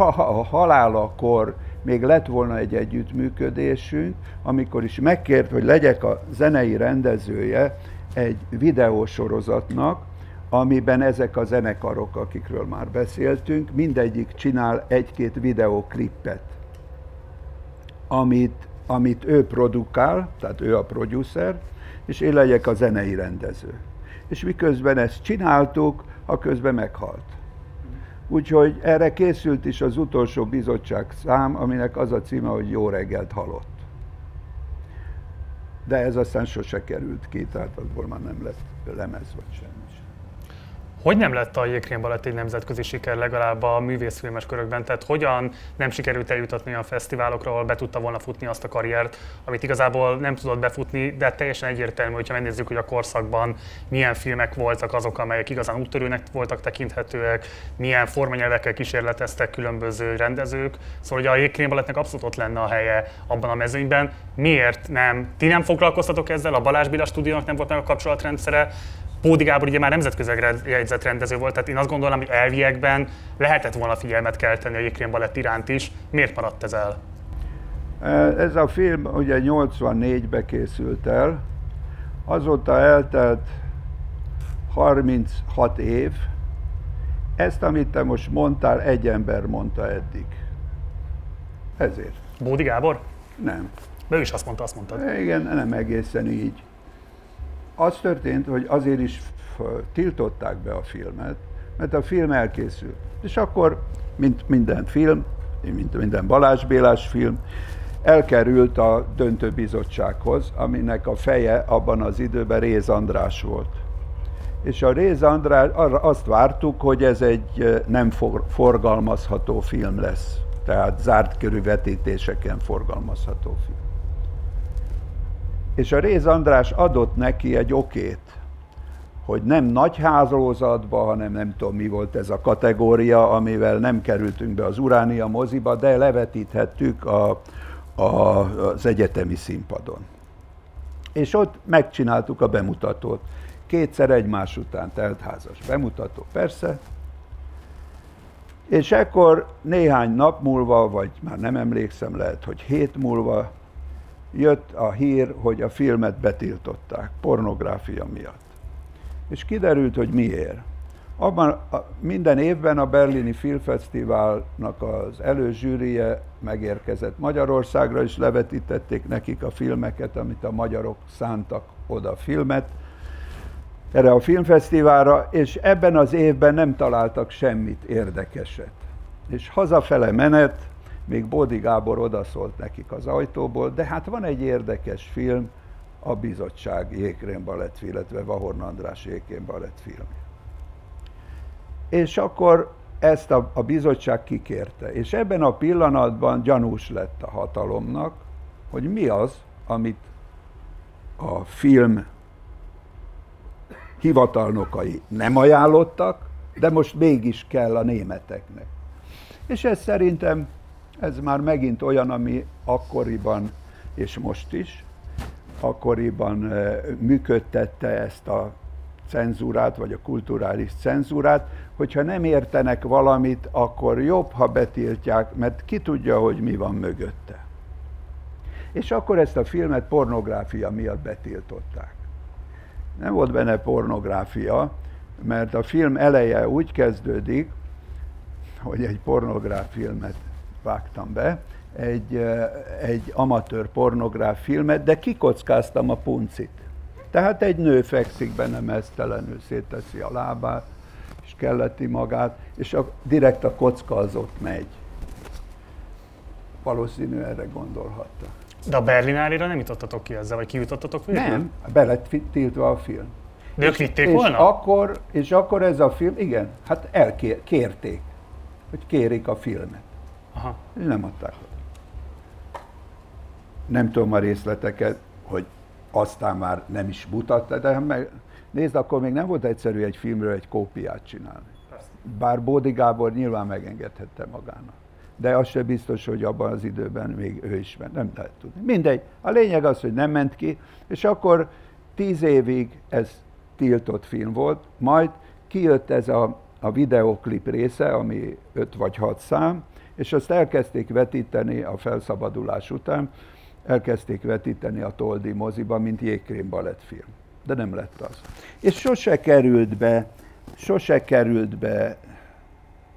halálakor még lett volna egy együttműködésünk, amikor is megkért, hogy legyek a zenei rendezője egy videósorozatnak, amiben ezek a zenekarok, akikről már beszéltünk, mindegyik csinál egy-két videóklippet, amit amit ő produkál, tehát ő a producer, és én legyek a zenei rendező. És miközben ezt csináltuk, a közben meghalt. Úgyhogy erre készült is az utolsó bizottság szám, aminek az a címe, hogy Jó reggelt halott. De ez aztán sose került ki, tehát abból már nem lett lemez vagy semmi.
Hogy nem lett a Jékrén Balett egy nemzetközi siker legalább a művészfilmes körökben? Tehát hogyan nem sikerült eljutatni a fesztiválokra, ahol be tudta volna futni azt a karriert, amit igazából nem tudott befutni, de teljesen egyértelmű, hogyha megnézzük, hogy a korszakban milyen filmek voltak azok, amelyek igazán úttörőnek voltak tekinthetőek, milyen formanyelvekkel kísérleteztek különböző rendezők. Szóval hogy a Jékrén Balettnek abszolút ott lenne a helye abban a mezőnyben. Miért nem? Ti nem foglalkoztatok ezzel? A Balázs Béla stúdiónak nem volt meg a kapcsolatrendszere? Pódi Gábor ugye már nemzetközileg jegyzett rendező volt, tehát én azt gondolom, hogy elviekben lehetett volna figyelmet kelteni a Jékrén Balett iránt is. Miért maradt ez el?
Ez a film ugye 84-be készült el, azóta eltelt 36 év. Ezt, amit te most mondtál, egy ember mondta eddig. Ezért.
Bódi Gábor?
Nem.
Ő is azt mondta, azt mondtad.
Igen, nem egészen így az történt, hogy azért is tiltották be a filmet, mert a film elkészült. És akkor, mint minden film, mint minden Balázs Bélás film, elkerült a döntőbizottsághoz, aminek a feje abban az időben Réz András volt. És a Réz András, azt vártuk, hogy ez egy nem forgalmazható film lesz. Tehát zárt körű vetítéseken forgalmazható film és a Réz András adott neki egy okét, hogy nem nagy házlózatba, hanem nem tudom mi volt ez a kategória, amivel nem kerültünk be az Uránia moziba, de levetíthettük a, a, az egyetemi színpadon. És ott megcsináltuk a bemutatót. Kétszer egymás után teltházas bemutató, persze. És ekkor néhány nap múlva, vagy már nem emlékszem, lehet, hogy hét múlva jött a hír, hogy a filmet betiltották pornográfia miatt. És kiderült, hogy miért. Abban a, minden évben a Berlini Filmfesztiválnak az előzsűrije megérkezett Magyarországra, és levetítették nekik a filmeket, amit a magyarok szántak oda filmet, erre a filmfesztiválra, és ebben az évben nem találtak semmit érdekeset. És hazafele menet, még Bódi Gábor odaszólt nekik az ajtóból, de hát van egy érdekes film, a bizottság Jékrén Balett, illetve Vahorn András Jékrén Balett film. És akkor ezt a, a bizottság kikérte. És ebben a pillanatban gyanús lett a hatalomnak, hogy mi az, amit a film hivatalnokai nem ajánlottak, de most mégis kell a németeknek. És ez szerintem ez már megint olyan, ami akkoriban, és most is, akkoriban működtette ezt a cenzúrát, vagy a kulturális cenzúrát, hogyha nem értenek valamit, akkor jobb, ha betiltják, mert ki tudja, hogy mi van mögötte. És akkor ezt a filmet pornográfia miatt betiltották. Nem volt benne pornográfia, mert a film eleje úgy kezdődik, hogy egy pornográf filmet vágtam be, egy, egy amatőr pornográf filmet, de kikockáztam a puncit. Tehát egy nő fekszik benne mesztelenül, szétteszi a lábát, és kelleti magát, és a, direkt a kocka az ott megy. Valószínű erre gondolhatta.
De a Berlinárira nem jutottatok ki ezzel, vagy kijutottatok végül?
Nem, be lett tiltva a film.
De ők vitték
és
volna?
Akkor, és akkor ez a film, igen, hát elkérték, hogy kérik a filmet.
Aha.
Nem adták. Nem tudom a részleteket, hogy aztán már nem is mutatta, de meg, nézd, akkor még nem volt egyszerű egy filmről egy kópiát csinálni. Bár Bódi Gábor nyilván megengedhette magának. De az se biztos, hogy abban az időben még ő is ment. Nem lehet tudni. Mindegy. A lényeg az, hogy nem ment ki, és akkor tíz évig ez tiltott film volt, majd kijött ez a, a videoklip része, ami öt vagy hat szám, és azt elkezdték vetíteni a felszabadulás után, elkezdték vetíteni a Toldi moziba, mint jégkrém balettfilm. De nem lett az. És sose került be, sose került be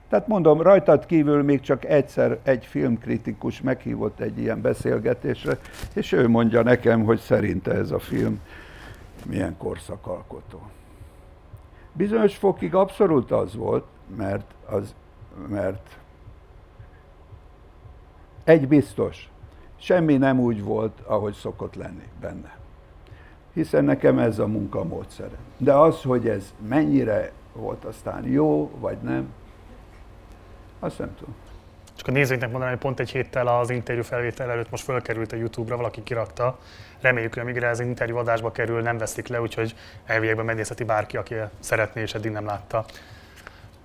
tehát mondom, rajtad kívül még csak egyszer egy filmkritikus meghívott egy ilyen beszélgetésre, és ő mondja nekem, hogy szerinte ez a film milyen korszakalkotó. Bizonyos fokig abszolút az volt, mert, az, mert egy biztos, semmi nem úgy volt, ahogy szokott lenni benne. Hiszen nekem ez a munkamódszerem. De az, hogy ez mennyire volt aztán jó, vagy nem, azt nem tudom.
Csak a nézőinknek mondanám, hogy pont egy héttel az interjú felvétel előtt most fölkerült a YouTube-ra, valaki kirakta. Reméljük, hogy amíg ez interjú adásba kerül, nem veszik le, úgyhogy elviekben megnézheti bárki, aki szeretné és eddig nem látta.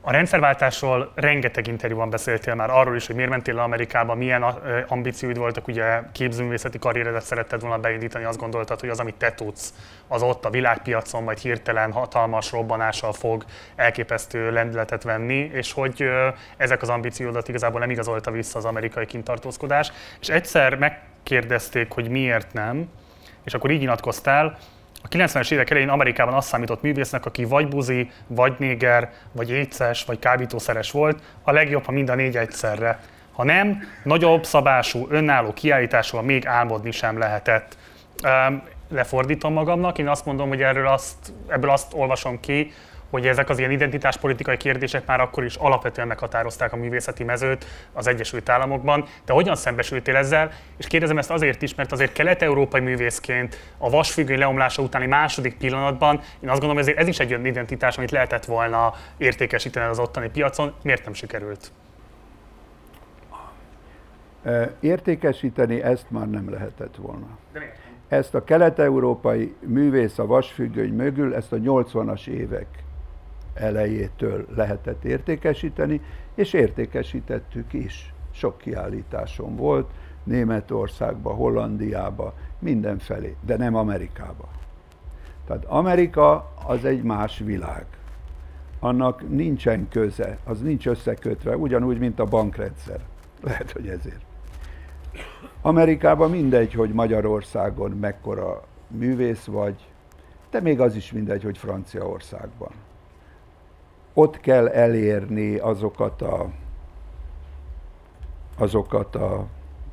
A rendszerváltásról rengeteg interjúban beszéltél már arról is, hogy miért mentél le Amerikába, milyen ambícióid voltak, ugye képzőművészeti karrieredet szeretted volna beindítani, azt gondoltad, hogy az, amit te tudsz, az ott a világpiacon majd hirtelen hatalmas robbanással fog elképesztő lendületet venni, és hogy ezek az ambíciódat igazából nem igazolta vissza az amerikai kintartózkodás. És egyszer megkérdezték, hogy miért nem, és akkor így nyilatkoztál, a 90-es évek elején Amerikában azt számított művésznek, aki vagy buzi, vagy néger, vagy éces, vagy kábítószeres volt, a legjobb, ha mind a négy egyszerre. Ha nem, nagyobb szabású, önálló kiállításról még álmodni sem lehetett. Lefordítom magamnak, én azt mondom, hogy erről azt, ebből azt olvasom ki, hogy ezek az ilyen identitáspolitikai kérdések már akkor is alapvetően meghatározták a művészeti mezőt az Egyesült Államokban. De hogyan szembesültél ezzel? És kérdezem ezt azért is, mert azért kelet-európai művészként a vasfüggöny leomlása utáni második pillanatban én azt gondolom, hogy ez is egy olyan identitás, amit lehetett volna értékesíteni az ottani piacon. Miért nem sikerült?
Értékesíteni ezt már nem lehetett volna. Ezt a kelet-európai művész a vasfüggöny mögül, ezt a 80-as évek elejétől lehetett értékesíteni, és értékesítettük is. Sok kiállításon volt, Németországba, Hollandiába, mindenfelé, de nem Amerikába. Tehát Amerika az egy más világ. Annak nincsen köze, az nincs összekötve, ugyanúgy, mint a bankrendszer. Lehet, hogy ezért. Amerikában mindegy, hogy Magyarországon mekkora művész vagy, de még az is mindegy, hogy Franciaországban ott kell elérni azokat a, azokat a,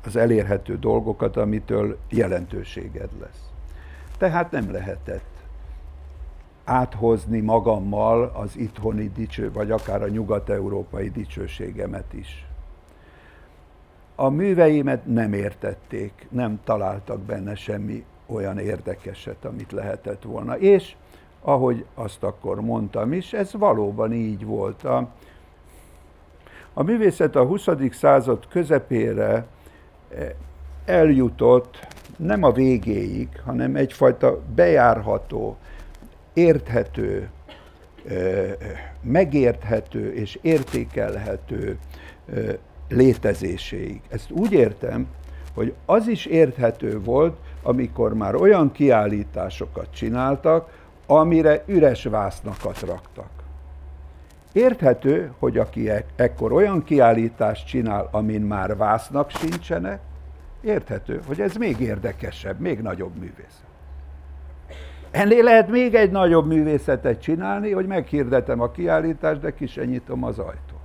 az elérhető dolgokat, amitől jelentőséged lesz. Tehát nem lehetett áthozni magammal az itthoni dicső, vagy akár a nyugat-európai dicsőségemet is. A műveimet nem értették, nem találtak benne semmi olyan érdekeset, amit lehetett volna. És ahogy azt akkor mondtam is, ez valóban így volt. A, a művészet a 20. század közepére eh, eljutott nem a végéig, hanem egyfajta bejárható, érthető, eh, megérthető és értékelhető eh, létezéséig. Ezt úgy értem, hogy az is érthető volt, amikor már olyan kiállításokat csináltak, amire üres vásznakat raktak. Érthető, hogy aki e- ekkor olyan kiállítást csinál, amin már vásznak sincsenek, érthető, hogy ez még érdekesebb, még nagyobb művészet. Ennél lehet még egy nagyobb művészetet csinálni, hogy meghirdetem a kiállítást, de ki se nyitom az ajtót.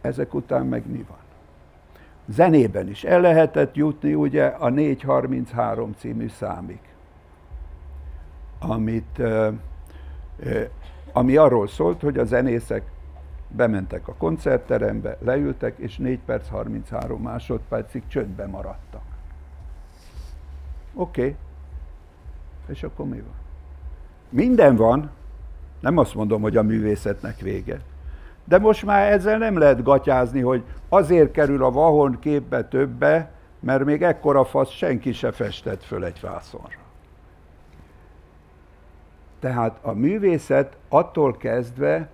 Ezek után meg mi van? Zenében is el lehetett jutni ugye a 433 című számig amit, ami arról szólt, hogy a zenészek bementek a koncertterembe, leültek, és 4 perc 33 másodpercig csöndbe maradtak. Oké. Okay. És akkor mi van? Minden van, nem azt mondom, hogy a művészetnek vége. De most már ezzel nem lehet gatyázni, hogy azért kerül a vahon képbe többe, mert még ekkora fasz senki se festett föl egy vászonra. Tehát a művészet attól kezdve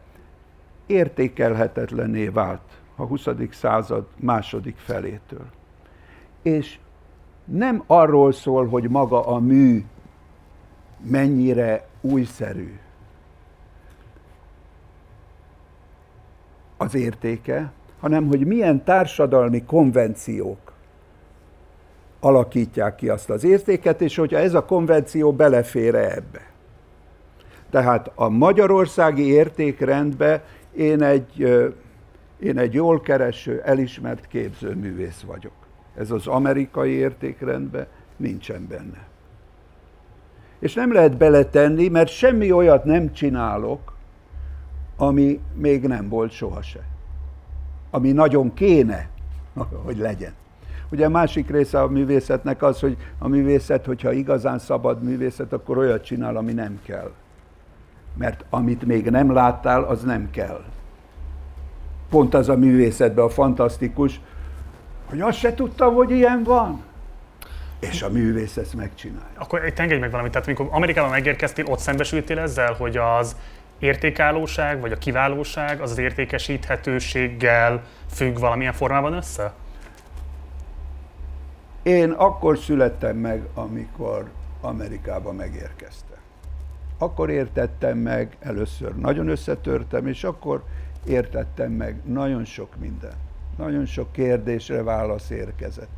értékelhetetlenné vált a 20. század második felétől. És nem arról szól, hogy maga a mű mennyire újszerű, az értéke, hanem hogy milyen társadalmi konvenciók alakítják ki azt az értéket, és hogyha ez a konvenció belefér ebbe. Tehát a magyarországi értékrendbe én egy, én egy jól kereső, elismert képzőművész vagyok. Ez az amerikai értékrendben nincsen benne. És nem lehet beletenni, mert semmi olyat nem csinálok, ami még nem volt sohasem. Ami nagyon kéne, hogy legyen. Ugye a másik része a művészetnek az, hogy a művészet, hogyha igazán szabad művészet, akkor olyat csinál, ami nem kell. Mert amit még nem láttál, az nem kell. Pont az a művészetben a fantasztikus, hogy azt se tudtam, hogy ilyen van. És a művész ezt megcsinálja.
Akkor egy engedj meg valamit. Tehát amikor Amerikában megérkeztél, ott szembesültél ezzel, hogy az értékállóság, vagy a kiválóság az az értékesíthetőséggel függ valamilyen formában össze?
Én akkor születtem meg, amikor Amerikába megérkeztem. Akkor értettem meg, először nagyon összetörtem, és akkor értettem meg nagyon sok minden. Nagyon sok kérdésre válasz érkezett.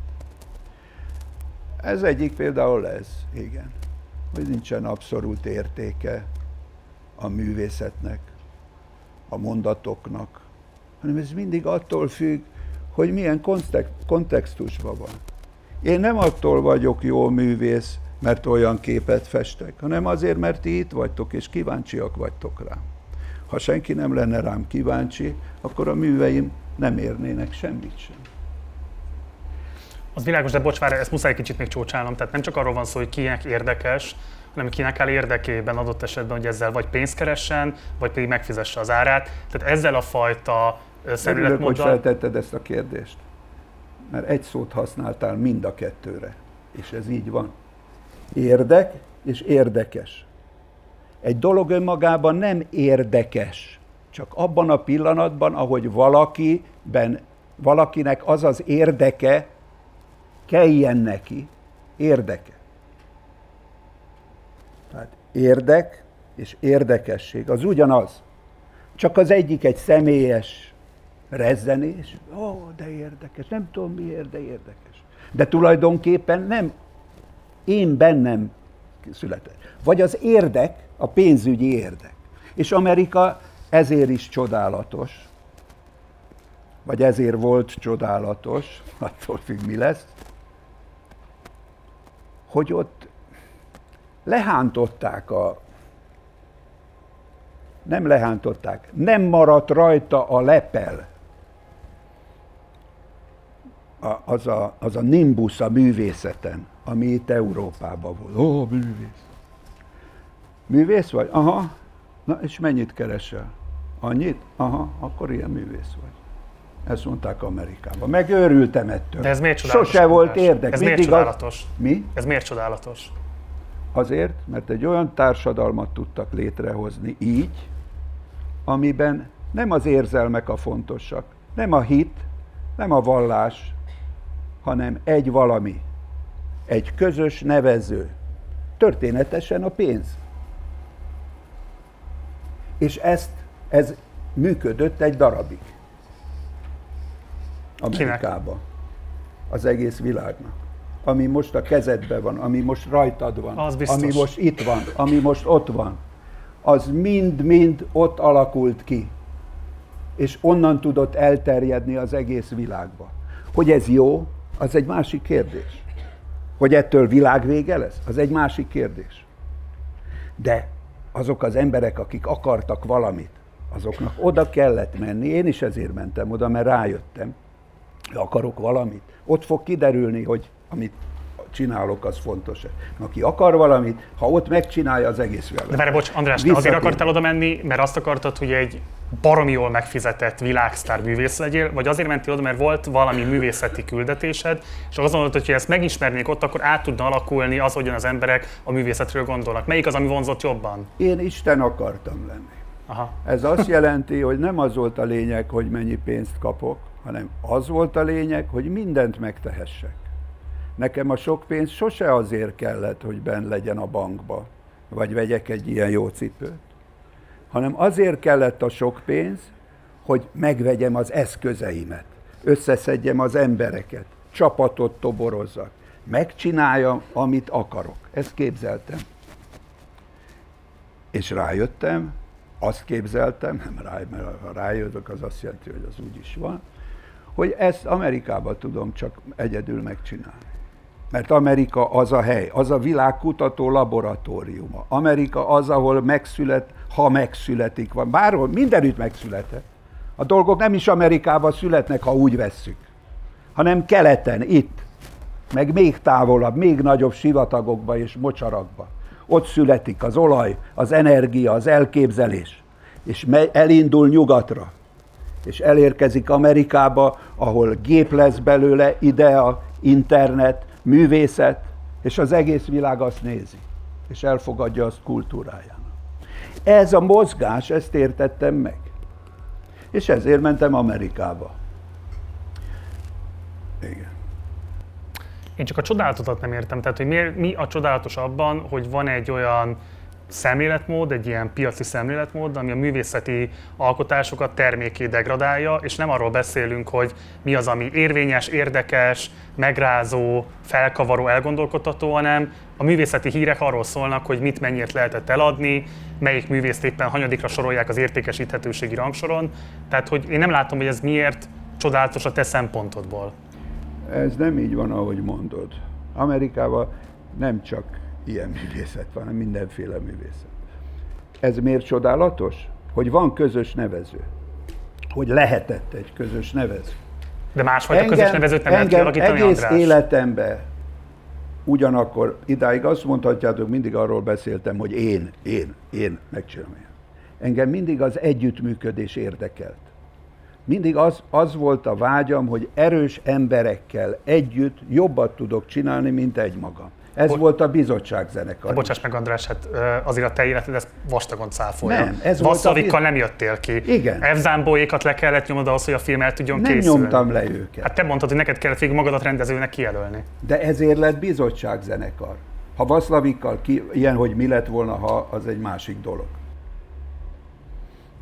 Ez egyik például ez, igen, hogy nincsen abszolút értéke a művészetnek, a mondatoknak, hanem ez mindig attól függ, hogy milyen kontextusban van. Én nem attól vagyok jó művész, mert olyan képet festek, hanem azért, mert ti itt vagytok, és kíváncsiak vagytok rám. Ha senki nem lenne rám kíváncsi, akkor a műveim nem érnének semmit sem.
Az világos, de bocs, várj, ezt muszáj kicsit még csócsálnom. Tehát nem csak arról van szó, hogy kinek érdekes, hanem kinek áll érdekében adott esetben, hogy ezzel vagy pénzt keressen, vagy pedig megfizesse az árát. Tehát ezzel a fajta
szemléletmóddal... hogy feltetted ezt a kérdést. Mert egy szót használtál mind a kettőre. És ez így van. Érdek és érdekes. Egy dolog önmagában nem érdekes, csak abban a pillanatban, ahogy valakiben, valakinek az az érdeke, kelljen neki, érdeke. Tehát érdek és érdekesség az ugyanaz. Csak az egyik egy személyes rezzenés, ó, de érdekes, nem tudom miért, de érdekes. De tulajdonképpen nem én bennem született. Vagy az érdek, a pénzügyi érdek. És Amerika ezért is csodálatos, vagy ezért volt csodálatos, attól függ mi lesz, hogy ott lehántották a nem lehántották, nem maradt rajta a lepel. A, az, a, az a nimbus a művészeten, ami itt Európában volt. Ó, művész. Művész vagy? Aha. Na, és mennyit keresel? Annyit? Aha, akkor ilyen művész vagy. Ezt mondták Amerikában. Megőrültem ettől.
De ez miért csodálatos?
Sose volt érdek.
Ez miért csodálatos? Az...
Mi?
Ez miért csodálatos?
Azért, mert egy olyan társadalmat tudtak létrehozni így, amiben nem az érzelmek a fontosak, nem a hit, nem a vallás, hanem egy valami, egy közös nevező, történetesen a pénz. És ezt, ez működött egy darabig. Amerikában. Az egész világnak ami most a kezedben van, ami most rajtad van,
az
ami most itt van, ami most ott van, az mind-mind ott alakult ki. És onnan tudott elterjedni az egész világba. Hogy ez jó, az egy másik kérdés. Hogy ettől világvége lesz, az egy másik kérdés. De azok az emberek, akik akartak valamit, azoknak oda kellett menni, én is ezért mentem oda, mert rájöttem, hogy akarok valamit. Ott fog kiderülni, hogy amit csinálok, az fontos. Aki akar valamit, ha ott megcsinálja, az egész világ.
De várj, bocs, András, te azért akartál oda menni, mert azt akartad, hogy egy baromi jól megfizetett világsztár művész legyél, vagy azért mentél oda, mert volt valami művészeti küldetésed, és azt gondolod, hogy ha ezt megismernék ott, akkor át tudna alakulni az, hogyan az emberek a művészetről gondolnak. Melyik az, ami vonzott jobban?
Én Isten akartam lenni.
Aha.
Ez azt jelenti, hogy nem az volt a lényeg, hogy mennyi pénzt kapok, hanem az volt a lényeg, hogy mindent megtehessek. Nekem a sok pénz sose azért kellett, hogy benn legyen a bankba, vagy vegyek egy ilyen jó cipőt, hanem azért kellett a sok pénz, hogy megvegyem az eszközeimet, összeszedjem az embereket, csapatot toborozzak, megcsináljam, amit akarok. Ezt képzeltem. És rájöttem, azt képzeltem, nem rá, mert ha rájövök, az azt jelenti, hogy az úgy is van, hogy ezt Amerikában tudom csak egyedül megcsinálni. Mert Amerika az a hely, az a világkutató laboratóriuma. Amerika az, ahol megszület, ha megszületik, van. Bárhol, mindenütt megszületett. A dolgok nem is Amerikában születnek, ha úgy vesszük, hanem keleten, itt, meg még távolabb, még nagyobb sivatagokba és mocsarakba. Ott születik az olaj, az energia, az elképzelés, és elindul nyugatra, és elérkezik Amerikába, ahol gép lesz belőle, idea, internet, művészet, és az egész világ azt nézi, és elfogadja azt kultúrájának. Ez a mozgás, ezt értettem meg. És ezért mentem Amerikába. Igen.
Én csak a csodálatot nem értem. Tehát, hogy mi a csodálatos abban, hogy van egy olyan szemléletmód, egy ilyen piaci szemléletmód, ami a művészeti alkotásokat terméké degradálja, és nem arról beszélünk, hogy mi az, ami érvényes, érdekes, megrázó, felkavaró, elgondolkodtató, hanem a művészeti hírek arról szólnak, hogy mit mennyit lehetett eladni, melyik művészt éppen hanyadikra sorolják az értékesíthetőségi rangsoron. Tehát, hogy én nem látom, hogy ez miért csodálatos a te szempontodból.
Ez nem így van, ahogy mondod. Amerikában nem csak ilyen művészet van, mindenféle művészet. Ez miért csodálatos? Hogy van közös nevező. Hogy lehetett egy közös nevező.
De másfajta engem, közös nevezőt nem engem lehet
egész András. életemben ugyanakkor idáig azt mondhatjátok, mindig arról beszéltem, hogy én, én, én megcsinálom. Engem mindig az együttműködés érdekelt. Mindig az, az volt a vágyam, hogy erős emberekkel együtt jobbat tudok csinálni, mint egymagam. Ez Bo- volt a bizottság zenekar.
Bocsáss meg András, hát azért a te életed ez vastagon cáfolja.
Nem, ez
volt a... nem jöttél ki.
Igen.
Evzámbóékat le kellett nyomnod ahhoz, hogy a film el tudjon
nem
készülni.
Nem nyomtam le őket.
Hát te mondtad, hogy neked kellett végig magadat rendezőnek kijelölni.
De ezért lett bizottság zenekar. Ha Vaszlavikkal ki, ilyen, hogy mi lett volna, ha, az egy másik dolog.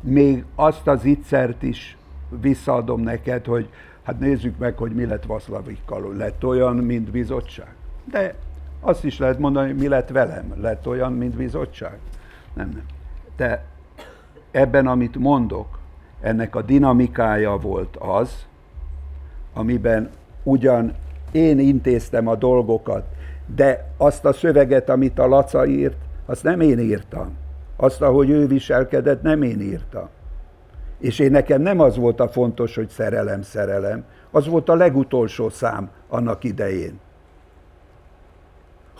Még azt az ittszert is visszaadom neked, hogy hát nézzük meg, hogy mi lett Vaszlavikkal. Lett olyan, mint bizottság. De azt is lehet mondani, mi lett velem. Lett olyan, mint bizottság. Nem, nem. De ebben, amit mondok, ennek a dinamikája volt az, amiben ugyan én intéztem a dolgokat, de azt a szöveget, amit a Laca írt, azt nem én írtam. Azt, ahogy ő viselkedett, nem én írtam. És én nekem nem az volt a fontos, hogy szerelem, szerelem, az volt a legutolsó szám annak idején.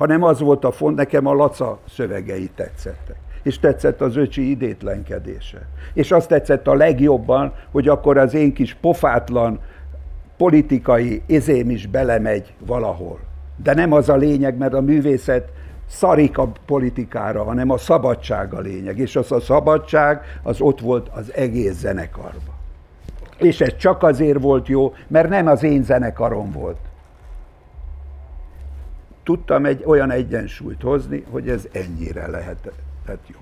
Hanem az volt a font, nekem a Laca szövegei tetszettek. És tetszett az öcsi idétlenkedése. És azt tetszett a legjobban, hogy akkor az én kis pofátlan politikai izém is belemegy valahol. De nem az a lényeg, mert a művészet szarik a politikára, hanem a szabadság a lényeg. És az a szabadság, az ott volt az egész zenekarban. És ez csak azért volt jó, mert nem az én zenekarom volt. Tudtam egy olyan egyensúlyt hozni, hogy ez ennyire lehetett jó.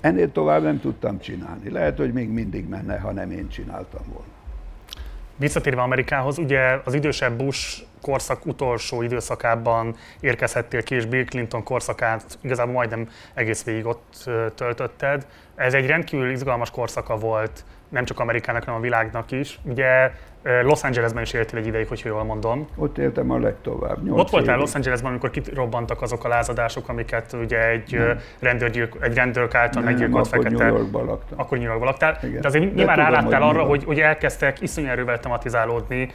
Ennél tovább nem tudtam csinálni. Lehet, hogy még mindig menne, ha nem én csináltam volna.
Visszatérve Amerikához, ugye az idősebb Bush korszak utolsó időszakában érkezhettél ki, és Bill Clinton korszakát igazából majdnem egész végig ott töltötted. Ez egy rendkívül izgalmas korszaka volt, nem csak Amerikának, hanem a világnak is. Ugye Los Angelesben is éltél egy ideig, hogy jól mondom.
Ott éltem a legtovább.
Ott voltál évig. Los Angelesben, amikor kirobbantak azok a lázadások, amiket ugye egy, rendőrgyilk, egy rendőrök által meggyilkolt
fekete... New Yorkban laktam.
Akkor New Yorkban laktál. Igen. De azért nyilván ráláttál arra, hogy, hogy elkezdtek iszonyú erővel tematizálódni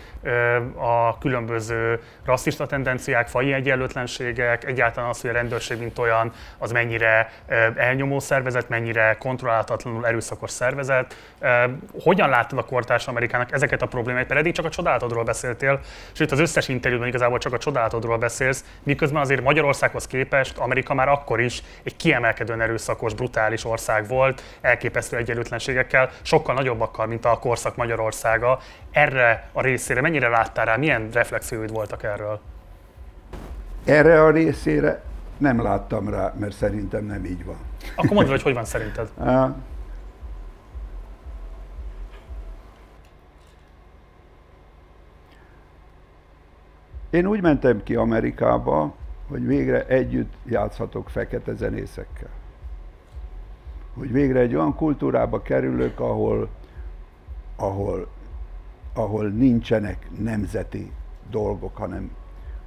a különböző rasszista tendenciák, fai egyenlőtlenségek, egyáltalán az, hogy a rendőrség, mint olyan, az mennyire elnyomó szervezet, mennyire kontrollálhatatlanul erőszakos szervezet. Hogyan láttad a kortárs Amerikának ezeket a problémákat? Mert eddig csak a csodálatodról beszéltél, itt az összes interjúban igazából csak a csodálatodról beszélsz, miközben azért Magyarországhoz képest Amerika már akkor is egy kiemelkedően erőszakos, brutális ország volt, elképesztő egyenlőtlenségekkel, sokkal nagyobbakkal, mint a korszak Magyarországa. Erre a részére mennyire láttál rá, milyen reflexióid voltak erről?
Erre a részére nem láttam rá, mert szerintem nem így van.
Akkor mondd, hogy hogy van szerinted?
Én úgy mentem ki Amerikába, hogy végre együtt játszhatok fekete zenészekkel. Hogy végre egy olyan kultúrába kerülök, ahol, ahol, ahol nincsenek nemzeti dolgok, hanem,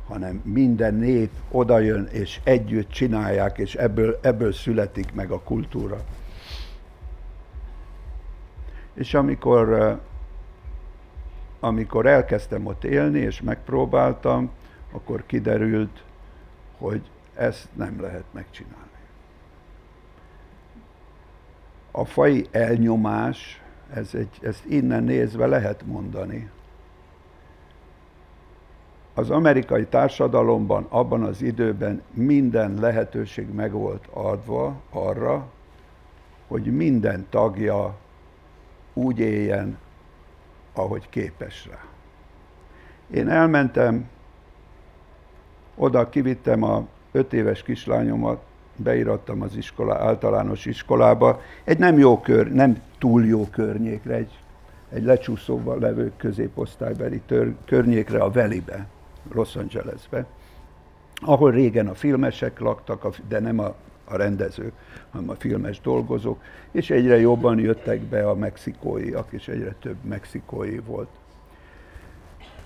hanem minden nép odajön és együtt csinálják, és ebből, ebből születik meg a kultúra. És amikor amikor elkezdtem ott élni, és megpróbáltam, akkor kiderült, hogy ezt nem lehet megcsinálni. A fai elnyomás, ez egy, ezt innen nézve lehet mondani. Az amerikai társadalomban abban az időben minden lehetőség meg volt adva arra, hogy minden tagja úgy éljen, ahogy képes rá. Én elmentem, oda kivittem a öt éves kislányomat, beirattam az iskola, általános iskolába, egy nem jó kör, nem túl jó környékre, egy, egy lecsúszóval levő középosztálybeli tör, környékre, a Velibe, Los Angelesbe, ahol régen a filmesek laktak, de nem a, a rendezők, hanem a filmes dolgozók, és egyre jobban jöttek be a mexikóiak, és egyre több mexikói volt.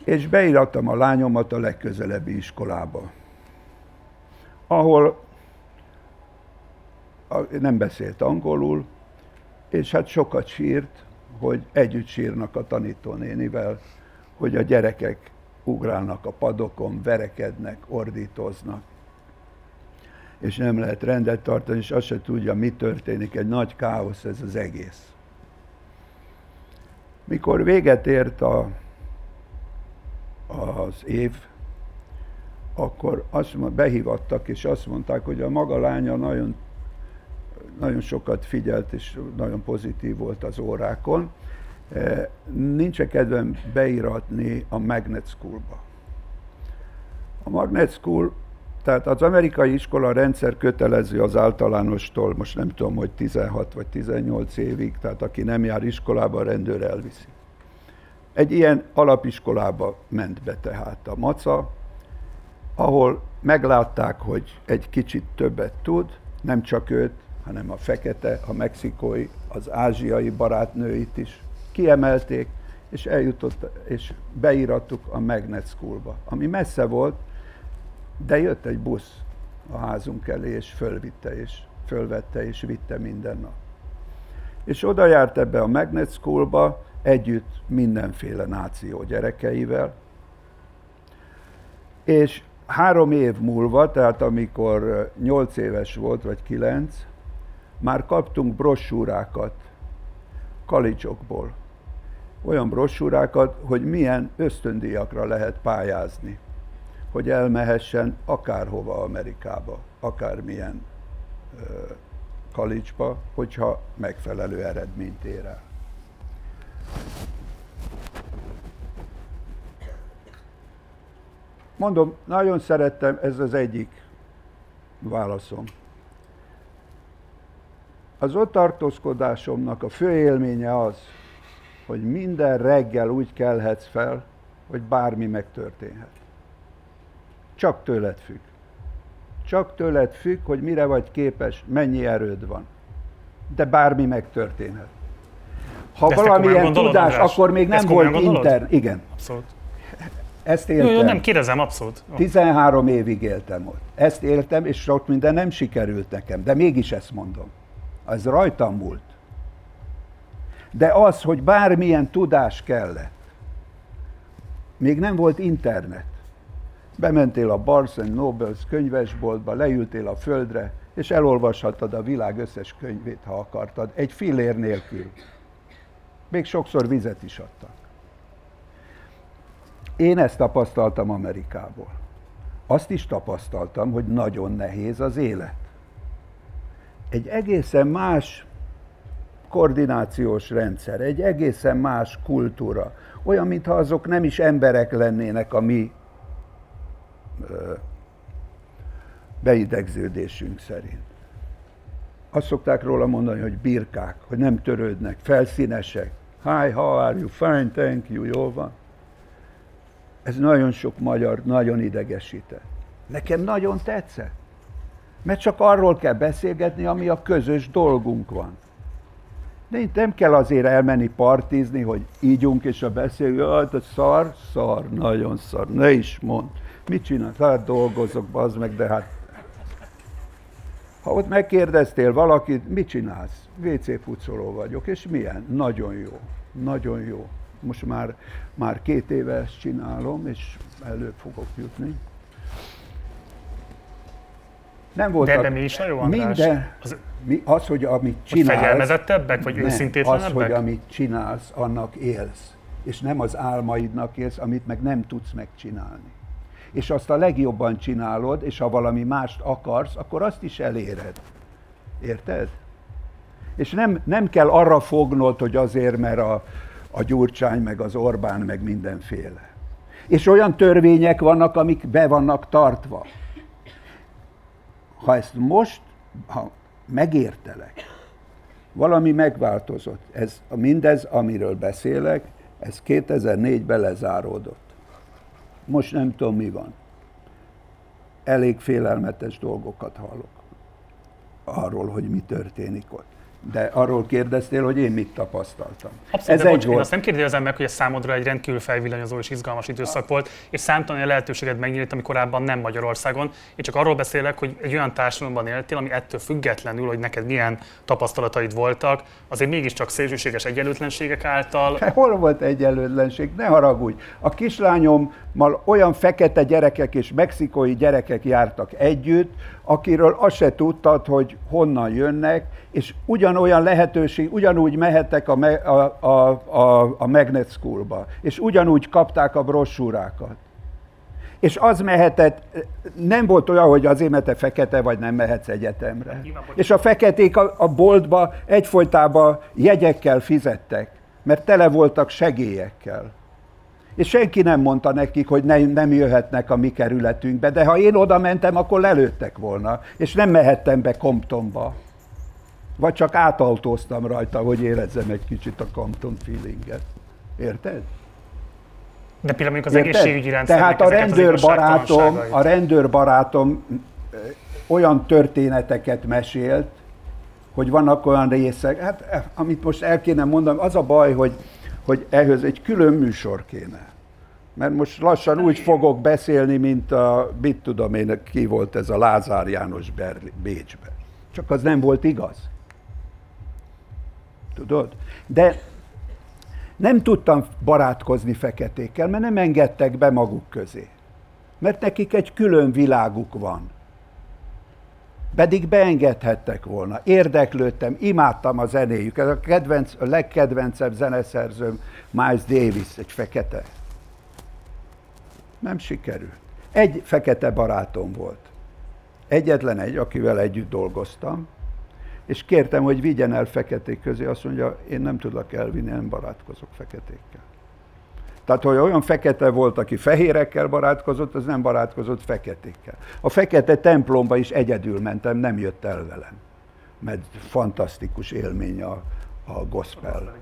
És beirattam a lányomat a legközelebbi iskolába, ahol nem beszélt angolul, és hát sokat sírt, hogy együtt sírnak a tanítónénivel, hogy a gyerekek ugrálnak a padokon, verekednek, ordítoznak és nem lehet rendet tartani, és azt se tudja, mi történik, egy nagy káosz ez az egész. Mikor véget ért a, az év, akkor azt behívattak, és azt mondták, hogy a maga lánya nagyon, nagyon sokat figyelt, és nagyon pozitív volt az órákon. Nincs -e kedvem beiratni a Magnet Schoolba. A Magnet School tehát az amerikai iskola rendszer kötelező az általánostól, most nem tudom, hogy 16 vagy 18 évig, tehát aki nem jár iskolába, a rendőr elviszi. Egy ilyen alapiskolába ment be tehát a maca, ahol meglátták, hogy egy kicsit többet tud, nem csak őt, hanem a fekete, a mexikói, az ázsiai barátnőit is kiemelték, és eljutott, és beírattuk a Magnet Schoolba, ami messze volt, de jött egy busz a házunk elé, és fölvitte, és fölvette, és vitte minden nap. És oda járt ebbe a Magnet Schoolba, együtt mindenféle náció gyerekeivel, és három év múlva, tehát amikor nyolc éves volt, vagy kilenc, már kaptunk brossúrákat kalicsokból. Olyan brossúrákat, hogy milyen ösztöndíjakra lehet pályázni hogy elmehessen akárhova Amerikába, akármilyen kalicsba, hogyha megfelelő eredményt ér el. Mondom, nagyon szerettem, ez az egyik válaszom. Az ott tartózkodásomnak a fő élménye az, hogy minden reggel úgy kelhetsz fel, hogy bármi megtörténhet. Csak tőled függ. Csak tőled függ, hogy mire vagy képes, mennyi erőd van. De bármi megtörténhet. Ha
De
valamilyen
gondolod,
tudás,
András?
akkor még nem volt inter... Igen,
Abszolút.
ezt
Jó,
éltem.
jó, nem kérdezem, abszolút. Jó.
13 évig éltem ott. Ezt éltem, és sok minden nem sikerült nekem, de mégis ezt mondom. Ez rajtam múlt. De az, hogy bármilyen tudás kellett, még nem volt internet. Bementél a Barnes Nobles könyvesboltba, leültél a földre, és elolvashattad a világ összes könyvét, ha akartad, egy fillér nélkül. Még sokszor vizet is adtak. Én ezt tapasztaltam Amerikából. Azt is tapasztaltam, hogy nagyon nehéz az élet. Egy egészen más koordinációs rendszer, egy egészen más kultúra. Olyan, mintha azok nem is emberek lennének a mi beidegződésünk szerint. Azt szokták róla mondani, hogy birkák, hogy nem törődnek, felszínesek. Hi, how are you? Fine, thank you, jól van. Ez nagyon sok magyar nagyon idegesített. Nekem nagyon tetszett. Mert csak arról kell beszélgetni, ami a közös dolgunk van. De itt nem kell azért elmenni partizni, hogy ígyunk és a beszélünk, jaj, te szar, szar, nagyon szar, ne is mond. Mit csinálsz? Hát dolgozok, bazd meg, de hát... Ha ott megkérdeztél valakit, mit csinálsz? WC pucoló vagyok, és milyen? Nagyon jó, nagyon jó. Most már, már két éve ezt csinálom, és előbb fogok jutni. Nem
De
voltak
ebben mi is jó, András?
minden,
Az,
mi, az, hogy amit
hogy
csinálsz,
fegyelmezettebbek, vagy
nem,
őszintétlenebbek?
az, hogy amit csinálsz, annak élsz. És nem az álmaidnak élsz, amit meg nem tudsz megcsinálni. És azt a legjobban csinálod, és ha valami mást akarsz, akkor azt is eléred. Érted? És nem, nem kell arra fognod, hogy azért, mert a, a Gyurcsány, meg az Orbán, meg mindenféle. És olyan törvények vannak, amik be vannak tartva. Ha ezt most, ha megértelek, valami megváltozott. Ez, mindez, amiről beszélek, ez 2004-ben lezáródott. Most nem tudom, mi van. Elég félelmetes dolgokat hallok arról, hogy mi történik ott. De arról kérdeztél, hogy én mit tapasztaltam.
Abszolút,
Ez
de
egy
bocs, én
volt.
azt nem kérdezem meg, hogy ez számodra egy rendkívül felvillanyozó és izgalmas időszak volt, és számtalan lehetőséged megnyílt, ami korábban nem Magyarországon. Én csak arról beszélek, hogy egy olyan társadalomban éltél, ami ettől függetlenül, hogy neked milyen tapasztalataid voltak, azért mégiscsak szélsőséges egyenlőtlenségek által.
Hol volt egyenlőtlenség? Ne haragudj. A kislányommal olyan fekete gyerekek és mexikói gyerekek jártak együtt, akiről azt se tudtad, hogy honnan jönnek, és ugyanolyan lehetőség, ugyanúgy mehettek a, me- a, a, a, a Magnet Schoolba, és ugyanúgy kapták a brossúrákat. És az mehetett, nem volt olyan, hogy azért, mert te fekete vagy, nem mehetsz egyetemre. És a feketék a, a boltba egyfolytában jegyekkel fizettek, mert tele voltak segélyekkel. És senki nem mondta nekik, hogy ne, nem jöhetnek a mi kerületünkbe, de ha én oda mentem, akkor lelőttek volna, és nem mehettem be Comptonba. Vagy csak átautóztam rajta, hogy érezzem egy kicsit a Compton feelinget. Érted?
De például mondjuk az
Érted?
egészségügyi rendszer.
Tehát a rendőrbarátom, a rendőrbarátom olyan történeteket mesélt, hogy vannak olyan részek, hát eh, amit most el kéne mondanom, az a baj, hogy, hogy ehhez egy külön műsor kéne. Mert most lassan úgy fogok beszélni, mint a, mit tudom én, ki volt ez a Lázár János Berli, Bécsben. Csak az nem volt igaz. Tudod? De nem tudtam barátkozni feketékkel, mert nem engedtek be maguk közé. Mert nekik egy külön világuk van. Pedig beengedhettek volna. Érdeklődtem, imádtam a zenéjük. Ez a, kedvenc, a legkedvencebb zeneszerzőm Miles Davis, egy fekete. Nem sikerült. Egy fekete barátom volt. Egyetlen egy, akivel együtt dolgoztam, és kértem, hogy vigyen el feketék közé, azt mondja, én nem tudlak elvinni, nem barátkozok feketékkel. Tehát, hogy olyan fekete volt, aki fehérekkel barátkozott, az nem barátkozott feketékkel. A fekete templomba is egyedül mentem, nem jött el velem. Mert fantasztikus élmény a, a gospel.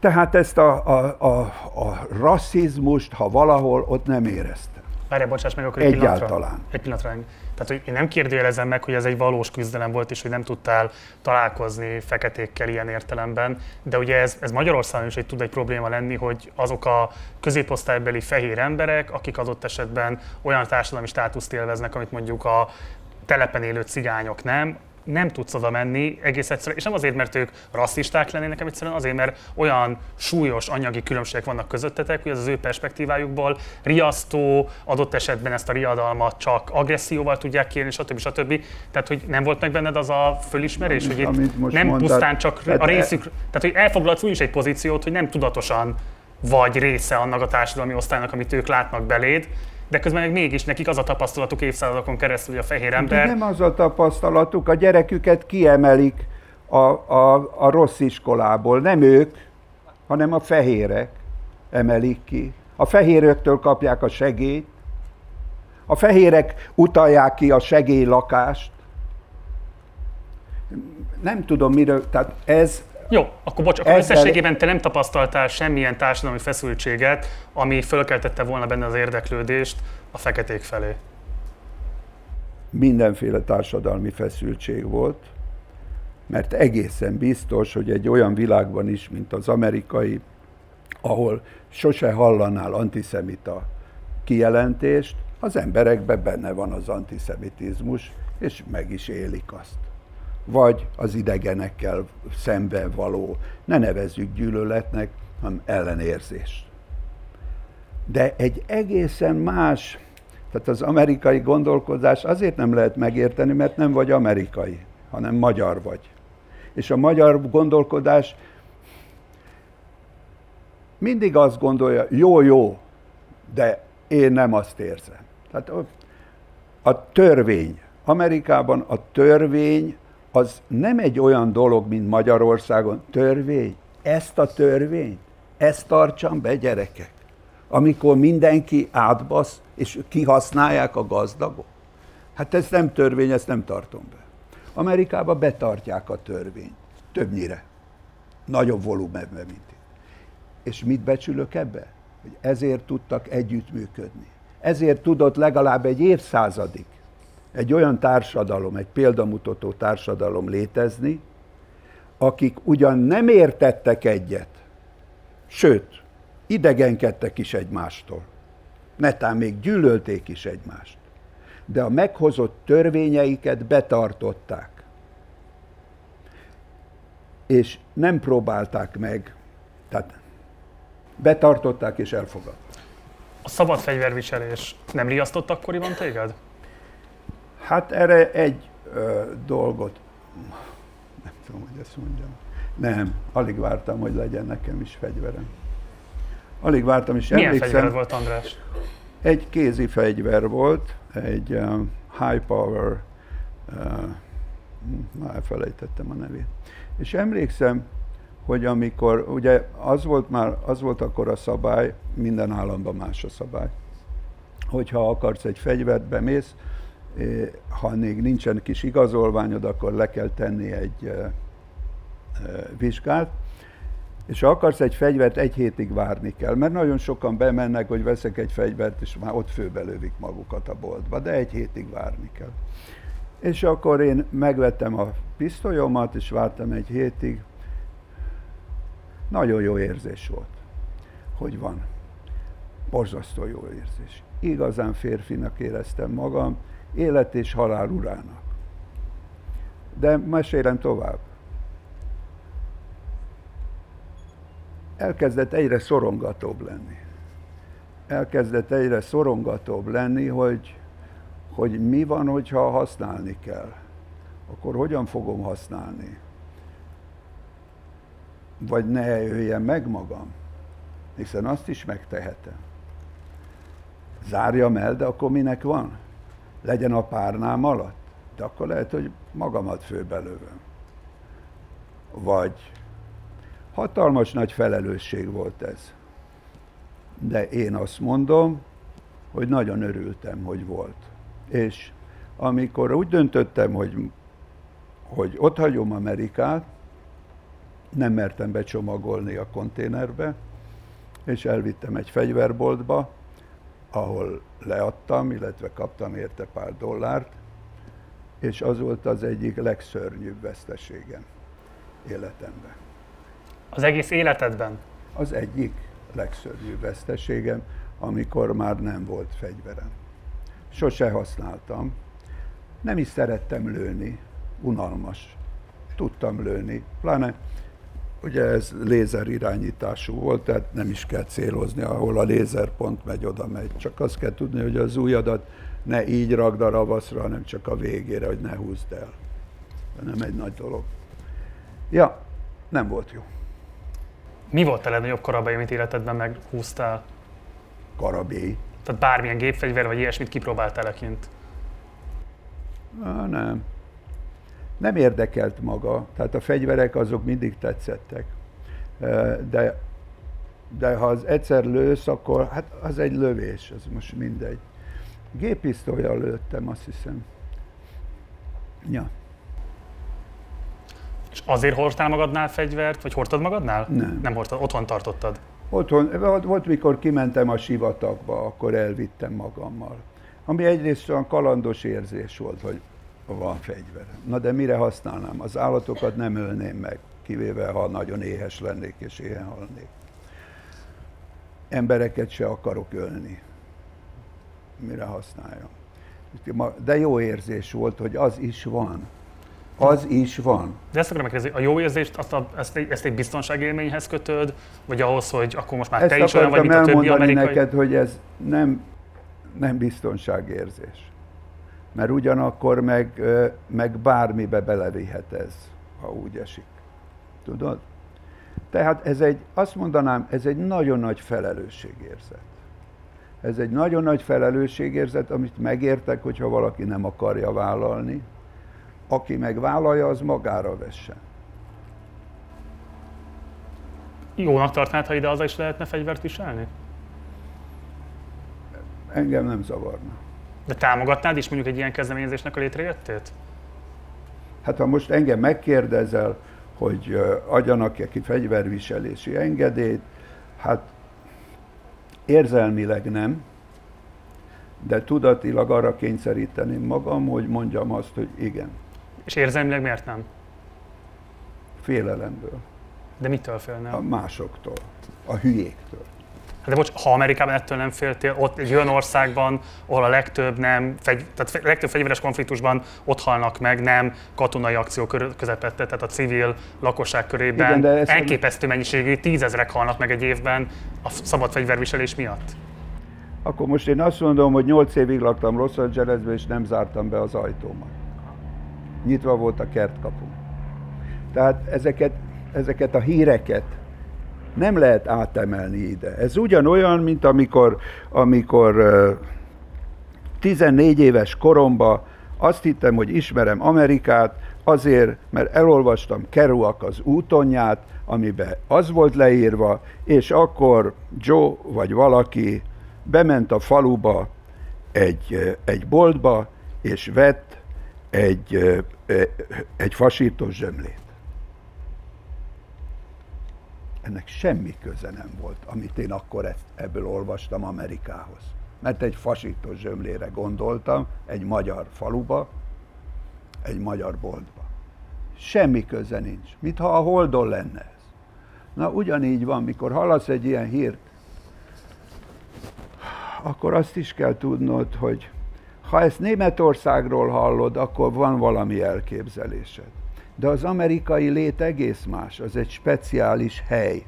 Tehát ezt a, a, a, a rasszizmust, ha valahol, ott nem éreztem.
Várjál, bocsáss meg, akkor egy pillanatra.
Egyáltalán.
Egy pillanatra. Tehát, hogy én nem kérdőjelezem meg, hogy ez egy valós küzdelem volt, és hogy nem tudtál találkozni feketékkel ilyen értelemben, de ugye ez, ez Magyarországon is egy tud egy probléma lenni, hogy azok a középosztálybeli fehér emberek, akik adott esetben olyan társadalmi státuszt élveznek, amit mondjuk a telepen élő cigányok nem, nem tudsz oda menni egész egyszerűen, és nem azért, mert ők rasszisták lennének, hanem egyszerűen azért, mert olyan súlyos anyagi különbségek vannak közöttetek, hogy az, az ő perspektívájukból riasztó, adott esetben ezt a riadalmat csak agresszióval tudják kérni, stb. stb. Tehát, hogy nem volt meg benned az a fölismerés,
Amit-
hogy itt nem
mondtad.
pusztán csak a
e-
részük, tehát, hogy elfoglalsz úgyis egy pozíciót, hogy nem tudatosan vagy része annak a társadalmi osztálynak, amit ők látnak beléd, de közben meg mégis nekik az a tapasztalatuk évszázadokon keresztül, hogy a fehér
De
ember
nem az a tapasztalatuk, a gyereküket kiemelik a, a, a rossz iskolából. Nem ők, hanem a fehérek emelik ki. A fehéröktől kapják a segélyt, a fehérek utalják ki a segélylakást. Nem tudom miről, tehát ez
Jó, akkor bocs, akkor
Ezzel-
összességében te nem tapasztaltál semmilyen társadalmi feszültséget, ami fölkeltette volna benne az érdeklődést a feketék felé.
mindenféle társadalmi feszültség volt, mert egészen biztos, hogy egy olyan világban is, mint az amerikai, ahol sose hallanál antiszemita kijelentést, az emberekben benne van az antiszemitizmus, és meg is élik azt. Vagy az idegenekkel szemben való, ne nevezzük gyűlöletnek, hanem ellenérzést de egy egészen más, tehát az amerikai gondolkodás azért nem lehet megérteni, mert nem vagy amerikai, hanem magyar vagy. És a magyar gondolkodás mindig azt gondolja, jó, jó, de én nem azt érzem. Tehát a, a törvény, Amerikában a törvény az nem egy olyan dolog, mint Magyarországon. Törvény, ezt a törvényt, ezt tartsam be, gyerekek amikor mindenki átbasz, és kihasználják a gazdagok. Hát ez nem törvény, ezt nem tartom be. Amerikában betartják a törvényt. Többnyire. Nagyobb volumenben, mint itt. És mit becsülök ebbe? Hogy ezért tudtak együttműködni. Ezért tudott legalább egy évszázadig egy olyan társadalom, egy példamutató társadalom létezni, akik ugyan nem értettek egyet, sőt, idegenkedtek is egymástól. Netán még gyűlölték is egymást. De a meghozott törvényeiket betartották. És nem próbálták meg, tehát betartották és elfogadták.
A szabad fegyverviselés nem riasztott akkoriban téged?
Hát erre egy ö, dolgot, nem tudom, hogy ezt mondjam. Nem, alig vártam, hogy legyen nekem is fegyverem. Alig vártam, és
Milyen
emlékszem,
fegyvered volt, András?
egy kézi fegyver volt, egy um, high power, uh, már elfelejtettem a nevét. És emlékszem, hogy amikor, ugye az volt már, az volt akkor a szabály, minden államban más a szabály, hogyha akarsz egy fegyvert, bemész, ha még nincsen kis igazolványod, akkor le kell tenni egy vizsgát, és ha akarsz egy fegyvert, egy hétig várni kell, mert nagyon sokan bemennek, hogy veszek egy fegyvert, és már ott főbelövik magukat a boltba, de egy hétig várni kell. És akkor én megvettem a pisztolyomat, és vártam egy hétig. Nagyon jó érzés volt, hogy van. Borzasztó jó érzés. Igazán férfinak éreztem magam, élet és halál urának. De mesélem tovább. elkezdett egyre szorongatóbb lenni. Elkezdett egyre szorongatóbb lenni, hogy, hogy mi van, hogyha használni kell. Akkor hogyan fogom használni? Vagy ne öljem meg magam, hiszen azt is megtehetem. Zárjam el, de akkor minek van? Legyen a párnám alatt? De akkor lehet, hogy magamat főbelövöm. Vagy Hatalmas nagy felelősség volt ez. De én azt mondom, hogy nagyon örültem, hogy volt. És amikor úgy döntöttem, hogy, hogy ott hagyom Amerikát, nem mertem becsomagolni a konténerbe, és elvittem egy fegyverboltba, ahol leadtam, illetve kaptam érte pár dollárt, és az volt az egyik legszörnyűbb veszteségem életemben.
Az egész életedben?
Az egyik legszörnyűbb veszteségem, amikor már nem volt fegyverem. Sose használtam. Nem is szerettem lőni. Unalmas. Tudtam lőni. Pláne ugye ez lézer irányítású volt, tehát nem is kell célozni, ahol a lézerpont megy, oda megy. Csak azt kell tudni, hogy az ujjadat ne így ragd a ravaszra, hanem csak a végére, hogy ne húzd el. De nem egy nagy dolog. Ja, nem volt jó.
Mi volt a legnagyobb karabély, amit életedben meghúztál?
Karabély.
Tehát bármilyen gépfegyver vagy ilyesmit kipróbáltál lekint?
Ah, nem. Nem érdekelt maga. Tehát a fegyverek azok mindig tetszettek. De, de ha az egyszer lősz, akkor hát az egy lövés, az most mindegy. Gépisztolyjal lőttem, azt hiszem. Ja.
És azért hordtál magadnál fegyvert, vagy hordtad magadnál?
Nem.
Nem hordtad, otthon tartottad?
Otthon, volt, volt, mikor kimentem a sivatagba, akkor elvittem magammal. Ami egyrészt olyan kalandos érzés volt, hogy van fegyver. Na de mire használnám? Az állatokat nem ölném meg, kivéve ha nagyon éhes lennék és éhen halnék. Embereket se akarok ölni. Mire használjam? De jó érzés volt, hogy az is van. Az is van.
De ezt akarom megkérdezni, a jó érzést, azt a, ezt, egy, ezt egy biztonságélményhez kötöd, vagy ahhoz, hogy akkor most már
ezt
te is olyan vagy, mint a többi amerikai?
neked, hogy ez nem, nem biztonságérzés. Mert ugyanakkor meg, meg bármibe belevihet ez, ha úgy esik. Tudod? Tehát ez egy, azt mondanám, ez egy nagyon nagy felelősségérzet. Ez egy nagyon nagy felelősségérzet, amit megértek, hogyha valaki nem akarja vállalni, aki megvállalja, az magára vesse.
Jónak tartnád, ha ide az is lehetne fegyvert viselni?
Engem nem zavarna.
De támogatnád is mondjuk egy ilyen kezdeményezésnek a létrejöttét?
Hát ha most engem megkérdezel, hogy adjanak-e ki fegyverviselési engedélyt, hát érzelmileg nem, de tudatilag arra kényszeríteném magam, hogy mondjam azt, hogy igen.
És érzelmileg miért nem?
Félelemből.
De mitől félne?
A másoktól, a hülyéktől.
Hát de bocs, ha Amerikában ettől nem féltél, ott egy olyan országban, ahol a legtöbb nem, fegy, tehát legtöbb fegyveres konfliktusban ott halnak meg, nem katonai akció közepette, tehát a civil lakosság körében Igen, de elképesztő mennyiségű, tízezrek halnak meg egy évben a szabad fegyverviselés miatt.
Akkor most én azt mondom, hogy nyolc évig laktam Los Angelesben, és nem zártam be az ajtómat nyitva volt a kertkapu. Tehát ezeket, ezeket a híreket nem lehet átemelni ide. Ez ugyanolyan, mint amikor, amikor 14 éves koromban azt hittem, hogy ismerem Amerikát, azért, mert elolvastam Kerouac az útonját, amiben az volt leírva, és akkor Joe vagy valaki bement a faluba egy, egy boltba, és vett egy, egy fasítós zsömlét. Ennek semmi köze nem volt, amit én akkor ebből olvastam Amerikához. Mert egy fasítós zsömlére gondoltam, egy magyar faluba, egy magyar boltba. Semmi köze nincs, mintha a holdon lenne ez. Na ugyanígy van, mikor hallasz egy ilyen hírt, akkor azt is kell tudnod, hogy ha ezt Németországról hallod, akkor van valami elképzelésed. De az amerikai lét egész más, az egy speciális hely.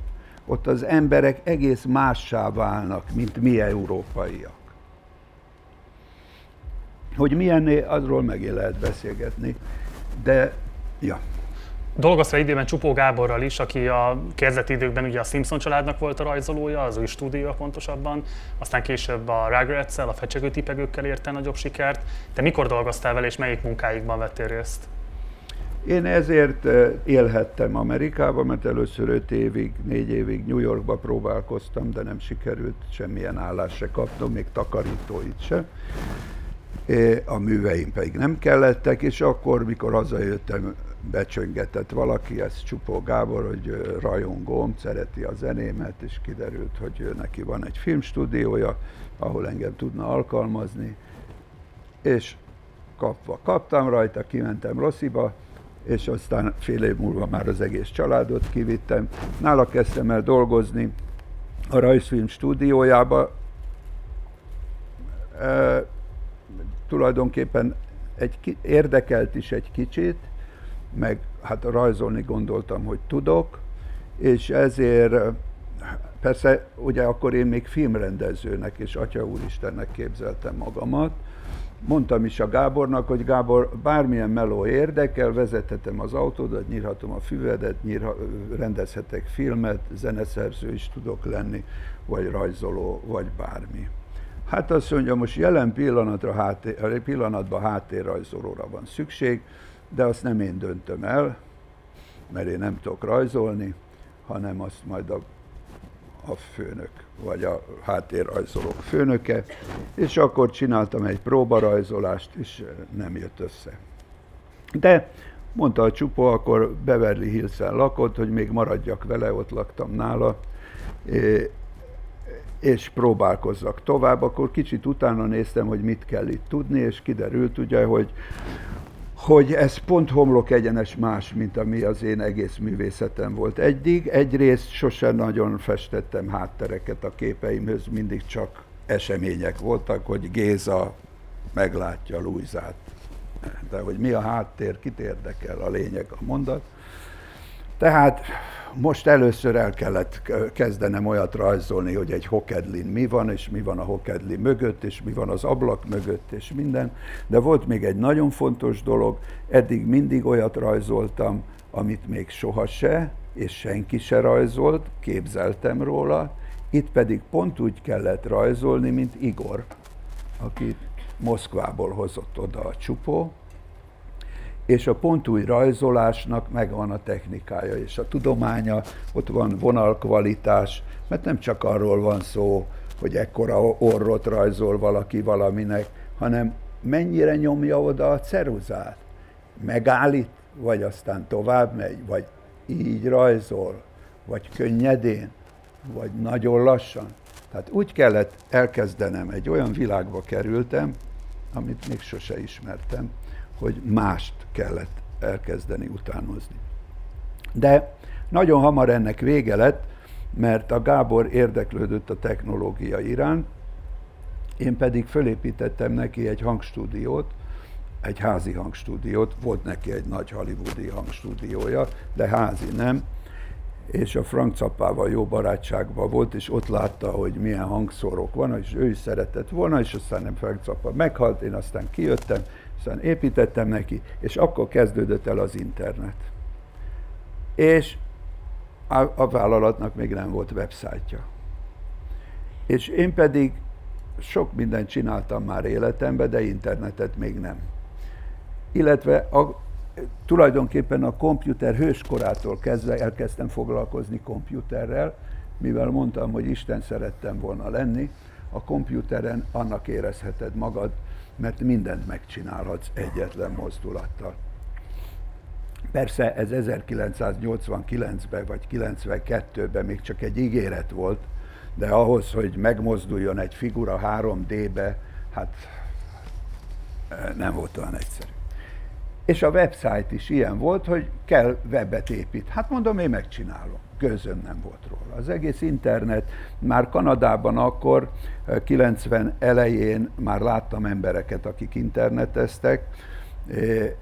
Ott az emberek egész mássá válnak, mint mi európaiak. Hogy milyen, azról megint lehet beszélgetni. De, ja.
Dolgoztál időben Csupó Gáborral is, aki a kezdeti időkben ugye a Simpson családnak volt a rajzolója, az ő stúdiója pontosabban, aztán később a rugrats a fecsegő tipegőkkel érte nagyobb sikert. Te mikor dolgoztál vele, és melyik munkáikban vettél részt?
Én ezért eh, élhettem Amerikában, mert először öt évig, négy évig New Yorkba próbálkoztam, de nem sikerült semmilyen állást se kapnom, még takarítóit se. a műveim pedig nem kellettek, és akkor, mikor hazajöttem, becsöngetett valaki, ez Csupó Gábor, hogy rajongóm, szereti a zenémet, és kiderült, hogy neki van egy filmstúdiója, ahol engem tudna alkalmazni, és kapva kaptam rajta, kimentem Rossziba, és aztán fél év múlva már az egész családot kivittem. Nála kezdtem el dolgozni a rajzfilm stúdiójába. E, tulajdonképpen egy, érdekelt is egy kicsit, meg hát rajzolni gondoltam, hogy tudok, és ezért persze ugye akkor én még filmrendezőnek és Atya Úristennek képzeltem magamat, mondtam is a Gábornak, hogy Gábor, bármilyen meló érdekel, vezethetem az autódat, nyírhatom a füvedet, nyírha, rendezhetek filmet, zeneszerző is tudok lenni, vagy rajzoló, vagy bármi. Hát azt mondja, most jelen pillanatra háttér, pillanatban háttérrajzolóra van szükség, de azt nem én döntöm el, mert én nem tudok rajzolni, hanem azt majd a, a főnök, vagy a háttérrajzolók főnöke, és akkor csináltam egy próbarajzolást, és nem jött össze. De mondta a csupó, akkor Beverly Hills-en lakott, hogy még maradjak vele, ott laktam nála, és próbálkozzak tovább, akkor kicsit utána néztem, hogy mit kell itt tudni, és kiderült ugye, hogy hogy ez pont homlok egyenes más, mint ami az én egész művészetem volt eddig. Egyrészt sosem nagyon festettem háttereket a képeimhöz, mindig csak események voltak, hogy Géza meglátja Luizát. De hogy mi a háttér, kit érdekel, a lényeg a mondat. Tehát most először el kellett kezdenem olyat rajzolni, hogy egy hokedlin mi van, és mi van a hokedli mögött, és mi van az ablak mögött, és minden. De volt még egy nagyon fontos dolog, eddig mindig olyat rajzoltam, amit még soha se, és senki se rajzolt, képzeltem róla, itt pedig pont úgy kellett rajzolni, mint Igor, akit Moszkvából hozott oda a csupó, és a pontúj rajzolásnak megvan a technikája és a tudománya, ott van vonalkvalitás, mert nem csak arról van szó, hogy ekkora orrot rajzol valaki valaminek, hanem mennyire nyomja oda a ceruzát. Megállít, vagy aztán tovább megy, vagy így rajzol, vagy könnyedén, vagy nagyon lassan. Tehát úgy kellett elkezdenem, egy olyan világba kerültem, amit még sose ismertem, hogy mást kellett elkezdeni utánozni. De nagyon hamar ennek vége lett, mert a Gábor érdeklődött a technológia iránt, én pedig fölépítettem neki egy hangstúdiót, egy házi hangstúdiót, volt neki egy nagy hollywoodi hangstúdiója, de házi nem, és a Frank Cappával jó barátságban volt, és ott látta, hogy milyen hangszórok van, és ő is szeretett volna, és aztán nem Frank Cappa meghalt, én aztán kijöttem, aztán építettem neki, és akkor kezdődött el az internet. És a, a vállalatnak még nem volt websájtja. És én pedig sok mindent csináltam már életemben, de internetet még nem. Illetve a, tulajdonképpen a komputer hőskorától kezdve elkezdtem foglalkozni komputerrel, mivel mondtam, hogy Isten szerettem volna lenni, a komputeren annak érezheted magad, mert mindent megcsinálhatsz egyetlen mozdulattal. Persze ez 1989-ben vagy 92-ben még csak egy ígéret volt, de ahhoz, hogy megmozduljon egy figura 3D-be, hát eh, nem volt olyan egyszerű. És a website is ilyen volt, hogy kell webet épít. Hát mondom, én megcsinálom. Gőzöm nem volt róla. Az egész internet, már Kanadában akkor, 90 eh, elején már láttam embereket, akik interneteztek, eh, eh,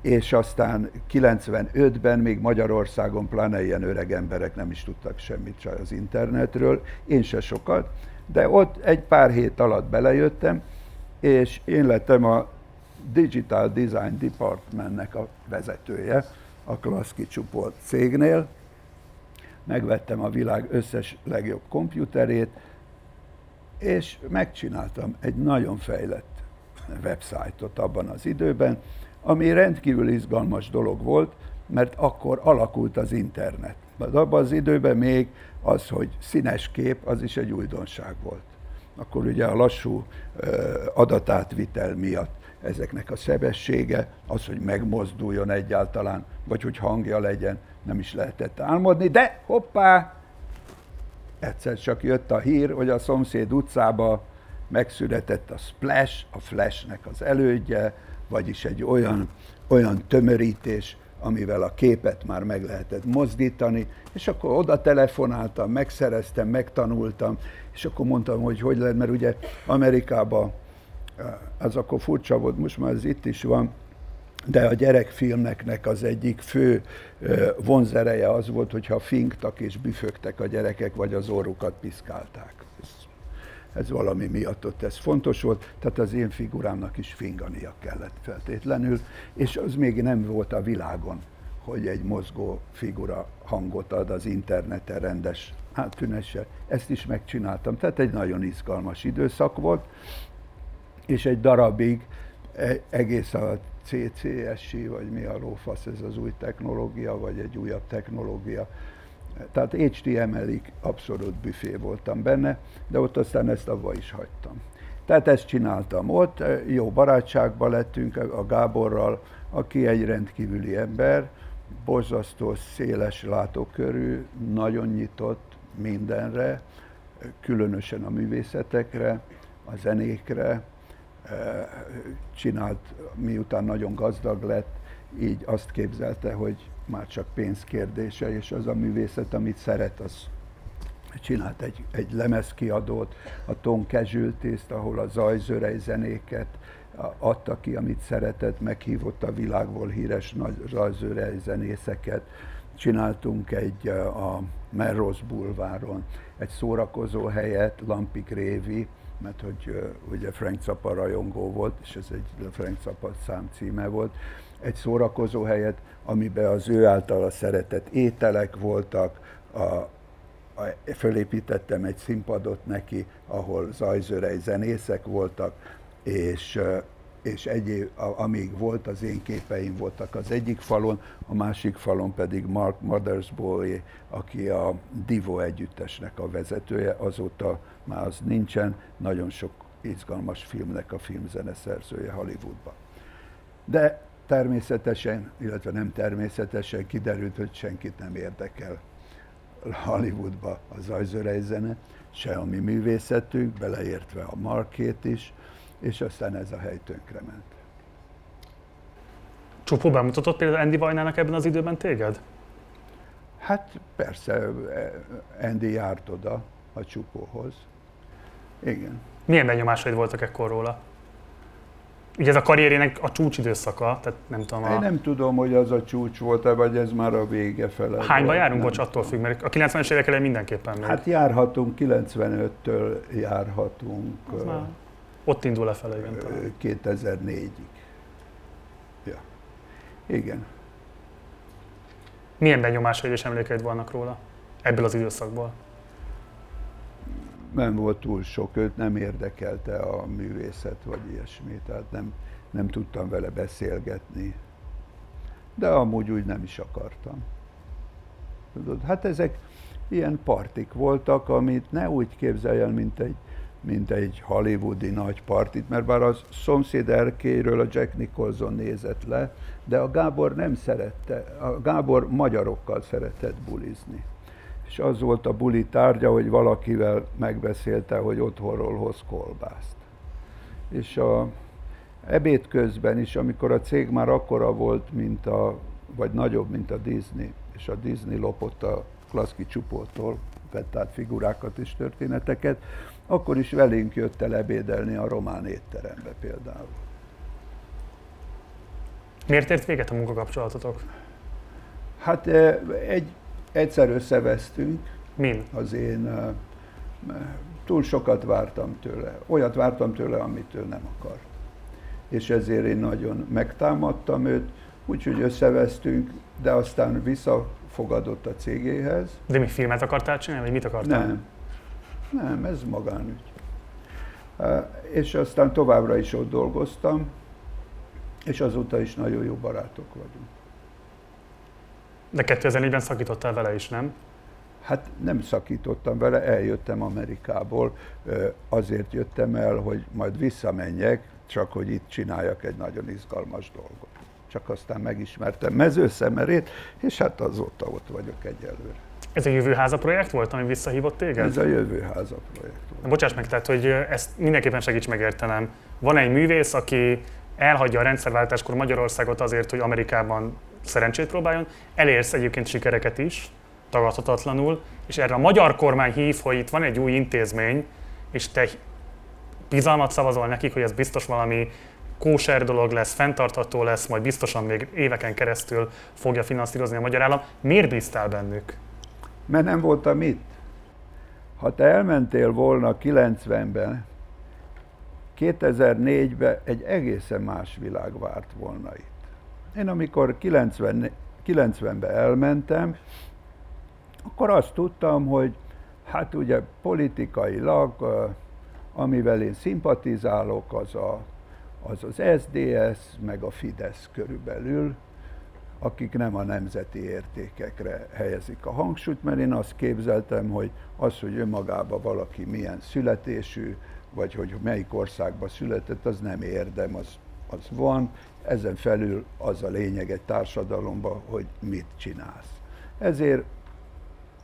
és aztán 95-ben még Magyarországon, pláne ilyen öreg emberek nem is tudtak semmit az internetről, én se sokat, de ott egy pár hét alatt belejöttem, és én lettem a Digital Design Departmentnek a vezetője a Klaszki csoport cégnél. Megvettem a világ összes legjobb komputerét, és megcsináltam egy nagyon fejlett websájtot abban az időben, ami rendkívül izgalmas dolog volt, mert akkor alakult az internet. Abban az időben még az, hogy színes kép, az is egy újdonság volt. akkor ugye a lassú adatátvitel miatt ezeknek a sebessége, az, hogy megmozduljon egyáltalán, vagy hogy hangja legyen, nem is lehetett álmodni, de hoppá, egyszer csak jött a hír, hogy a szomszéd utcába megszületett a Splash, a Flashnek az elődje, vagyis egy olyan, olyan tömörítés, amivel a képet már meg lehetett mozdítani, és akkor oda telefonáltam, megszereztem, megtanultam, és akkor mondtam, hogy hogy lehet, mert ugye Amerikában az akkor furcsa volt, most már ez itt is van, de a gyerekfilmeknek az egyik fő vonzereje az volt, hogyha finktak és büfögtek a gyerekek, vagy az orrukat piszkálták. Ez, ez valami miatt ott ez fontos volt, tehát az én figurámnak is fingania kellett feltétlenül, és az még nem volt a világon, hogy egy mozgó figura hangot ad az interneten rendes áttűnéssel. Ezt is megcsináltam, tehát egy nagyon izgalmas időszak volt, és egy darabig e, egész a CCSI, vagy mi a lófasz ez az új technológia, vagy egy újabb technológia. Tehát HTML-ig abszolút büfé voltam benne, de ott aztán ezt abba is hagytam. Tehát ezt csináltam ott, jó barátságban lettünk a Gáborral, aki egy rendkívüli ember, borzasztó széles látókörű, nagyon nyitott mindenre, különösen a művészetekre, a zenékre, csinált, miután nagyon gazdag lett, így azt képzelte, hogy már csak pénz kérdése, és az a művészet, amit szeret, az csinált egy, egy lemezkiadót, a Tom Casualties-t, ahol a zajzörej zenéket adta ki, amit szeretett, meghívott a világból híres nagy zajzörej zenészeket. Csináltunk egy a Melrose Bulváron egy szórakozó helyet, Lampik Révi, mert hogy ugye Frank Zappa rajongó volt, és ez egy Frank Zappa szám címe volt, egy szórakozó helyet, amiben az ő általa szeretett ételek voltak, a, a, fölépítettem egy színpadot neki, ahol zajzörej zenészek voltak, és és egyéb, amíg volt, az én képeim voltak az egyik falon, a másik falon pedig Mark Mothersbaugh, aki a Divo együttesnek a vezetője, azóta már az nincsen, nagyon sok izgalmas filmnek a filmzene szerzője Hollywoodban. De természetesen, illetve nem természetesen kiderült, hogy senkit nem érdekel Hollywoodba a zajzörejzene, se a mi művészetünk, beleértve a Markét is, és aztán ez a hely tönkrement.
Csupó bemutatott például Andy Vajnának ebben az időben téged?
Hát persze, Andy járt oda a csupóhoz. Igen.
Milyen benyomásaid voltak ekkor róla? Ugye ez a karrierének a csúcsidőszaka, tehát nem tudom. A...
Én nem tudom, hogy az a csúcs volt-e, vagy ez már a vége fele.
Hányba járunk, bocs, attól függ, mert a 90-es évek elején mindenképpen még.
Hát járhatunk, 95-től járhatunk. Az már
ott indul lefelé, igen.
2004-ig. Ja. Igen.
Milyen benyomásaid és emlékeid vannak róla ebből az időszakból?
Nem volt túl sok, őt nem érdekelte a művészet, vagy ilyesmi, tehát nem, nem tudtam vele beszélgetni. De amúgy úgy nem is akartam. Tudod, hát ezek ilyen partik voltak, amit ne úgy képzelj el, mint egy mint egy hollywoodi nagy partit, mert bár az szomszéd erkéről a Jack Nicholson nézett le, de a Gábor nem szerette, a Gábor magyarokkal szeretett bulizni. És az volt a buli tárgya, hogy valakivel megbeszélte, hogy otthonról hoz kolbászt. És a ebéd közben is, amikor a cég már akkora volt, mint a, vagy nagyobb, mint a Disney, és a Disney lopott a Klaszki csupótól, vett át figurákat és történeteket, akkor is velünk jött el ebédelni a román étterembe például.
Miért ért véget a munkakapcsolatotok?
Hát eh, egy, egyszer összevesztünk.
Min?
Az én túl sokat vártam tőle. Olyat vártam tőle, amit ő nem akart. És ezért én nagyon megtámadtam őt, úgyhogy összevesztünk, de aztán visszafogadott a cégéhez.
De mi filmet akartál csinálni, vagy mit akartál?
Nem, nem, ez magánügy. És aztán továbbra is ott dolgoztam, és azóta is nagyon jó barátok vagyunk.
De 2004-ben szakítottál vele is, nem?
Hát nem szakítottam vele, eljöttem Amerikából, azért jöttem el, hogy majd visszamenjek, csak hogy itt csináljak egy nagyon izgalmas dolgot. Csak aztán megismertem mezőszemerét, és hát azóta ott vagyok egyelőre.
Ez a jövőháza projekt volt, ami visszahívott téged?
Ez a jövőháza projekt volt.
Na, bocsáss meg, tehát, hogy ezt mindenképpen segíts megértenem. Van egy művész, aki elhagyja a rendszerváltáskor Magyarországot azért, hogy Amerikában szerencsét próbáljon, elérsz egyébként sikereket is, tagadhatatlanul, és erre a magyar kormány hív, hogy itt van egy új intézmény, és te bizalmat szavazol nekik, hogy ez biztos valami kóser dolog lesz, fenntartható lesz, majd biztosan még éveken keresztül fogja finanszírozni a magyar állam. Miért bíztál bennük?
Mert nem voltam itt. Ha te elmentél volna 90-ben, 2004-ben egy egészen más világ várt volna itt. Én amikor 90, 90-ben elmentem, akkor azt tudtam, hogy hát ugye politikailag, amivel én szimpatizálok, az a, az, az SDS, meg a Fidesz körülbelül, akik nem a nemzeti értékekre helyezik a hangsúlyt, mert én azt képzeltem, hogy az, hogy önmagában valaki milyen születésű, vagy hogy melyik országban született, az nem érdem, az, az van. Ezen felül az a lényeg egy társadalomban, hogy mit csinálsz. Ezért,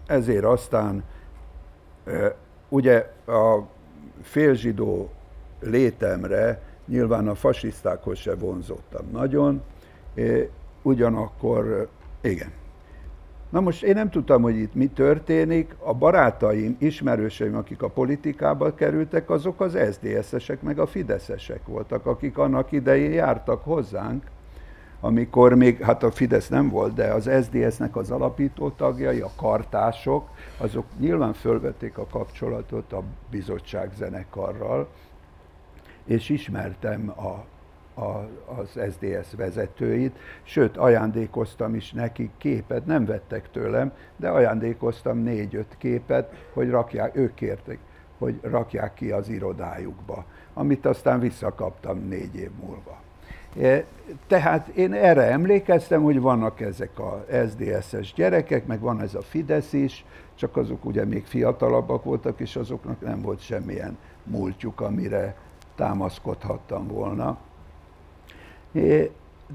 ezért aztán ugye a félzsidó létemre nyilván a fasisztákhoz se vonzottam nagyon, ugyanakkor igen. Na most én nem tudtam, hogy itt mi történik. A barátaim, ismerőseim, akik a politikába kerültek, azok az SZDSZ-esek, meg a Fideszesek voltak, akik annak idején jártak hozzánk, amikor még, hát a Fidesz nem volt, de az SZDSZ-nek az alapító tagjai, a kartások, azok nyilván fölvették a kapcsolatot a bizottság zenekarral, és ismertem a a, az SDS vezetőit, sőt ajándékoztam is nekik képet, nem vettek tőlem, de ajándékoztam négy-öt képet, hogy rakják, ők kértek, hogy rakják ki az irodájukba, amit aztán visszakaptam négy év múlva. E, tehát én erre emlékeztem, hogy vannak ezek a SZDSZ-es gyerekek, meg van ez a Fidesz is, csak azok ugye még fiatalabbak voltak, és azoknak nem volt semmilyen múltjuk, amire támaszkodhattam volna.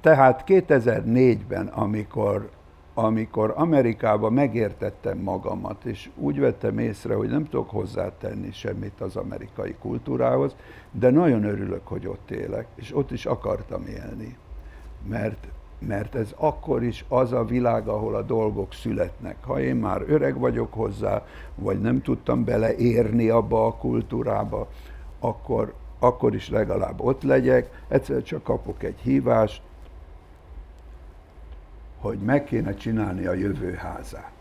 Tehát 2004-ben, amikor, amikor Amerikában megértettem magamat, és úgy vettem észre, hogy nem tudok hozzátenni semmit az amerikai kultúrához, de nagyon örülök, hogy ott élek, és ott is akartam élni. Mert, mert ez akkor is az a világ, ahol a dolgok születnek. Ha én már öreg vagyok hozzá, vagy nem tudtam beleérni abba a kultúrába, akkor, akkor is legalább ott legyek, egyszer csak kapok egy hívást, hogy meg kéne csinálni a jövőházát.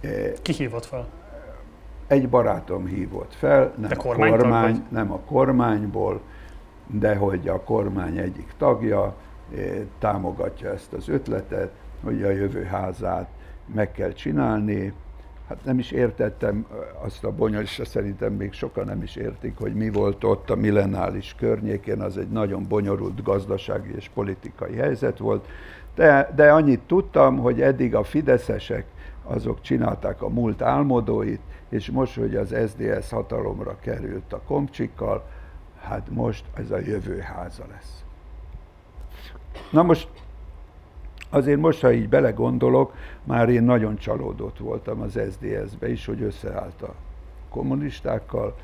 E, Ki hívott fel?
Egy barátom hívott fel, nem a kormány, vagy? nem a kormányból, de hogy a kormány egyik tagja e, támogatja ezt az ötletet, hogy a jövőházát meg kell csinálni, hát nem is értettem azt a bonyolult, szerintem még sokan nem is értik, hogy mi volt ott a millenális környékén, az egy nagyon bonyolult gazdasági és politikai helyzet volt, de, de annyit tudtam, hogy eddig a fideszesek azok csinálták a múlt álmodóit, és most, hogy az SDS hatalomra került a komcsikkal, hát most ez a jövő háza lesz. Na most Azért most, ha így belegondolok, már én nagyon csalódott voltam az SZDSZ-be is, hogy összeállt a kommunistákkal,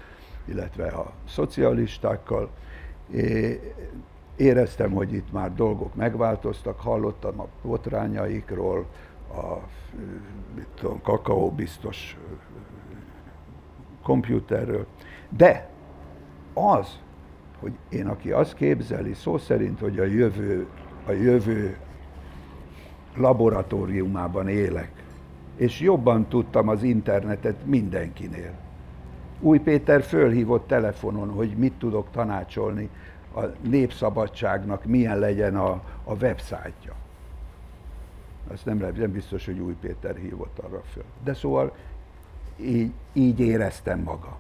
illetve a szocialistákkal. É, éreztem, hogy itt már dolgok megváltoztak, hallottam a botrányaikról, a mit tudom, kakaó biztos komputerről, de az, hogy én, aki azt képzeli szó szerint, hogy a jövő, a jövő laboratóriumában élek, és jobban tudtam az internetet mindenkinél. Új Péter fölhívott telefonon, hogy mit tudok tanácsolni a népszabadságnak, milyen legyen a, a websájtja. Azt nem, nem biztos, hogy Új Péter hívott arra föl. De szóval így, így éreztem magam.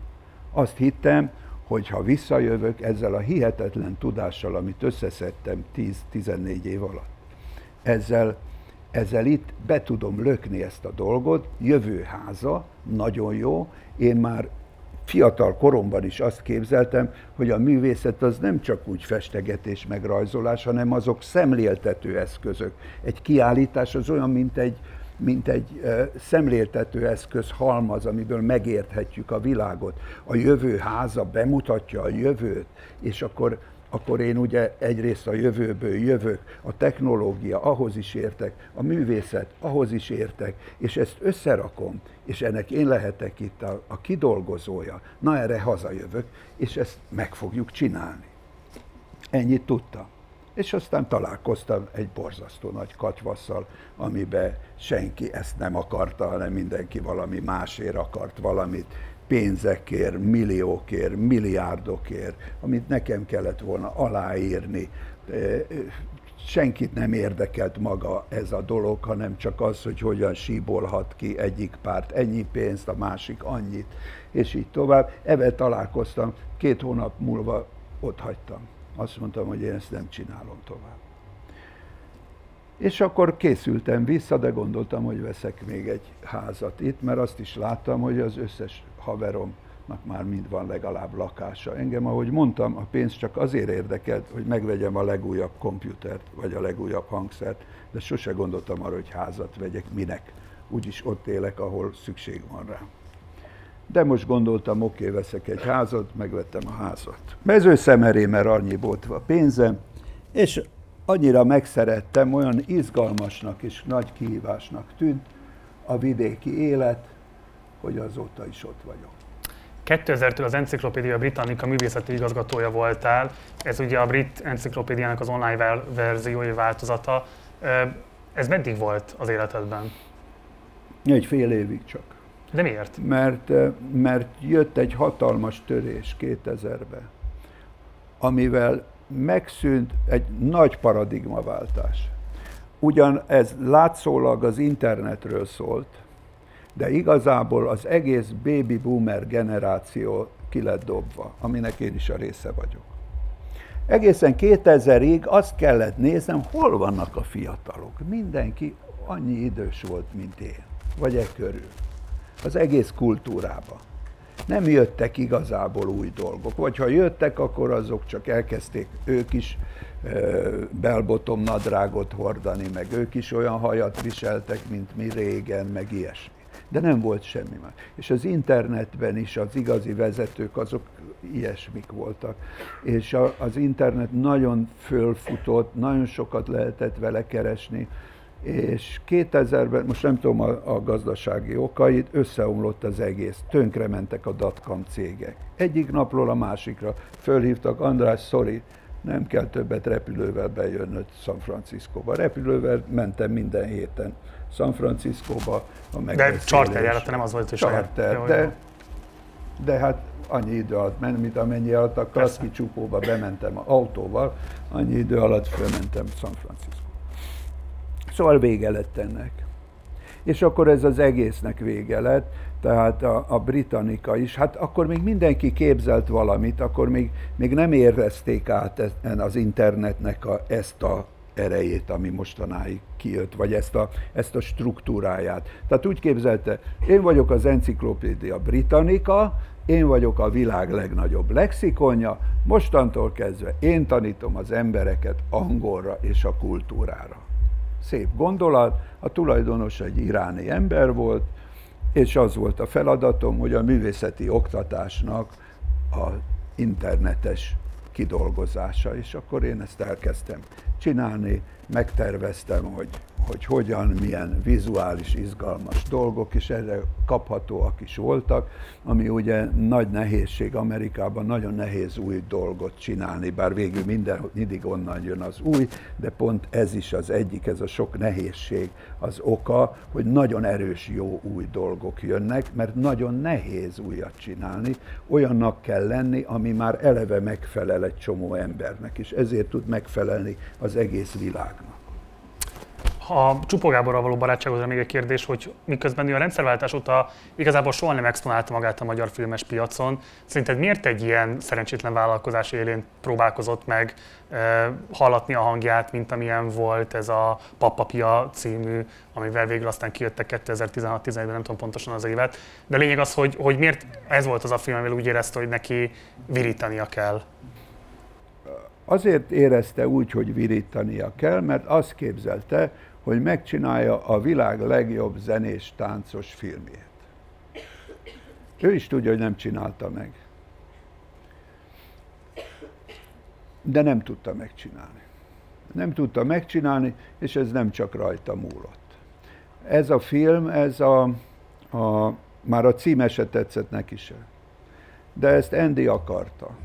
Azt hittem, hogy ha visszajövök ezzel a hihetetlen tudással, amit összeszedtem 10-14 év alatt, ezzel ezzel itt be tudom lökni ezt a dolgot, jövő háza, nagyon jó, én már fiatal koromban is azt képzeltem, hogy a művészet az nem csak úgy festegetés meg rajzolás, hanem azok szemléltető eszközök. Egy kiállítás az olyan, mint egy, mint egy szemléltető eszköz halmaz, amiből megérthetjük a világot. A jövő háza bemutatja a jövőt, és akkor akkor én ugye egyrészt a jövőből jövök, a technológia, ahhoz is értek, a művészet, ahhoz is értek, és ezt összerakom, és ennek én lehetek itt a, a kidolgozója. Na erre hazajövök, és ezt meg fogjuk csinálni. Ennyit tudtam. És aztán találkoztam egy borzasztó nagy katyvasszal, amiben senki ezt nem akarta, hanem mindenki valami másért akart valamit pénzekért, milliókért, milliárdokért, amit nekem kellett volna aláírni. Senkit nem érdekelt maga ez a dolog, hanem csak az, hogy hogyan síbolhat ki egyik párt ennyi pénzt, a másik annyit, és így tovább. Ebben találkoztam, két hónap múlva ott hagytam. Azt mondtam, hogy én ezt nem csinálom tovább. És akkor készültem vissza, de gondoltam, hogy veszek még egy házat itt, mert azt is láttam, hogy az összes haveromnak már mind van legalább lakása. Engem, ahogy mondtam, a pénz csak azért érdekelt, hogy megvegyem a legújabb komputert, vagy a legújabb hangszert, de sose gondoltam arra, hogy házat vegyek, minek. Úgyis ott élek, ahol szükség van rá. De most gondoltam, oké, okay, veszek egy házat, megvettem a házat. Mezőszemeré, mert annyi volt a pénzem, és annyira megszerettem, olyan izgalmasnak és nagy kihívásnak tűnt a vidéki élet, hogy azóta is ott vagyok.
2000-től az Encyclopedia Britannica művészeti igazgatója voltál, ez ugye a brit enciklopédiának az online verziói változata. Ez meddig volt az életedben?
Egy fél évig csak.
De miért?
Mert, mert jött egy hatalmas törés 2000-ben, amivel megszűnt egy nagy paradigmaváltás. Ugyan ez látszólag az internetről szólt, de igazából az egész baby boomer generáció ki lett dobva, aminek én is a része vagyok. Egészen 2000-ig azt kellett néznem, hol vannak a fiatalok. Mindenki annyi idős volt, mint én, vagy e körül. Az egész kultúrába. Nem jöttek igazából új dolgok, vagy ha jöttek, akkor azok csak elkezdték ők is belbotom nadrágot hordani, meg ők is olyan hajat viseltek, mint mi régen, meg ilyesmi de nem volt semmi más. És az internetben is az igazi vezetők azok ilyesmik voltak. És a, az internet nagyon fölfutott, nagyon sokat lehetett vele keresni, és 2000-ben, most nem tudom a, a gazdasági okait, összeomlott az egész, tönkrementek a datcom cégek. Egyik napról a másikra fölhívtak, András, sorry, nem kell többet repülővel bejönnöd San Franciscóba. Repülővel mentem minden héten San Franciscóba a
De charterjárat nem az volt, hogy
charter, de, de hát annyi idő alatt ment, mint amennyi alatt a Kraszki csupóba bementem autóval, annyi idő alatt fölmentem San Francisco. Szóval vége lett ennek. És akkor ez az egésznek vége lett, tehát a, a Britannica is, hát akkor még mindenki képzelt valamit, akkor még, még nem érezték át az internetnek a, ezt a erejét, ami mostanáig kijött, vagy ezt a, ezt a struktúráját. Tehát úgy képzelte, én vagyok az Enciklopédia Britannica, én vagyok a világ legnagyobb lexikonja, mostantól kezdve én tanítom az embereket angolra és a kultúrára. Szép gondolat, a tulajdonos egy iráni ember volt, és az volt a feladatom, hogy a művészeti oktatásnak a internetes kidolgozása, és akkor én ezt elkezdtem csinálni, megterveztem, hogy, hogy hogyan, milyen vizuális, izgalmas dolgok, és erre kaphatóak is voltak, ami ugye nagy nehézség Amerikában, nagyon nehéz új dolgot csinálni, bár végül minden, mindig onnan jön az új, de pont ez is az egyik, ez a sok nehézség az oka, hogy nagyon erős jó új dolgok jönnek, mert nagyon nehéz újat csinálni, olyannak kell lenni, ami már eleve megfelel egy csomó embernek, és ezért tud megfelelni az egész világnak.
Ha Csupó Gáborral való barátságozra még egy kérdés, hogy miközben ő a rendszerváltás óta igazából soha nem exponálta magát a magyar filmes piacon, szerinted miért egy ilyen szerencsétlen vállalkozás élén próbálkozott meg e, hallatni a hangját, mint amilyen volt ez a Pappapia című, amivel végül aztán kijöttek 2016-17-ben, nem tudom pontosan az évet. De a lényeg az, hogy, hogy miért ez volt az a film, amivel úgy érezte, hogy neki virítania kell.
Azért érezte úgy, hogy virítania kell, mert azt képzelte, hogy megcsinálja a világ legjobb zenés táncos filmjét. Ő is tudja, hogy nem csinálta meg. De nem tudta megcsinálni. Nem tudta megcsinálni, és ez nem csak rajta múlott. Ez a film, ez a, a már a címe se tetszett neki se. De ezt Andy akarta.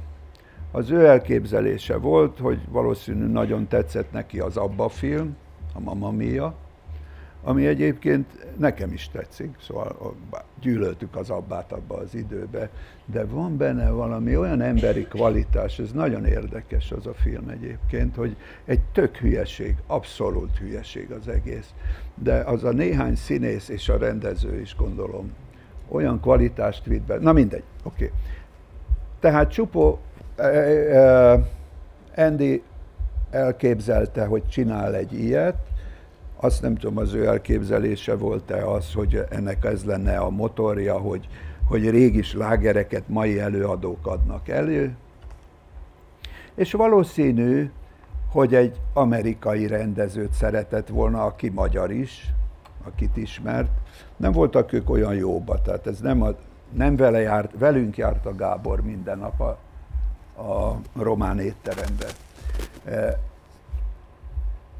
Az ő elképzelése volt, hogy valószínű nagyon tetszett neki az Abba film, a Mamma Mia, ami egyébként nekem is tetszik, szóval gyűlöltük az abbát abba az időbe, de van benne valami olyan emberi kvalitás, ez nagyon érdekes az a film egyébként, hogy egy tök hülyeség, abszolút hülyeség az egész, de az a néhány színész és a rendező is gondolom olyan kvalitást vitt be. Na mindegy, oké. Okay. Tehát Csupó, eh, eh, Andy elképzelte, hogy csinál egy ilyet, azt nem tudom, az ő elképzelése volt-e az, hogy ennek ez lenne a motorja, hogy, hogy régi slágereket mai előadók adnak elő. És valószínű, hogy egy amerikai rendezőt szeretett volna, aki magyar is, akit ismert. Nem voltak ők olyan jóba, tehát ez nem, a, nem vele járt, velünk járt a Gábor minden nap a, a román étteremben. E,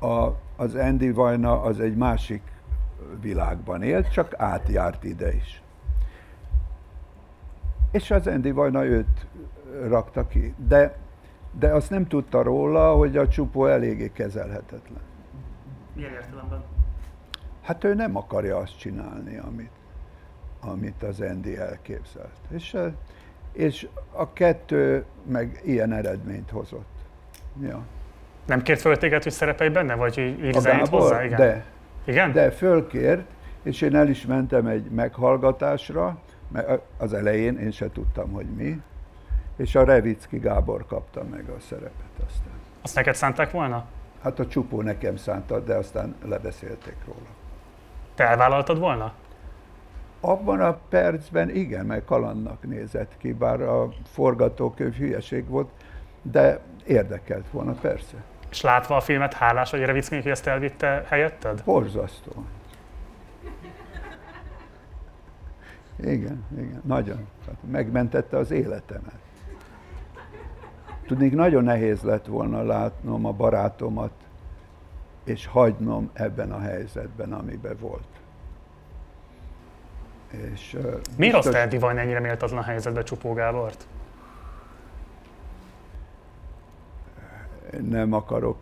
a, az Andy Vajna az egy másik világban élt, csak átjárt ide is. És az Andy Vajna őt rakta ki. De, de azt nem tudta róla, hogy a csupó eléggé kezelhetetlen.
Milyen értelemben?
Hát ő nem akarja azt csinálni, amit, amit az Andy elképzelt. És, és a kettő meg ilyen eredményt hozott. Ja.
Nem kért föl téged, hogy szerepelj benne, vagy írj zenét hozzá?
Igen. De. Igen? De fölkért, és én el is mentem egy meghallgatásra, mert az elején én se tudtam, hogy mi, és a Revicki Gábor kapta meg a szerepet aztán.
Azt neked szánták volna?
Hát a csupó nekem szánta, de aztán lebeszélték róla.
Te elvállaltad volna?
Abban a percben igen, mert kalannak nézett ki, bár a forgatókönyv hülyeség volt, de érdekelt volna, persze.
És látva a filmet, hálás vagy Revickinek, hogy ezt elvitte helyetted?
Borzasztó. Igen, igen, nagyon. Hát megmentette az életemet. Tudnék, nagyon nehéz lett volna látnom a barátomat, és hagynom ebben a helyzetben, amiben volt.
És, Miért azt teheti vagy ennyire méltatlan helyzetbe Csupó Gábort?
Nem akarok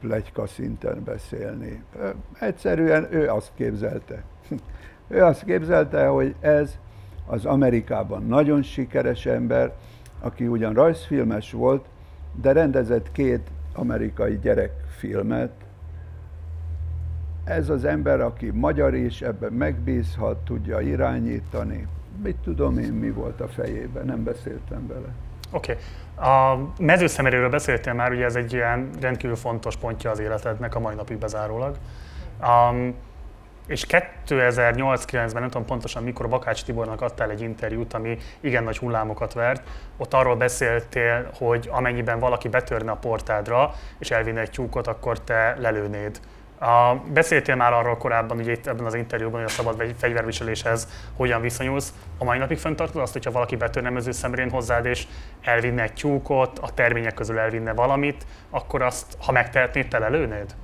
plegyka szinten beszélni. Egyszerűen ő azt képzelte. Ő azt képzelte, hogy ez az Amerikában nagyon sikeres ember, aki ugyan rajzfilmes volt, de rendezett két amerikai gyerekfilmet, ez az ember, aki magyar is, ebben megbízhat, tudja irányítani. Mit tudom én, mi volt a fejében, nem beszéltem vele.
Oké. Okay. A mezőszemerőről beszéltél már, ugye ez egy ilyen rendkívül fontos pontja az életednek a mai napig bezárólag. Um, és 2008-9-ben, nem tudom pontosan mikor, Bakács Tibornak adtál egy interjút, ami igen nagy hullámokat vert. Ott arról beszéltél, hogy amennyiben valaki betörne a portádra, és elvinne egy tyúkot, akkor te lelőnéd. A, beszéltél már arról korábban, ugye itt ebben az interjúban, hogy a szabad fegyverviseléshez hogyan viszonyulsz. A mai napig fenntartod azt, hogyha valaki betörne szemrén hozzád, és elvinne egy tyúkot, a termények közül elvinne valamit, akkor azt, ha megtehetnéd, te lelőnéd?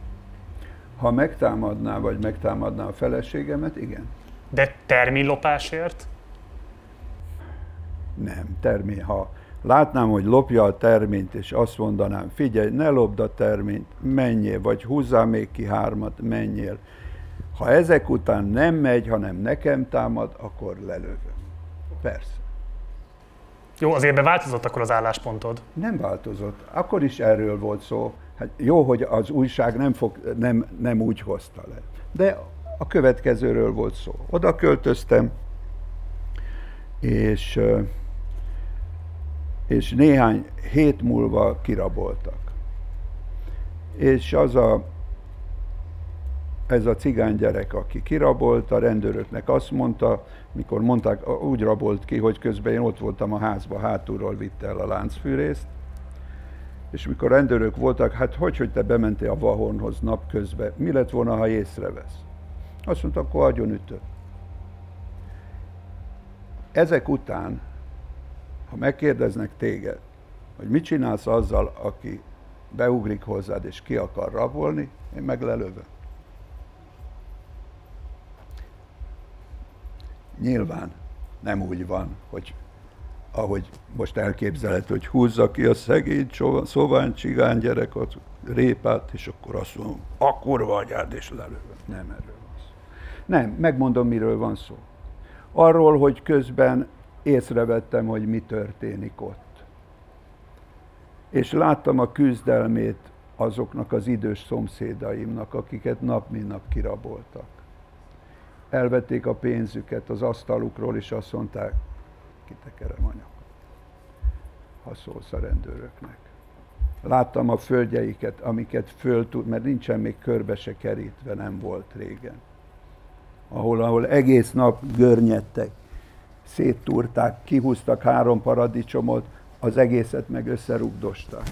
Ha megtámadná, vagy megtámadná a feleségemet, igen.
De terménylopásért?
Nem, termény. Ha látnám, hogy lopja a terményt, és azt mondanám, figyelj, ne lopd a terményt, menjél, vagy húzzál még ki hármat, menjél. Ha ezek után nem megy, hanem nekem támad, akkor lelövöm. Persze.
Jó, azért változott akkor az álláspontod?
Nem változott. Akkor is erről volt szó. Hát jó, hogy az újság nem, fog, nem, nem úgy hozta le. De a következőről volt szó. Oda költöztem, és, és néhány hét múlva kiraboltak. És az a, ez a cigány gyerek, aki kirabolt, a rendőröknek azt mondta, mikor mondták, úgy rabolt ki, hogy közben én ott voltam a házba, hátulról vitte el a láncfűrészt, és mikor rendőrök voltak, hát hogy, hogy te bementél a vahonhoz napközben, mi lett volna, ha észrevesz? Azt mondta, akkor agyon ütött. Ezek után, ha megkérdeznek téged, hogy mit csinálsz azzal, aki beugrik hozzád és ki akar rabolni, én meg lelövöm. Nyilván nem úgy van, hogy ahogy most elképzelhető, hogy húzza ki a szegény, szóvány csigány gyerek a répát, és akkor azt mondom, akkor vagy át, és lelövöm. Nem erről van szó. Nem, megmondom, miről van szó. Arról, hogy közben észrevettem, hogy mi történik ott. És láttam a küzdelmét azoknak az idős szomszédaimnak, akiket nap mint nap kiraboltak. Elvették a pénzüket az asztalukról, és azt mondták, kitekerem anya, ha szólsz a rendőröknek. Láttam a földjeiket, amiket föl tud, mert nincsen még körbe se kerítve, nem volt régen. Ahol, ahol egész nap görnyedtek, széttúrták, kihúztak három paradicsomot, az egészet meg összerugdosták.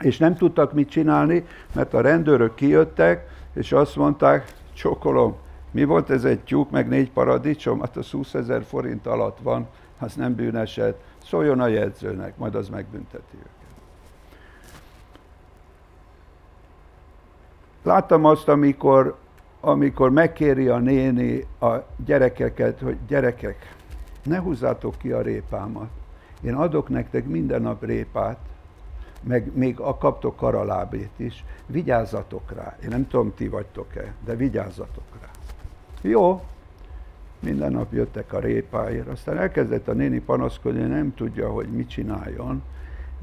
És nem tudtak mit csinálni, mert a rendőrök kijöttek, és azt mondták, csokolom, mi volt ez egy tyúk, meg négy paradicsom? Hát az 20 ezer forint alatt van, az nem bűneset. Szóljon a jegyzőnek, majd az megbünteti őket. Láttam azt, amikor, amikor megkéri a néni a gyerekeket, hogy gyerekek, ne húzzátok ki a répámat. Én adok nektek minden nap répát, meg még a kaptok karalábét is, vigyázzatok rá. Én nem tudom, ti vagytok-e, de vigyázzatok rá. Jó, minden nap jöttek a répáért, aztán elkezdett a néni panaszkodni, nem tudja, hogy mit csináljon,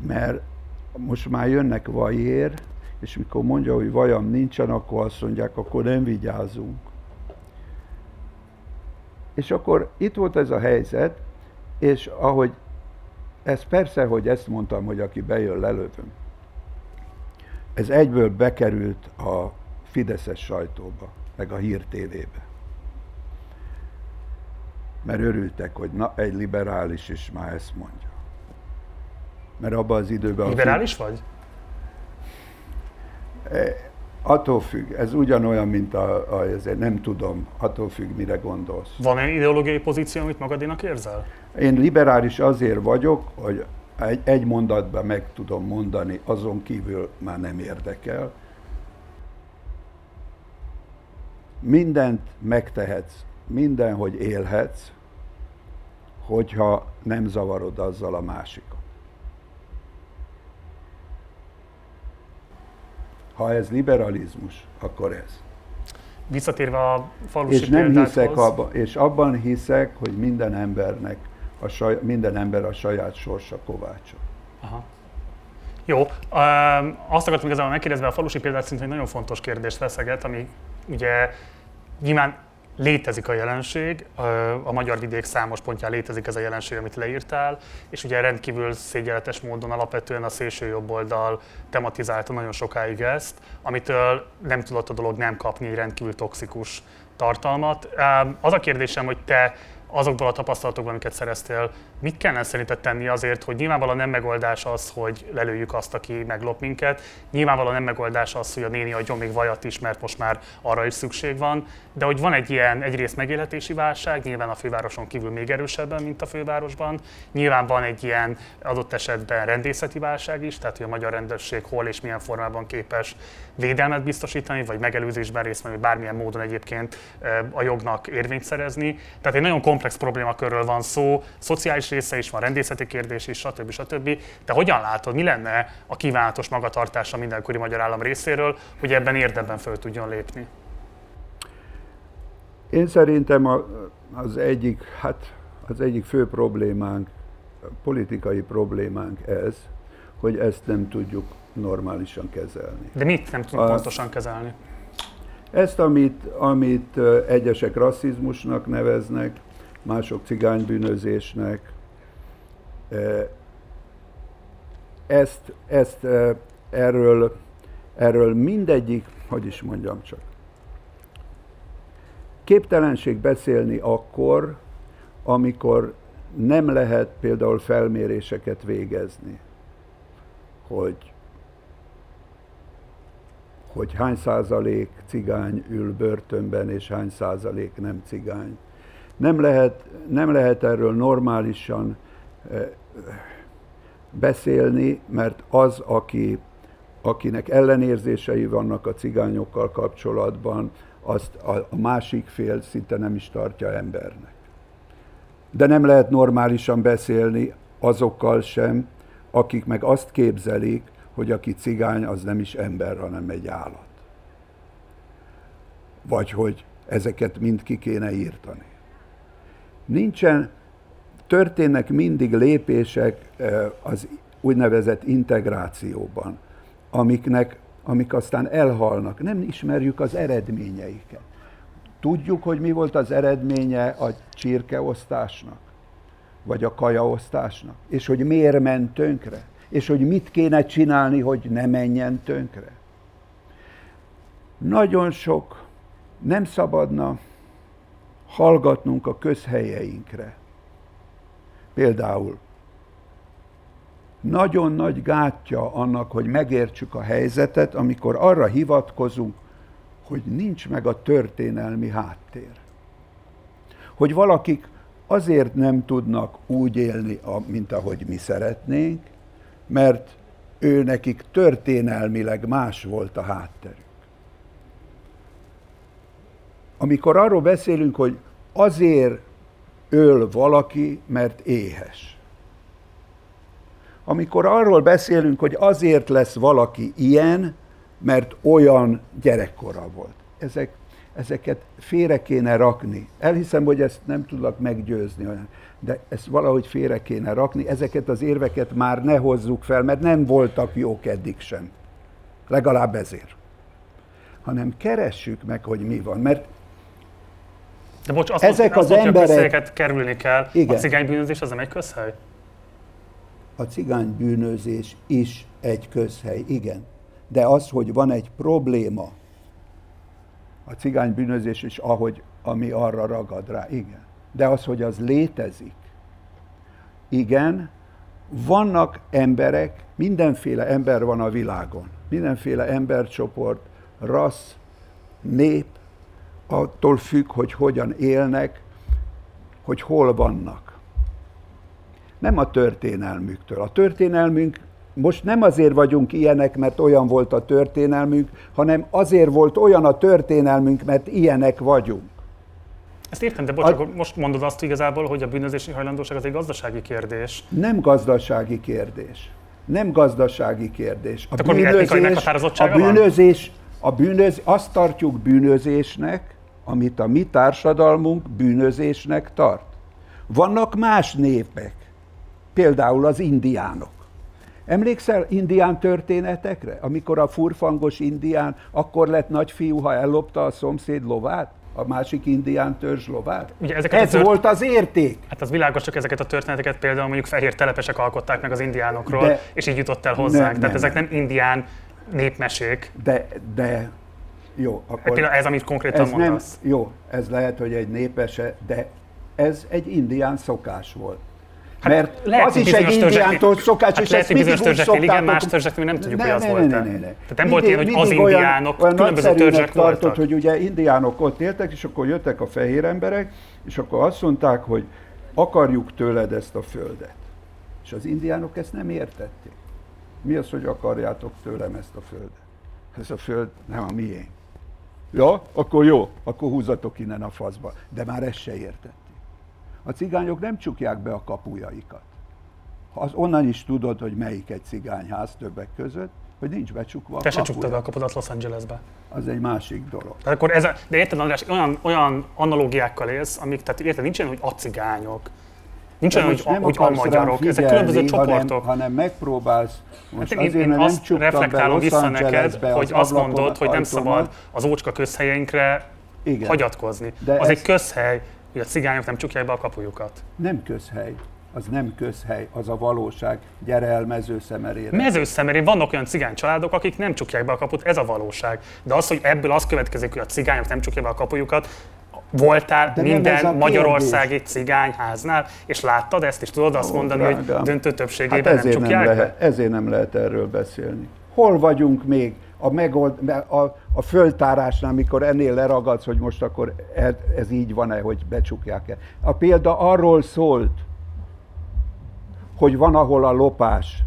mert most már jönnek vajér, és mikor mondja, hogy vajam nincsen, akkor azt mondják, akkor nem vigyázunk. És akkor itt volt ez a helyzet, és ahogy ez persze, hogy ezt mondtam, hogy aki bejön, lelövöm. Ez egyből bekerült a Fideszes sajtóba, meg a Hír TV-be mert örültek, hogy na, egy liberális is már ezt mondja. Mert abban az időben...
Liberális az, vagy?
E, attól függ, ez ugyanolyan, mint a, a, azért nem tudom, attól függ, mire gondolsz.
Van egy ideológiai pozíció, amit magadénak érzel?
Én liberális azért vagyok, hogy egy, egy mondatban meg tudom mondani, azon kívül már nem érdekel. Mindent megtehetsz, mindenhogy élhetsz, hogyha nem zavarod azzal a másikat. Ha ez liberalizmus, akkor ez.
Visszatérve a falusi
és nem hiszek abba, és abban hiszek, hogy minden embernek a saj, minden ember a saját sorsa kovácsa. Aha.
Jó, azt akartam igazából megkérdezni, a falusi példát szintén egy nagyon fontos kérdést veszeget, ami ugye nyilván létezik a jelenség, a magyar vidék számos pontján létezik ez a jelenség, amit leírtál, és ugye rendkívül szégyenletes módon alapvetően a szélső jobb oldal tematizálta nagyon sokáig ezt, amitől nem tudott a dolog nem kapni rendkívül toxikus tartalmat. Az a kérdésem, hogy te azokból a tapasztalatokból, amiket szereztél, mit kellene szerinted tenni azért, hogy nyilvánvalóan nem megoldás az, hogy lelőjük azt, aki meglop minket, nyilvánvalóan nem megoldás az, hogy a néni adjon még vajat is, mert most már arra is szükség van, de hogy van egy ilyen egyrészt megélhetési válság, nyilván a fővároson kívül még erősebben, mint a fővárosban, nyilván van egy ilyen adott esetben rendészeti válság is, tehát hogy a magyar rendőrség hol és milyen formában képes védelmet biztosítani, vagy megelőzésben részt venni, bármilyen módon egyébként a jognak érvényt szerezni. Tehát egy nagyon komplex problémakörről van szó, szociális része is van, rendészeti kérdés is, stb. stb. De hogyan látod, mi lenne a kívánatos magatartása mindenkori magyar állam részéről, hogy ebben érdemben föl tudjon lépni?
Én szerintem a, az egyik, hát az egyik fő problémánk, politikai problémánk ez, hogy ezt nem tudjuk normálisan kezelni.
De mit nem tudunk
Azt-
pontosan kezelni?
Ezt, amit, amit egyesek rasszizmusnak neveznek, mások cigánybűnözésnek, ezt, ezt erről, erről mindegyik, hogy is mondjam csak, képtelenség beszélni akkor, amikor nem lehet például felméréseket végezni, hogy hogy hány százalék cigány ül börtönben, és hány százalék nem cigány. Nem lehet, nem lehet erről normálisan beszélni, mert az, aki, akinek ellenérzései vannak a cigányokkal kapcsolatban, azt a, másik fél szinte nem is tartja embernek. De nem lehet normálisan beszélni azokkal sem, akik meg azt képzelik, hogy aki cigány, az nem is ember, hanem egy állat. Vagy hogy ezeket mind ki kéne írtani. Nincsen, történnek mindig lépések az úgynevezett integrációban, amiknek, amik aztán elhalnak. Nem ismerjük az eredményeiket. Tudjuk, hogy mi volt az eredménye a csirkeosztásnak, vagy a kajaosztásnak, és hogy miért ment tönkre, és hogy mit kéne csinálni, hogy ne menjen tönkre. Nagyon sok nem szabadna hallgatnunk a közhelyeinkre. Például nagyon nagy gátja annak, hogy megértsük a helyzetet, amikor arra hivatkozunk, hogy nincs meg a történelmi háttér. Hogy valakik azért nem tudnak úgy élni, mint ahogy mi szeretnénk, mert ő nekik történelmileg más volt a hátterük. Amikor arról beszélünk, hogy azért öl valaki, mert éhes. Amikor arról beszélünk, hogy azért lesz valaki ilyen, mert olyan gyerekkora volt. Ezek, ezeket félre kéne rakni. Elhiszem, hogy ezt nem tudlak meggyőzni, de ezt valahogy félre kéne rakni. Ezeket az érveket már ne hozzuk fel, mert nem voltak jók eddig sem. Legalább ezért. Hanem keressük meg, hogy mi van. Mert
De bocs, azt
Ezek
mondod, azt
az
mondod, hogy a
emberek-
kerülni kell.
Igen.
A cigánybűnözés az nem egy közhely?
a cigánybűnözés is egy közhely, igen. De az, hogy van egy probléma, a cigánybűnözés is, ahogy, ami arra ragad rá, igen. De az, hogy az létezik, igen, vannak emberek, mindenféle ember van a világon, mindenféle embercsoport, rassz, nép, attól függ, hogy hogyan élnek, hogy hol vannak nem a történelmüktől. A történelmünk most nem azért vagyunk ilyenek, mert olyan volt a történelmünk, hanem azért volt olyan a történelmünk, mert ilyenek vagyunk.
Ezt értem, de bocs,
A-
akkor most mondod azt igazából, hogy a bűnözési hajlandóság az egy gazdasági kérdés.
Nem gazdasági kérdés. Nem gazdasági kérdés. A
etnikai meghatározottsága
a bűnözés, a bűnöz, azt tartjuk bűnözésnek, amit a mi társadalmunk bűnözésnek tart. Vannak más népek, például az indiánok. Emlékszel indián történetekre? Amikor a furfangos indián akkor lett nagyfiú, ha ellopta a szomszéd lovát? A másik indián törzs lovát?
Ugye ezeket
Ez
tört-
volt az érték.
Hát az világos, csak ezeket a történeteket például mondjuk fehér telepesek alkották meg az indiánokról,
De-
és így jutott el hozzánk.
Nem,
Tehát
nem,
ezek
nem.
nem indián népmesék.
De, de jó,
Hát
akkor
például ez, amit konkrétan
ez nem, jó, ez lehet, hogy egy népese, de ez egy indián szokás volt.
Hát
Mert
lehet,
az is egy indiántól szokás,
hát
és
lehet,
ezt
bizonyos
úgy
törzseknél igen, más törzseknél nem tudjuk,
ne,
hogy az
ne,
volt-e.
Ne, ne, ne, ne.
Tehát nem volt ilyen, hogy az indiánok,
olyan
különböző törzsek
tartott,
voltak.
hogy ugye indiánok ott éltek, és akkor jöttek a fehér emberek, és akkor azt mondták, hogy akarjuk tőled ezt a földet. És az indiánok ezt nem értették. Mi az, hogy akarjátok tőlem ezt a földet? Ez a föld nem a miénk. Ja, akkor jó, akkor húzatok innen a faszba. De már ezt se értették. A cigányok nem csukják be a kapujaikat. Az onnan is tudod, hogy melyik egy cigányház többek között, hogy nincs becsukva a
Te se csuktad be a kapodat Los Angelesbe.
Az egy másik dolog.
Tehát akkor ez a, de érted András, olyan, olyan analógiákkal élsz, amik, tehát érted, nincs ilyen, hogy a cigányok. Nincs olyan, hogy,
nem
hogy a magyarok, ezek
figyelni,
különböző
hanem,
csoportok.
hanem megpróbálsz, most
Hát én,
azért,
én
nem
azt reflektálom vissza neked, hogy
az
azt mondod, hogy nem szabad az ócska közhelyeinkre
Igen.
hagyatkozni.
De
az
ez-
egy közhely, hogy a cigányok nem csukják be a kapujukat.
Nem közhely. Az nem közhely, az a valóság. Gyere el mezőszemerére.
Mezőszemerén vannak olyan cigány családok, akik nem csukják be a kaput, ez a valóság. De az, hogy ebből az következik, hogy a cigányok nem csukják be a kapujukat, voltál
De nem
minden magyarországi cigányháznál, és láttad ezt, és tudod azt
Ó,
mondani, hogy
drágám.
döntő
Hát
többségében nem
ezért nem,
csukják be?
lehet, ezért nem lehet erről beszélni. Hol vagyunk még a, megold, a, a föltárásnál, amikor ennél leragadsz, hogy most akkor ez, ez így van-e, hogy becsukják-e. A példa arról szólt, hogy van, ahol a lopás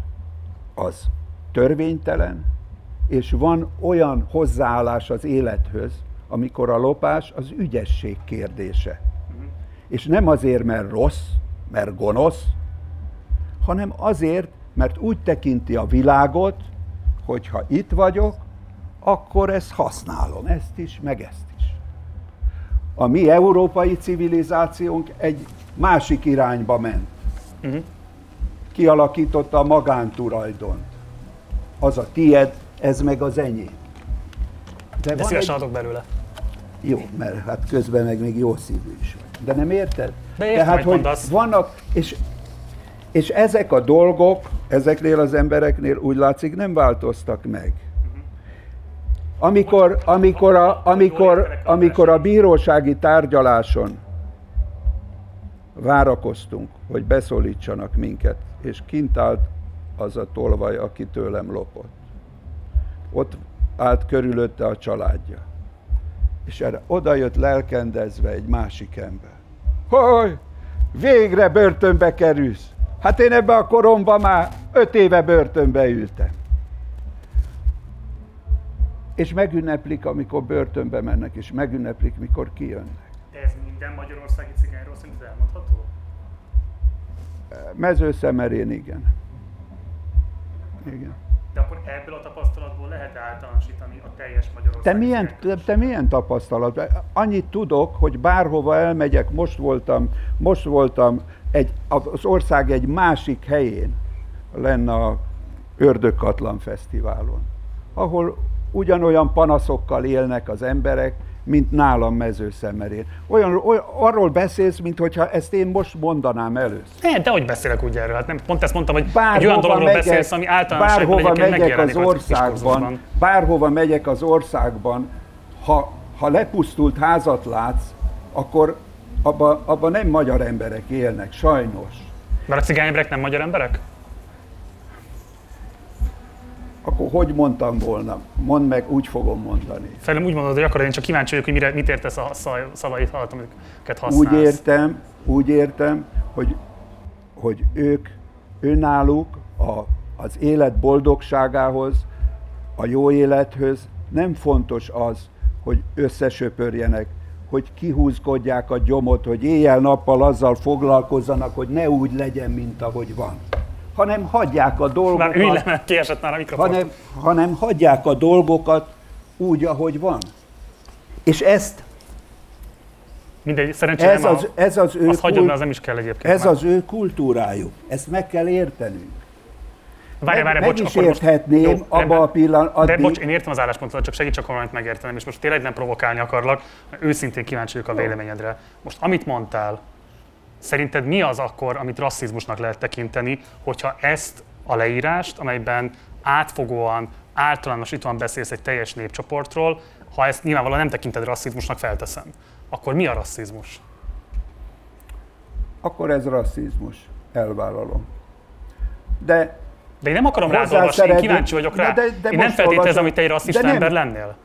az törvénytelen, és van olyan hozzáállás az élethöz, amikor a lopás az ügyesség kérdése. És nem azért, mert rossz, mert gonosz, hanem azért, mert úgy tekinti a világot, hogy ha itt vagyok, akkor ezt használom, ezt is, meg ezt is. A mi európai civilizációnk egy másik irányba ment. Kialakította a magántulajdont. Az a tied, ez meg az enyém.
De
van
szívesen adok belőle.
Jó, mert hát közben meg még jó szívű is vagy. De nem érted?
De értem,
Tehát, hogy
mondasz.
vannak, és, és ezek a dolgok, ezeknél az embereknél úgy látszik nem változtak meg. Amikor, amikor, a, amikor, amikor a bírósági tárgyaláson várakoztunk, hogy beszólítsanak minket, és kint állt az a tolvaj, aki tőlem lopott. Ott állt körülötte a családja. És erre oda jött lelkendezve egy másik ember. Hogy, végre börtönbe kerülsz. Hát én ebbe a koromban már öt éve börtönbe ültem. És megünneplik, amikor börtönbe mennek, és megünneplik, mikor kijönnek.
De ez minden magyarországi cigányról szerinted elmondható?
Mezőszemerén igen. Igen.
De akkor ebből a tapasztalatból lehet általánosítani a teljes
Te
Magyarország.
milyen, te, te milyen tapasztalat? Annyit tudok, hogy bárhova elmegyek, most voltam, most voltam egy, az ország egy másik helyén, lenne a Ördögkatlan Fesztiválon, ahol ugyanolyan panaszokkal élnek az emberek, mint nálam mezőszemerén. Olyan, olyan, arról beszélsz, mintha ezt én most mondanám először.
Ne, de hogy beszélek úgy erről? Hát nem, pont ezt mondtam, hogy egy
Bárhova
olyan dologról
megyek,
beszélsz, ami általánosságban
bárhova megyek az országban, bárhova megyek az országban, ha, ha lepusztult házat látsz, akkor abban abba nem magyar emberek élnek, sajnos.
Mert a cigány emberek nem magyar emberek?
Akkor hogy mondtam volna? Mondd meg, úgy fogom mondani.
Felem úgy mondod, hogy akarod, én csak kíváncsi vagyok, hogy mire, mit értesz a szavait amiket használsz.
Úgy értem, úgy értem, hogy, hogy ők önálluk a, az élet boldogságához, a jó élethöz nem fontos az, hogy összesöpörjenek, hogy kihúzkodják a gyomot, hogy éjjel-nappal azzal foglalkozzanak, hogy ne úgy legyen, mint ahogy van. Hanem hagyják a
Már
dolgokat,
mert kiesett már a mikrofon.
hanem, hanem hagyják a dolgokat úgy, ahogy van. És ezt,
Mindegy, szerencsére
ez az, ez az ő
Azt mert az nem is kell egyébként.
Ez
már.
az ő kultúrájuk. Ezt meg kell értenünk.
Várj, várj, bocs,
is
akkor most-
érthetném
Jó,
abba
rendben.
a pillanat-
De bocs, én értem az álláspontodat, csak segíts akkor valamit megértenem, és most tényleg nem provokálni akarlak, őszintén kíváncsi vagyok a véleményedre. Most amit mondtál, szerinted mi az akkor, amit rasszizmusnak lehet tekinteni, hogyha ezt a leírást, amelyben átfogóan, általánosítóan beszélsz egy teljes népcsoportról, ha ezt nyilvánvalóan nem tekinted rasszizmusnak, felteszem, akkor mi a rasszizmus?
Akkor ez rasszizmus. Elvállalom. De
De én nem akarom rád olvasni, én kíváncsi vagyok rá.
De- de- de
én nem feltételezem, hogy te egy rasszista
nem.
ember lennél.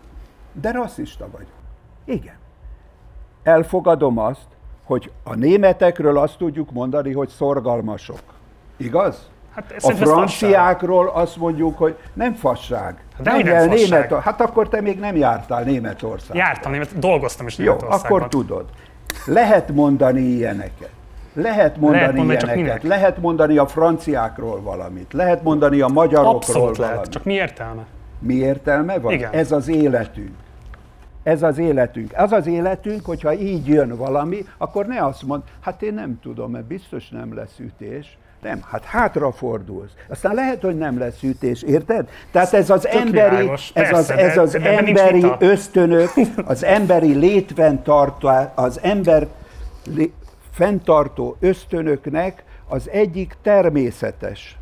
De rasszista vagyok. Igen. Elfogadom azt, hogy a németekről azt tudjuk mondani, hogy szorgalmasok. Igaz?
Hát
A franciákról azt mondjuk, hogy nem fasság.
De hogy nem
Menj el
fasság.
Német, hát akkor te még nem jártál Németországba.
Jártam, német, dolgoztam is
Jó,
Németországban.
akkor tudod. Lehet mondani ilyeneket. Lehet mondani,
Lehet mondani,
ilyeneket. Lehet mondani a franciákról valamit. Lehet mondani a magyarokról
Abszolút
valamit.
lehet, csak mi értelme?
Mi értelme van?
Igen.
Ez az életünk. Ez az életünk. Az az életünk, hogyha így jön valami, akkor ne azt mond, hát én nem tudom, mert biztos nem lesz ütés. Nem, hát hátrafordulsz. Aztán lehet, hogy nem lesz ütés, érted? Tehát ez az
Tök
emberi,
világos,
ez az, ez
de-
az
de nincs
emberi ösztönök, az emberi létfenntartó, az ember lé- fenntartó ösztönöknek az egyik természetes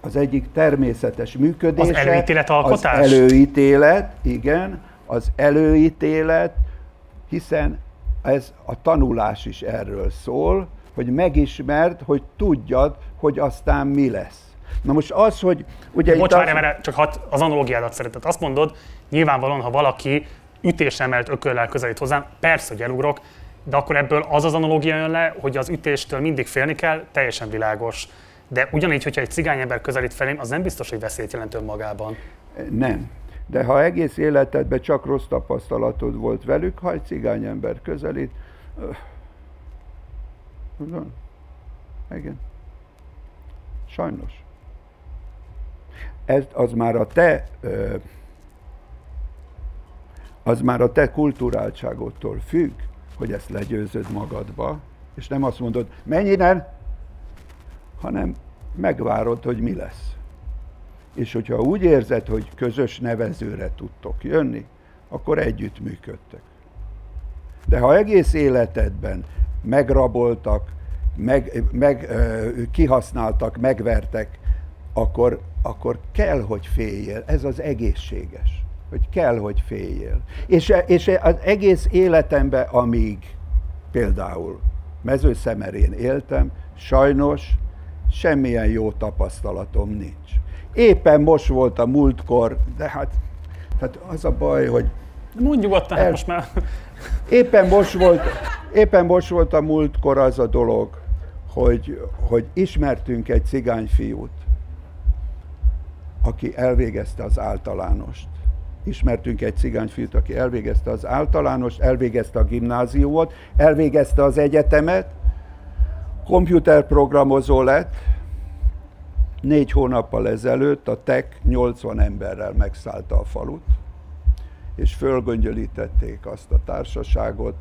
az egyik természetes működése.
Az előítéletalkotás?
Az előítélet, igen, az előítélet, hiszen ez a tanulás is erről szól, hogy megismerd, hogy tudjad, hogy aztán mi lesz. Na most az, hogy ugye itt
Bocs,
az,
várjál, mert csak hat, az analógiádat szeretett. Azt mondod, nyilvánvalóan, ha valaki ütésre emelt ököllel közelít hozzám, persze, hogy elugrok, de akkor ebből az az analógia jön le, hogy az ütéstől mindig félni kell, teljesen világos. De ugyanígy, hogyha egy cigány ember közelít felém, az nem biztos, hogy veszélyt jelent önmagában.
Nem. De ha egész életedben csak rossz tapasztalatod volt velük, ha egy cigány ember közelít, öh, tudom, igen. Sajnos. Ez, az már a te az már a te kulturáltságodtól függ, hogy ezt legyőzöd magadba, és nem azt mondod, innen, hanem megvárod, hogy mi lesz. És hogyha úgy érzed, hogy közös nevezőre tudtok jönni, akkor együtt működtek. De ha egész életedben megraboltak, meg, meg, kihasználtak, megvertek, akkor, akkor kell, hogy féljél. Ez az egészséges. Hogy kell, hogy féljél. És, és az egész életemben, amíg például mezőszemerén éltem, sajnos semmilyen jó tapasztalatom nincs. Éppen most volt a múltkor, de hát, hát az a baj, hogy
Mondj nyugodtan,
El-
hát most már
Éppen most volt, éppen most volt a múltkor az a dolog, hogy, hogy ismertünk egy cigányfiút, aki elvégezte az általánost. Ismertünk egy cigányfiút, aki elvégezte az általánost, elvégezte a gimnáziumot, elvégezte az egyetemet, komputerprogramozó lett, négy hónappal ezelőtt a TEK 80 emberrel megszállta a falut, és fölgöngyölítették azt a társaságot,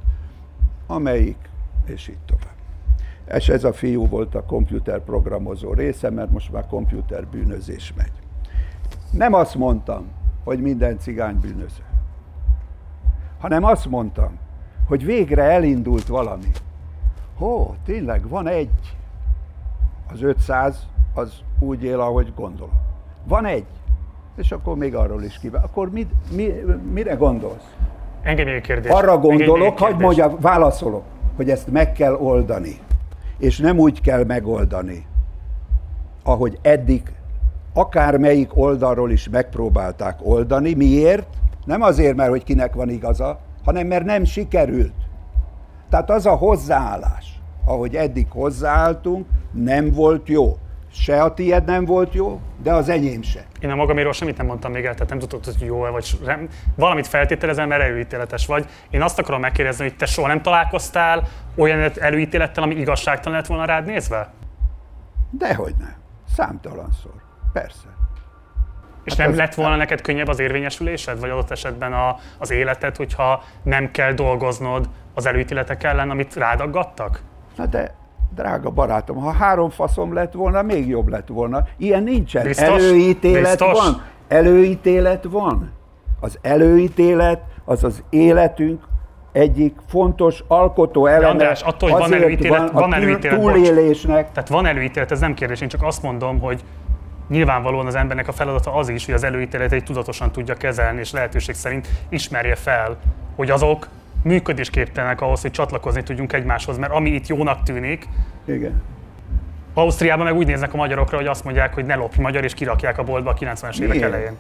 amelyik, és így tovább. És ez a fiú volt a komputerprogramozó része, mert most már komputerbűnözés megy. Nem azt mondtam, hogy minden cigány bűnöző, hanem azt mondtam, hogy végre elindult valami. Hó, tényleg, van egy. Az 500 az úgy él, ahogy gondolom. Van egy. És akkor még arról is kíván. Akkor mit, mi, mire gondolsz?
engedj még egy kérdés.
Arra gondolok, hogy
kérdés.
mondja, válaszolok, hogy ezt meg kell oldani. És nem úgy kell megoldani, ahogy eddig akármelyik oldalról is megpróbálták oldani. Miért? Nem azért, mert hogy kinek van igaza, hanem mert nem sikerült. Tehát az a hozzáállás, ahogy eddig hozzáálltunk, nem volt jó. Se a tied nem volt jó, de az enyém se.
Én a magaméről semmit nem mondtam még el, tehát nem tudod, hogy jó-e vagy sem. Valamit feltételezem, mert előítéletes vagy. Én azt akarom megkérdezni, hogy te soha nem találkoztál olyan előítélettel, ami igazságtalan lett volna rád nézve?
Dehogy nem. Számtalanszor. Persze.
És
Hát
nem lett volna neked könnyebb az érvényesülésed, vagy adott esetben a, az életed, hogyha nem kell dolgoznod az előítéletek ellen, amit rádaggattak?
Na de, drága barátom, ha három faszom lett volna, még jobb lett volna. Ilyen nincsen.
Biztos?
Előítélet
Biztos?
van. Előítélet van. Az előítélet az az életünk egyik fontos alkotó eleme.
András, attól, hogy van előítélet-
van,
van előítélet, bocs.
túlélésnek.
Tehát van előítélet, ez nem kérdés, én csak azt mondom, hogy nyilvánvalóan az embernek a feladata az is, hogy az előítéleteit tudatosan tudja kezelni, és lehetőség szerint ismerje fel, hogy azok működésképtelenek ahhoz, hogy csatlakozni tudjunk egymáshoz, mert ami itt jónak tűnik,
Igen.
Ausztriában meg úgy néznek a magyarokra, hogy azt mondják, hogy ne lopj magyar, és kirakják a boltba a 90-es évek elején.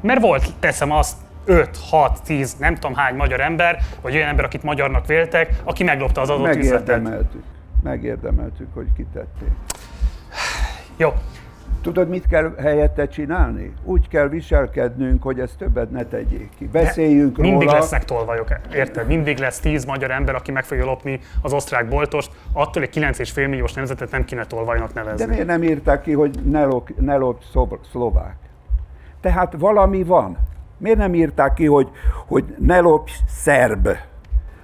Mert volt, teszem azt, 5, 6, 10, nem tudom hány magyar ember, vagy olyan ember, akit magyarnak véltek, aki meglopta az adott üzletet.
Megérdemeltük. Megérdemeltük, hogy kitették.
Jó,
Tudod, mit kell helyette csinálni? Úgy kell viselkednünk, hogy ezt többet ne tegyék ki. Beszéljünk
mindig
róla.
lesznek tolvajok, érted? Mindig lesz 10 magyar ember, aki meg fogja lopni az osztrák boltost, attól egy 9,5 milliós nemzetet nem kéne tolvajnak nevezni.
De miért nem írták ki, hogy ne, lop, ne lop szlovák? Tehát valami van. Miért nem írták ki, hogy, hogy ne lopj szerb?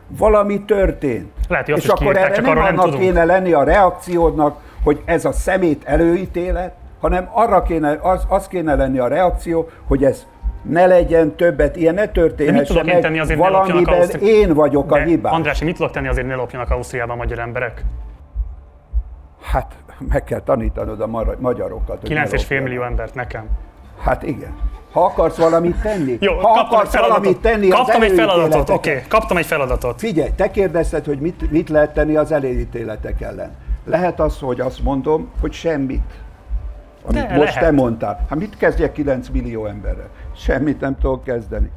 Valami történt.
Lehet, hogy
És akkor
kiírták,
erre
csak
nem
arról nem
annak
tudunk.
kéne lenni a reakciódnak, hogy ez a szemét előítélet, hanem arra kéne, az, az kéne lenni a reakció, hogy ez ne legyen többet, ilyen ne történhessen
tudok én tenni azért,
valamiben
Ausztri-
én vagyok a
De,
hibás.
András, mit tudok tenni azért, ne lopjanak Ausztriában magyar emberek?
Hát meg kell tanítanod a magyarokat. hogy ne
9,5
lopjanak.
millió embert nekem.
Hát igen. Ha akarsz valamit tenni,
Jó,
ha
kaptam egy
akarsz valamit tenni
Kaptam egy feladatot, oké. Kaptam egy feladatot.
Figyelj, te kérdezted, hogy mit, mit lehet tenni az előítéletek ellen. Lehet az, hogy azt mondom, hogy semmit. Amit
De
most
lehet.
te mondtál. Hát mit kezdjek 9 millió emberrel? Semmit nem tudok kezdeni.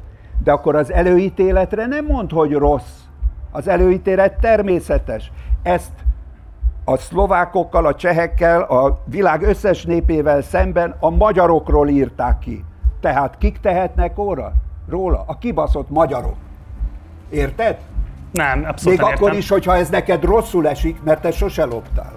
De akkor az előítéletre nem mond, hogy rossz. Az előítélet természetes. Ezt a szlovákokkal, a csehekkel, a világ összes népével szemben a magyarokról írták ki. Tehát kik tehetnek óra? Róla? A kibaszott magyarok. Érted?
Nem, abszolút
Még
nem
akkor
értem.
is, hogyha ez neked rosszul esik, mert te sose loptál.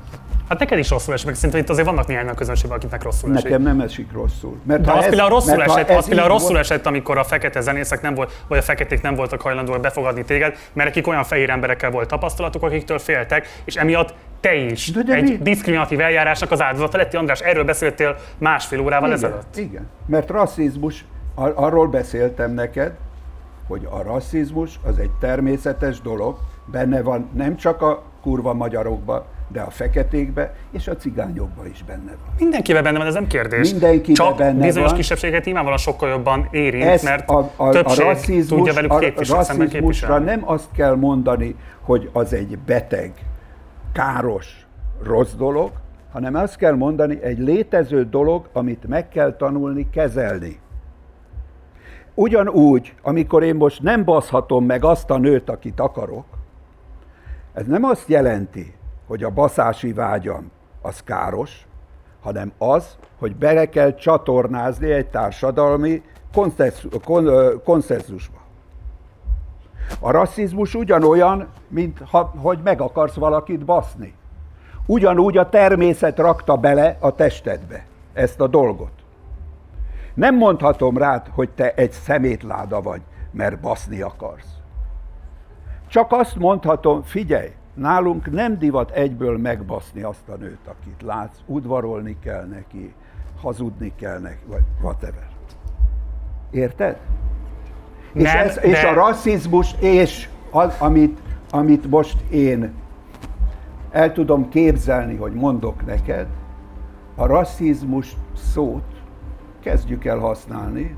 Hát neked is rosszul esik, meg szerintem itt azért vannak néhány a közönségben, akiknek rosszul esik.
Nekem nem esik rosszul. Mert
De
ha
az
ez-
például rosszul
mert ha
esett,
ez
az például rosszul
volt-
esett, amikor a fekete zenészek nem volt, vagy a feketék nem voltak hajlandóak befogadni téged, mert nekik olyan fehér emberekkel volt tapasztalatuk, akiktől féltek, és emiatt te is
De- de
egy
mi?
diszkriminatív eljárásnak az áldozata lettél. András, erről beszéltél másfél órával
Igen,
ezelőtt.
igen, mert rasszizmus, ar- arról beszéltem neked, hogy a rasszizmus az egy természetes dolog, benne van nem csak a kurva magyarokba, de a feketékbe és a cigányokba is benne van.
Mindenkivel benne van, ez nem kérdés.
Mindenkiben
Csak
benne
bizonyos
van.
kisebbséget nyilvánvalóan sokkal jobban érint,
Ez
mert
a, a, a
többség
rasszizmus,
tudja velük
a
képviselni, szemben
rasszizmusra nem azt kell mondani, hogy az egy beteg, káros, rossz dolog, hanem azt kell mondani, egy létező dolog, amit meg kell tanulni, kezelni. Ugyanúgy, amikor én most nem baszhatom meg azt a nőt, akit akarok, ez nem azt jelenti, hogy a baszási vágyam az káros, hanem az, hogy bele kell csatornázni egy társadalmi konszenzusba. A rasszizmus ugyanolyan, mint ha, hogy meg akarsz valakit baszni. Ugyanúgy a természet rakta bele a testedbe ezt a dolgot. Nem mondhatom rád, hogy te egy szemétláda vagy, mert baszni akarsz. Csak azt mondhatom, figyelj, nálunk nem divat egyből megbaszni azt a nőt, akit látsz, udvarolni kell neki, hazudni kell neki, vagy whatever. Érted? és,
Nem,
ez, és
de-
a rasszizmus, és az, amit, amit most én el tudom képzelni, hogy mondok neked, a rasszizmus szót kezdjük el használni,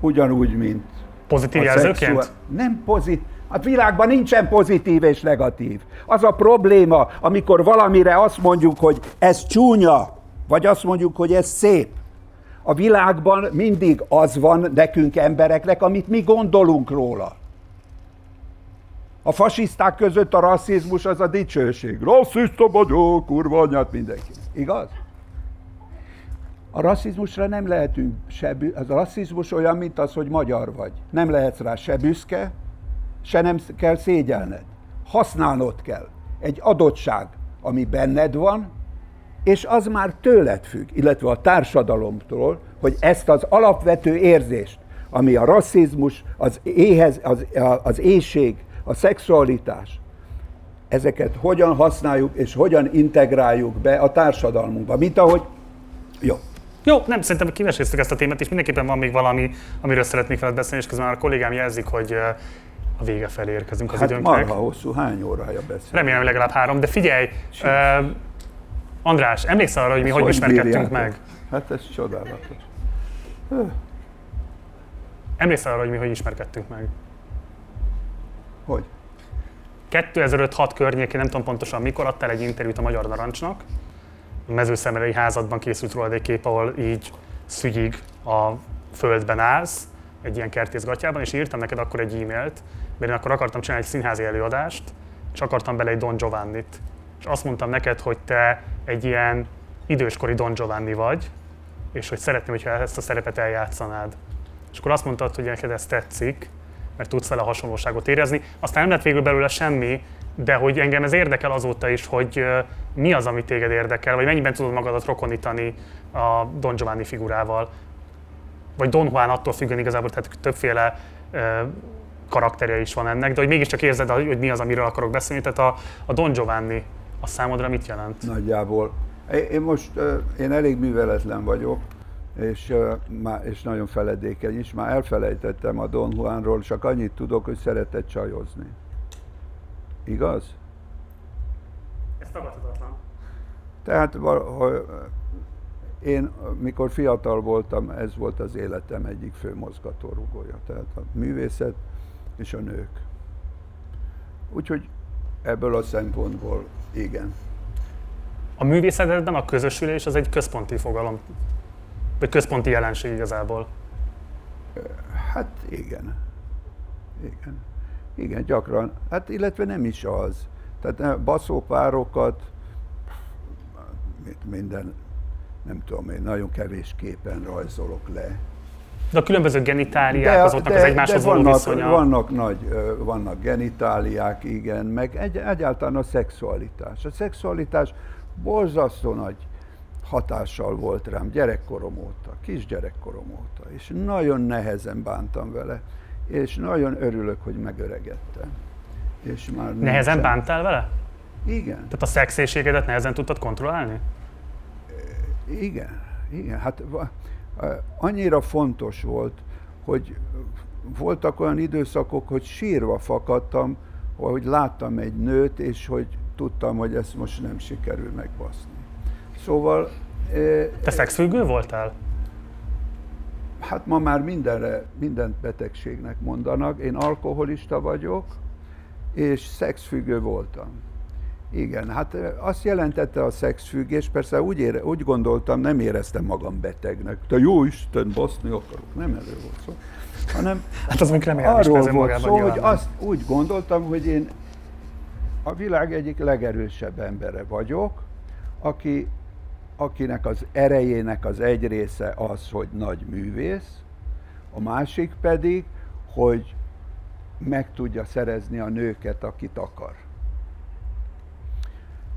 ugyanúgy, mint
Pozitív jelzőként?
szexuál- Nem pozitív. A világban nincsen pozitív és negatív. Az a probléma, amikor valamire azt mondjuk, hogy ez csúnya, vagy azt mondjuk, hogy ez szép. A világban mindig az van nekünk embereknek, amit mi gondolunk róla. A fasiszták között a rasszizmus az a dicsőség. Rasszista vagyok, kurva anyát mindenki. Igaz? A rasszizmusra nem lehetünk se, bü- az a rasszizmus olyan, mint az, hogy magyar vagy. Nem lehetsz rá se büszke, se nem kell szégyelned. Használnod kell. Egy adottság, ami benned van, és az már tőled függ, illetve a társadalomtól, hogy ezt az alapvető érzést, ami a rasszizmus, az, éhez, az, az éjség, a szexualitás, ezeket hogyan használjuk és hogyan integráljuk be a társadalmunkba. Mint ahogy... Jó.
Jó, nem, szerintem kiveséztük ezt a témát, és mindenképpen van még valami, amiről szeretnék veled beszélni, és közben már a kollégám jelzik, hogy a vége felé érkezünk az
Hát
időnknek.
marha hosszú, hány órája beszél?
Remélem, legalább három, de figyelj, uh, András, emlékszel arra, hogy mi
Ezt
hogy, ismerkedtünk meg?
Hát ez csodálatos.
Emlékszel arra, hogy mi hogy ismerkedtünk meg?
Hogy?
2005-6 környékén, nem tudom pontosan mikor, adtál egy interjút a Magyar Narancsnak. A mezőszemelői házadban készült rólad egy kép, ahol így szügyig a földben állsz, egy ilyen kertészgatjában, és írtam neked akkor egy e-mailt, mert én akkor akartam csinálni egy színházi előadást, és akartam bele egy Don Giovannit. És azt mondtam neked, hogy te egy ilyen időskori Don Giovanni vagy, és hogy szeretném, hogyha ezt a szerepet eljátszanád. És akkor azt mondtad, hogy neked ez tetszik, mert tudsz vele hasonlóságot érezni. Aztán nem lett végül belőle semmi, de hogy engem ez érdekel azóta is, hogy mi az, ami téged érdekel, vagy mennyiben tudod magadat rokonítani a Don Giovanni figurával. vagy Don Juan attól függően igazából, tehát többféle karakterje is van ennek, de hogy mégiscsak érzed, hogy mi az, amiről akarok beszélni, tehát a, a Don Giovanni a számodra mit jelent?
Nagyjából. Én most én elég műveletlen vagyok, és, és nagyon feledékeny is. Már elfelejtettem a Don Juanról, csak annyit tudok, hogy szeretett csajozni. Igaz?
Ez tagadhatatlan.
Tehát én, mikor fiatal voltam, ez volt az életem egyik fő mozgatórugója. Tehát a művészet és a nők. Úgyhogy ebből a szempontból igen.
A művészetben a közösülés az egy központi fogalom, vagy központi jelenség igazából.
Hát igen. Igen. Igen, gyakran. Hát illetve nem is az. Tehát baszópárokat, minden, nem tudom én, nagyon kevés képen rajzolok le.
De a különböző genitáliák, de, azoknak de, az egymáshoz de vannak, való viszonya.
Vannak, nagy, vannak genitáliák, igen, meg egy, egyáltalán a szexualitás. A szexualitás borzasztó nagy hatással volt rám gyerekkorom óta, kisgyerekkorom óta, és nagyon nehezen bántam vele, és nagyon örülök, hogy megöregettem.
És már nehezen bántál vele?
Igen.
Tehát a szexéségedet nehezen tudtad kontrollálni?
Igen, igen. Hát annyira fontos volt, hogy voltak olyan időszakok, hogy sírva fakadtam, hogy láttam egy nőt, és hogy tudtam, hogy ezt most nem sikerül megbaszni. Szóval...
Te szexfüggő voltál?
Hát ma már mindenre, minden betegségnek mondanak. Én alkoholista vagyok, és szexfüggő voltam. Igen, hát azt jelentette a szexfüggés, persze úgy, ére, úgy gondoltam, nem éreztem magam betegnek. Te jó Isten, baszni akarok. Nem erről volt szó. Hanem
hát az nem
arról volt szó, hogy azt úgy gondoltam, hogy én a világ egyik legerősebb embere vagyok, aki, akinek az erejének az egy része az, hogy nagy művész, a másik pedig, hogy meg tudja szerezni a nőket, akit akar.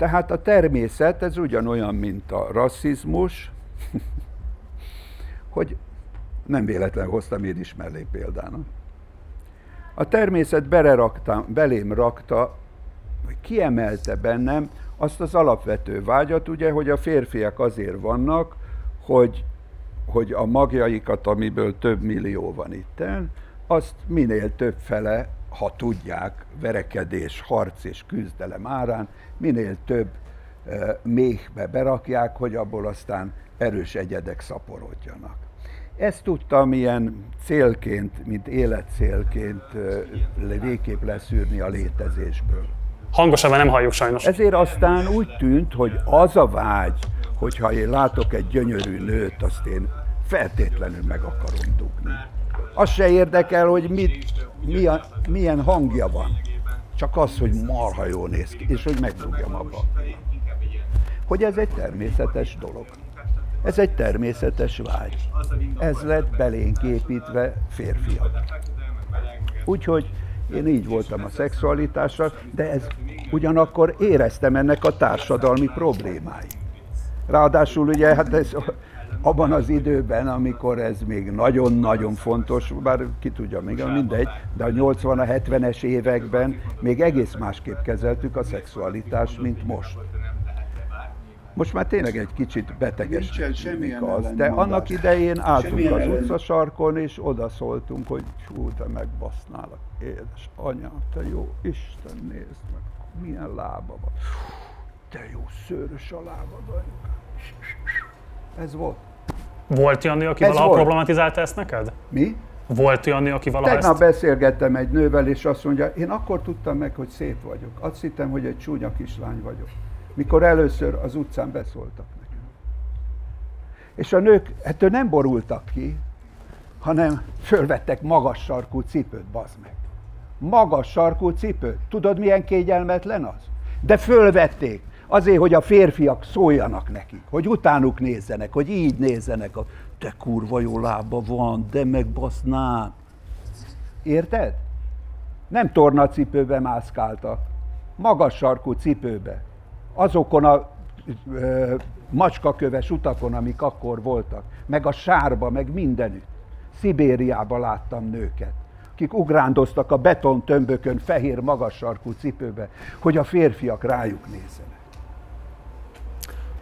Tehát a természet, ez ugyanolyan, mint a rasszizmus, hogy nem véletlen hoztam én is mellé példának. A természet belém rakta, kiemelte bennem azt az alapvető vágyat, ugye, hogy a férfiak azért vannak, hogy, hogy a magjaikat, amiből több millió van itten, azt minél több fele ha tudják, verekedés, harc és küzdelem árán minél több méhbe berakják, hogy abból aztán erős egyedek szaporodjanak. Ezt tudtam ilyen célként, mint életcélként végképp leszűrni a létezésből.
Hangosabban nem halljuk sajnos.
Ezért aztán úgy tűnt, hogy az a vágy, hogyha én látok egy gyönyörű nőt, azt én feltétlenül meg akarom dugni. Az se érdekel, hogy mit, mi a, milyen hangja van. Csak az, hogy marha jól néz ki, és hogy megdugjam abba. Hogy ez egy természetes dolog. Ez egy természetes vágy. Ez lett belénk építve férfiak. Úgyhogy én így voltam a szexualitással, de ez ugyanakkor éreztem ennek a társadalmi problémái. Ráadásul ugye, hát ez abban az időben, amikor ez még nagyon-nagyon fontos, bár ki tudja még, mindegy, de a 80 a 70-es években még egész másképp kezeltük a szexualitást, mint most. Most már tényleg egy kicsit beteges az, de annak idején álltunk az utcasarkon, és odaszóltunk, hogy hú, te megbasználak, édes anyám, te jó Isten, nézd meg, milyen lába van. Te jó szőrös a lábad, anyukám. Ez volt.
Volt olyan nő, aki valaha volt. problematizálta ezt neked?
Mi?
Volt olyan nő, aki valaha
Tegnap ezt... beszélgettem egy nővel, és azt mondja, én akkor tudtam meg, hogy szép vagyok. Azt hittem, hogy egy csúnya kislány vagyok. Mikor először az utcán beszóltak nekem. És a nők ettől nem borultak ki, hanem fölvettek magas sarkú cipőt, bazd meg. Magas sarkú cipőt. Tudod, milyen kényelmetlen az? De fölvették. Azért, hogy a férfiak szóljanak nekik, hogy utánuk nézzenek, hogy így nézzenek. A, te kurva jó lába van, de megbasznák. Érted? Nem tornacipőbe mászkáltak, magas sarkú cipőbe. Azokon a ö, macskaköves utakon, amik akkor voltak, meg a sárba, meg mindenütt. Szibériában láttam nőket, akik ugrándoztak a beton tömbökön fehér magassarkú cipőbe, hogy a férfiak rájuk nézzenek.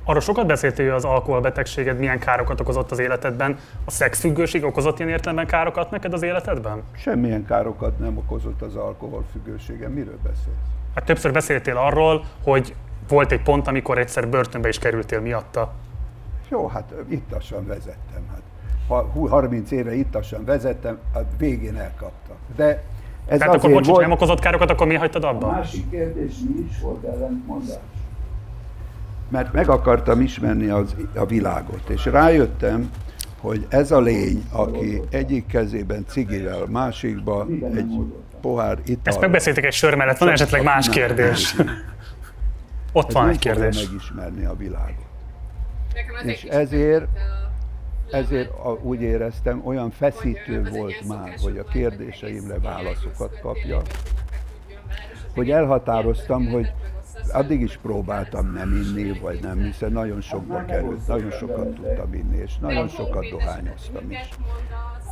Arról sokat beszéltél, hogy az alkoholbetegséged milyen károkat okozott az életedben. A szexfüggőség okozott ilyen értelemben károkat neked az életedben?
Semmilyen károkat nem okozott az alkoholfüggősége. Miről beszélsz?
Hát többször beszéltél arról, hogy volt egy pont, amikor egyszer börtönbe is kerültél miatta.
Jó, hát ittasan vezettem. Hát, ha 30 éve ittasan vezettem, hát végén elkaptak. De ez
Tehát akkor
azért
bocs, hogy
volt...
nem okozott károkat, akkor mi hagytad
A
abba?
másik kérdés mi is volt ellentmondás? Mert meg akartam ismerni az, a világot, és rájöttem, hogy ez a lény, aki egyik kezében cigivel, másikba egy pohár ital.
Ezt megbeszélték egy sör mellett, van esetleg más kérdés? Ott van egy kérdés.
megismerni a világot. És ezért- Ezért úgy éreztem, olyan feszítő volt már, hogy a kérdéseimre válaszokat kapja. Hogy elhatároztam, hogy addig is próbáltam nem inni, vagy nem, hiszen nagyon sokba került, nagyon sokat tudtam inni, és nagyon sokat dohányoztam is.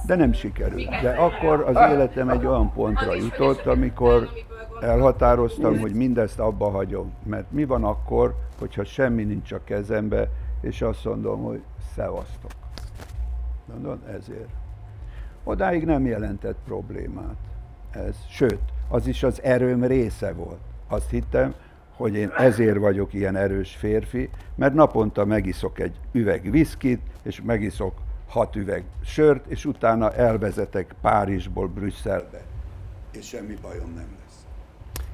De nem sikerült. De akkor az életem egy olyan pontra jutott, amikor elhatároztam, hogy mindezt abba hagyom. Mert mi van akkor, hogyha semmi nincs a kezembe, és azt mondom, hogy szevasztok. Mondod, ezért. Odáig nem jelentett problémát ez. Sőt, az is az erőm része volt. Azt hittem, hogy én ezért vagyok ilyen erős férfi, mert naponta megiszok egy üveg viszkit, és megiszok hat üveg sört, és utána elvezetek Párizsból Brüsszelbe. És semmi bajom nem lesz.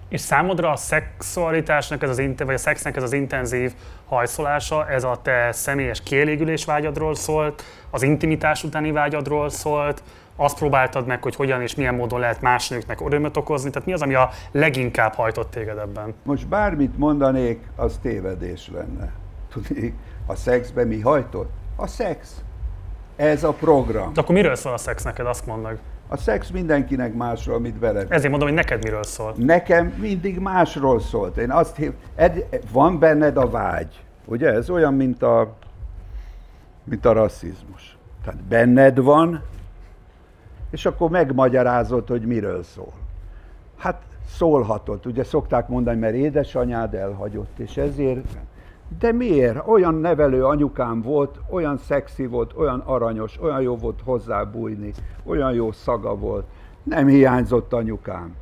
És számodra a szexualitásnak ez az, vagy a szexnek ez az intenzív hajszolása, ez a te személyes kielégülés vágyadról szólt, az intimitás utáni vágyadról szólt, azt próbáltad meg, hogy hogyan és milyen módon lehet más nőknek örömöt okozni, tehát mi az, ami a leginkább hajtott téged ebben?
Most bármit mondanék, az tévedés lenne. Tudni, a szexbe mi hajtott? A szex. Ez a program.
De akkor miről szól a szex neked, azt mondd meg.
A szex mindenkinek másról, amit vele.
Ezért mondom, hogy neked miről szól.
Nekem mindig másról szólt. Én azt hív, ed, van benned a vágy. Ugye ez olyan, mint a, mint a rasszizmus. Tehát benned van, és akkor megmagyarázod, hogy miről szól. Hát szólhatott, ugye szokták mondani, mert édesanyád elhagyott, és ezért. De miért? Olyan nevelő anyukám volt, olyan szexi volt, olyan aranyos, olyan jó volt hozzábújni, olyan jó szaga volt. Nem hiányzott anyukám.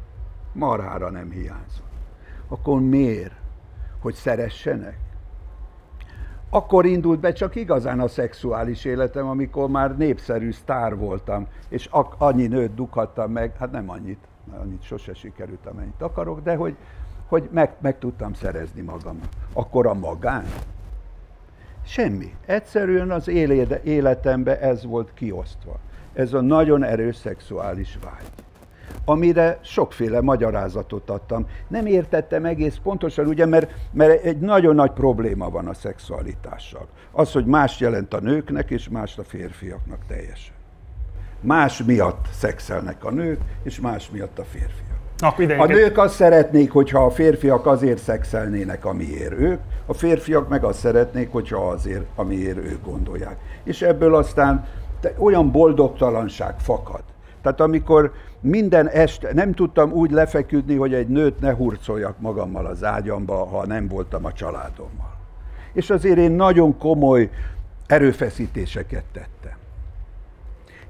Marhára nem hiányzott. Akkor miért? Hogy szeressenek? Akkor indult be csak igazán a szexuális életem, amikor már népszerű sztár voltam, és annyi nőt dughattam meg, hát nem annyit, annyit sose sikerült, amennyit akarok, de hogy, hogy meg, meg tudtam szerezni magamnak. Akkor a magán? Semmi. Egyszerűen az életemben ez volt kiosztva. Ez a nagyon erős szexuális vágy amire sokféle magyarázatot adtam. Nem értettem egész pontosan, ugye, mert, mert egy nagyon nagy probléma van a szexualitással. Az, hogy más jelent a nőknek, és más a férfiaknak teljesen. Más miatt szexelnek a nők, és más miatt a férfiak. A nők azt szeretnék, hogyha a férfiak azért szexelnének, amiért ők, a férfiak meg azt szeretnék, hogyha azért, amiért ők gondolják. És ebből aztán olyan boldogtalanság fakad. Tehát amikor minden este nem tudtam úgy lefeküdni, hogy egy nőt ne hurcoljak magammal az ágyamba, ha nem voltam a családommal. És azért én nagyon komoly erőfeszítéseket tettem.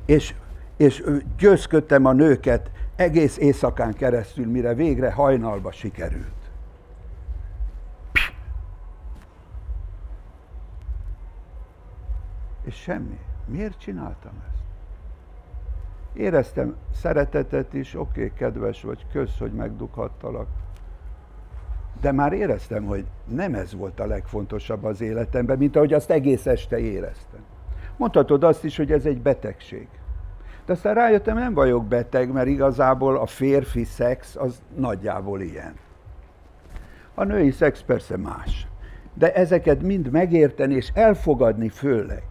És, és győzködtem a nőket egész éjszakán keresztül, mire végre hajnalba sikerült. És semmi. Miért csináltam ezt? Éreztem szeretetet is, oké, okay, kedves vagy, kösz, hogy megdughattalak. De már éreztem, hogy nem ez volt a legfontosabb az életemben, mint ahogy azt egész este éreztem. Mondhatod azt is, hogy ez egy betegség. De aztán rájöttem, nem vagyok beteg, mert igazából a férfi szex az nagyjából ilyen. A női szex persze más. De ezeket mind megérteni és elfogadni főleg,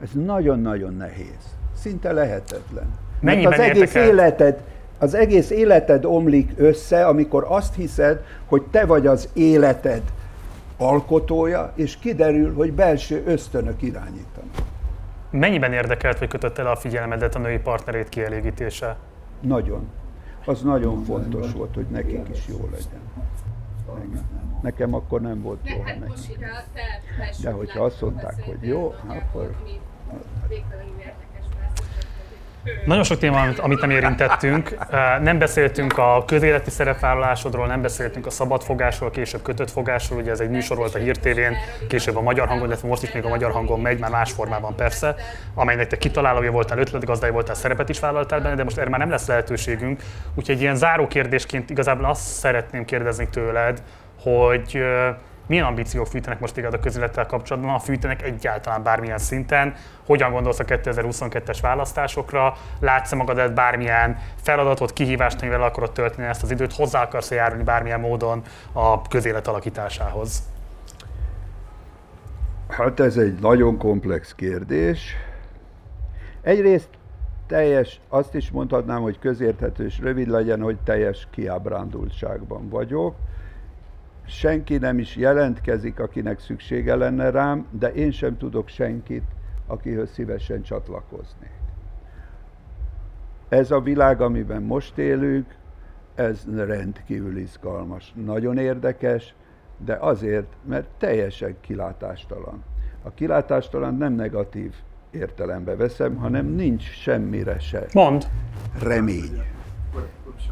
ez nagyon-nagyon nehéz. Szinte lehetetlen.
Mennyiben
az egész
el?
életed, az egész életed omlik össze, amikor azt hiszed, hogy te vagy az életed alkotója, és kiderül, hogy belső ösztönök irányítanak.
Mennyiben érdekelt, vagy kötött el a figyelmedet a női partnerét kielégítése?
Nagyon. Az nagyon fontos volt, hogy nekik is jó legyen. Nekem, nekem akkor nem volt jó,
hát belső
De hogyha azt mondták, hogy jó, akkor-
lesz.
Nagyon sok téma, amit- amit nem érintettünk. Nem beszéltünk a közéleti szerepvállalásodról, nem beszéltünk a szabadfogásról, később kötött fogásról. Ugye ez egy műsor volt a Hír TV-n, később a Magyar Hangon, illetve most is még a Magyar Hangon megy, már más formában persze, amelynek te kitalálója voltál, ötletgazdája voltál, szerepet is vállaltál benne, de most erre már nem lesz lehetőségünk. Úgyhogy ilyen záró kérdésként igazából azt szeretném kérdezni tőled, hogy milyen ambíciók fűtenek most téged a közélettel kapcsolatban, ha fűtenek egyáltalán bármilyen szinten, hogyan gondolsz a 2022-es választásokra, látsz-e magadat bármilyen feladatot, kihívást, amivel akarod tölteni ezt az időt, hozzá akarsz -e járulni bármilyen módon a közélet alakításához?
Hát ez egy nagyon komplex kérdés. Egyrészt teljes, azt is mondhatnám, hogy közérthető és rövid legyen, hogy teljes kiábrándultságban vagyok. Senki nem is jelentkezik, akinek szüksége lenne rám, de én sem tudok senkit, akihöz szívesen csatlakozni. Ez a világ, amiben most élünk, ez rendkívül izgalmas, nagyon érdekes, de azért, mert teljesen kilátástalan. A kilátástalan nem negatív értelembe veszem, hanem nincs semmire se
Mond.
remény.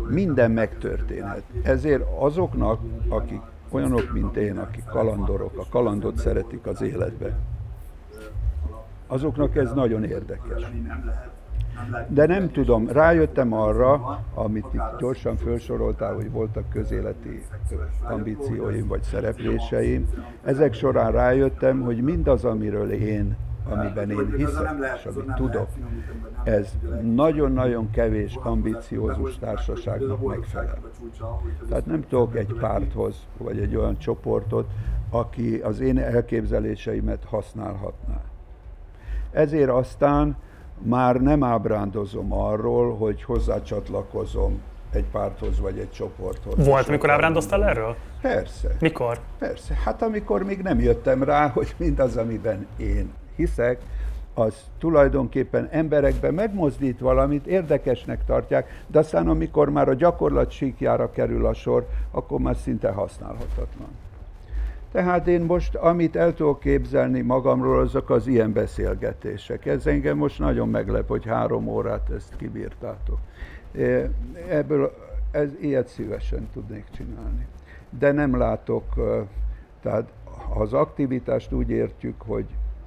Minden megtörténhet. Ezért azoknak, akik olyanok, mint én, akik kalandorok, a kalandot szeretik az életbe, azoknak ez nagyon érdekes. De nem tudom, rájöttem arra, amit itt gyorsan felsoroltál, hogy voltak közéleti ambícióim vagy szerepléseim. Ezek során rájöttem, hogy mindaz, amiről én, amiben én hiszek, és amit tudok, ez nagyon-nagyon kevés ambiciózus társaságnak megfelel. Tehát nem tudok egy párthoz, vagy egy olyan csoportot, aki az én elképzeléseimet használhatná. Ezért aztán már nem ábrándozom arról, hogy hozzácsatlakozom egy párthoz vagy egy csoporthoz.
Volt, amikor ábrándoztál erről?
Persze.
Mikor?
Persze. Hát amikor még nem jöttem rá, hogy mindaz, amiben én hiszek, az tulajdonképpen emberekben megmozdít valamit, érdekesnek tartják, de aztán amikor már a gyakorlat síkjára kerül a sor, akkor már szinte használhatatlan. Tehát én most, amit el tudok képzelni magamról, azok az ilyen beszélgetések. Ez engem most nagyon meglep, hogy három órát ezt kibírtátok. Ebből ez, ilyet szívesen tudnék csinálni. De nem látok, eh, tehát az aktivitást úgy értjük, hogy,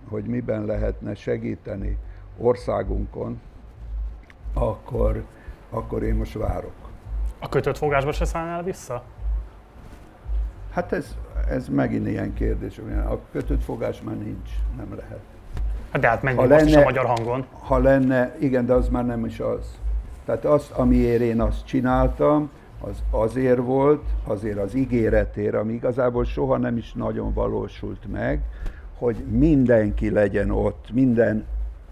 hogy miben lehetne segíteni országunkon, akkor, akkor én most várok.
A kötött fogásba se szállnál vissza?
Hát ez, ez megint ilyen kérdés. A kötött fogás már nincs, nem lehet.
Hát de hát
Ha
most is a
lenne-
magyar hangon.
Ha lenne, igen, de az már nem is az. Tehát azt, amiért én azt csináltam, az azért volt, azért az ígéretért, ami igazából soha nem is nagyon valósult meg, hogy mindenki legyen ott, minden,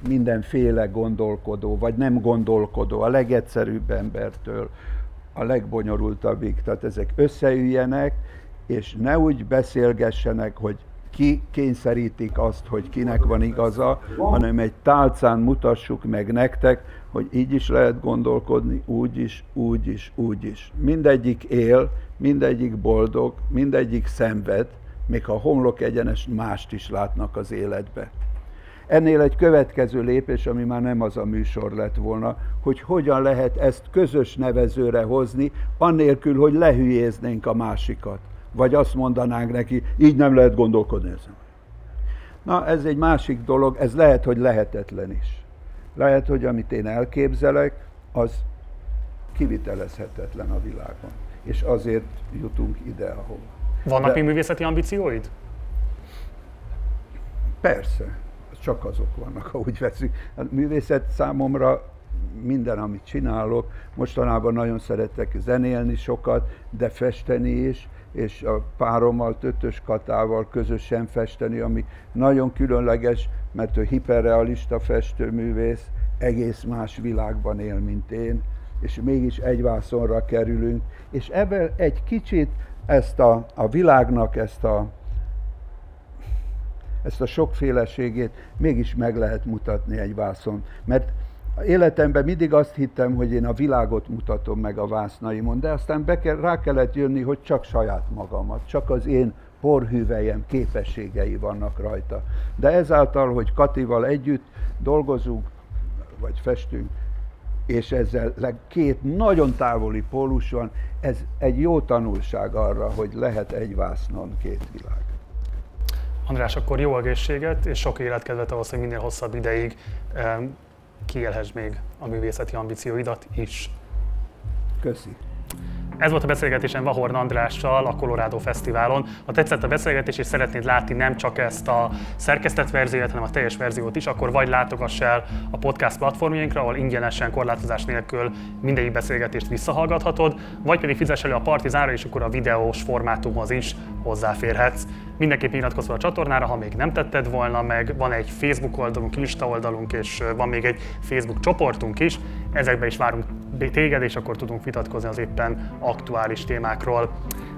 mindenféle gondolkodó, vagy nem gondolkodó, a legegyszerűbb embertől a legbonyolultabbig. Tehát ezek összeüljenek, és ne úgy beszélgessenek, hogy ki kényszerítik azt, hogy kinek van igaza, hanem egy tálcán mutassuk meg nektek, hogy így is lehet gondolkodni, úgy is, úgy is, úgy is. Mindegyik él, mindegyik boldog, mindegyik szenved, még ha homlok egyenes mást is látnak az életbe. Ennél egy következő lépés, ami már nem az a műsor lett volna, hogy hogyan lehet ezt közös nevezőre hozni, annélkül, hogy lehülyéznénk a másikat. Vagy azt mondanánk neki, így nem lehet gondolkodni ezen. Na, ez egy másik dolog, ez lehet, hogy lehetetlen is. Lehet, hogy amit én elképzelek, az kivitelezhetetlen a világon. És azért jutunk ide, ahova.
Vannak
De-
még művészeti ambícióid?
Persze, csak azok vannak, ha úgy veszük. A művészet számomra minden, amit csinálok, mostanában nagyon szeretek zenélni sokat, de festeni is, és a párommal, Tötös Katával közösen festeni, ami nagyon különleges, mert ő hiperrealista festőművész, egész más világban él, mint én, és mégis egy vászonra kerülünk, és ebben egy kicsit ezt a, a világnak ezt a ezt a sokféleségét mégis meg lehet mutatni egy vászon. Mert életemben mindig azt hittem, hogy én a világot mutatom meg a vásznaimon, de aztán be kell, rá kellett jönni, hogy csak saját magamat, csak az én porhűveljem képességei vannak rajta. De ezáltal, hogy Katival együtt dolgozunk, vagy festünk, és ezzel két nagyon távoli pólus van, ez egy jó tanulság arra, hogy lehet egy vásznon két világ.
András, akkor jó egészséget és sok életkedvet ahhoz, hogy minél hosszabb ideig kiélhess még a művészeti ambícióidat is.
Köszi.
Ez volt a beszélgetésem Vahorn Andrással a Colorado Fesztiválon. Ha tetszett a beszélgetés és szeretnéd látni nem csak ezt a szerkesztett verziót, hanem a teljes verziót is, akkor vagy látogass el a podcast platformjainkra, ahol ingyenesen, korlátozás nélkül mindegyik beszélgetést visszahallgathatod, vagy pedig fizess elő a Partizánra, és akkor a videós formátumhoz is hozzáférhetsz. Mindenképp iratkozz fel a csatornára, ha még nem tetted volna meg, van egy Facebook oldalunk, Insta oldalunk, és van még egy Facebook csoportunk is, ezekbe is várunk téged, és akkor tudunk vitatkozni az éppen aktuális témákról.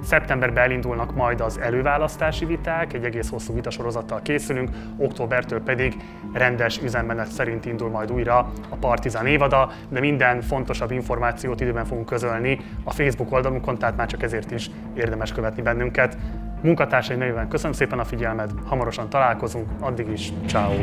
Szeptemberben elindulnak majd az előválasztási viták, egy egész hosszú vitasorozattal készülünk, októbertől pedig rendes üzemmenet szerint indul majd újra a Partizán évada, de minden fontosabb információt időben fogunk közölni a Facebook oldalunkon, tehát már csak ezért is érdemes követni bennünket. Munkatársai nevében köszönöm szépen a figyelmed, hamarosan találkozunk, addig is, ciao.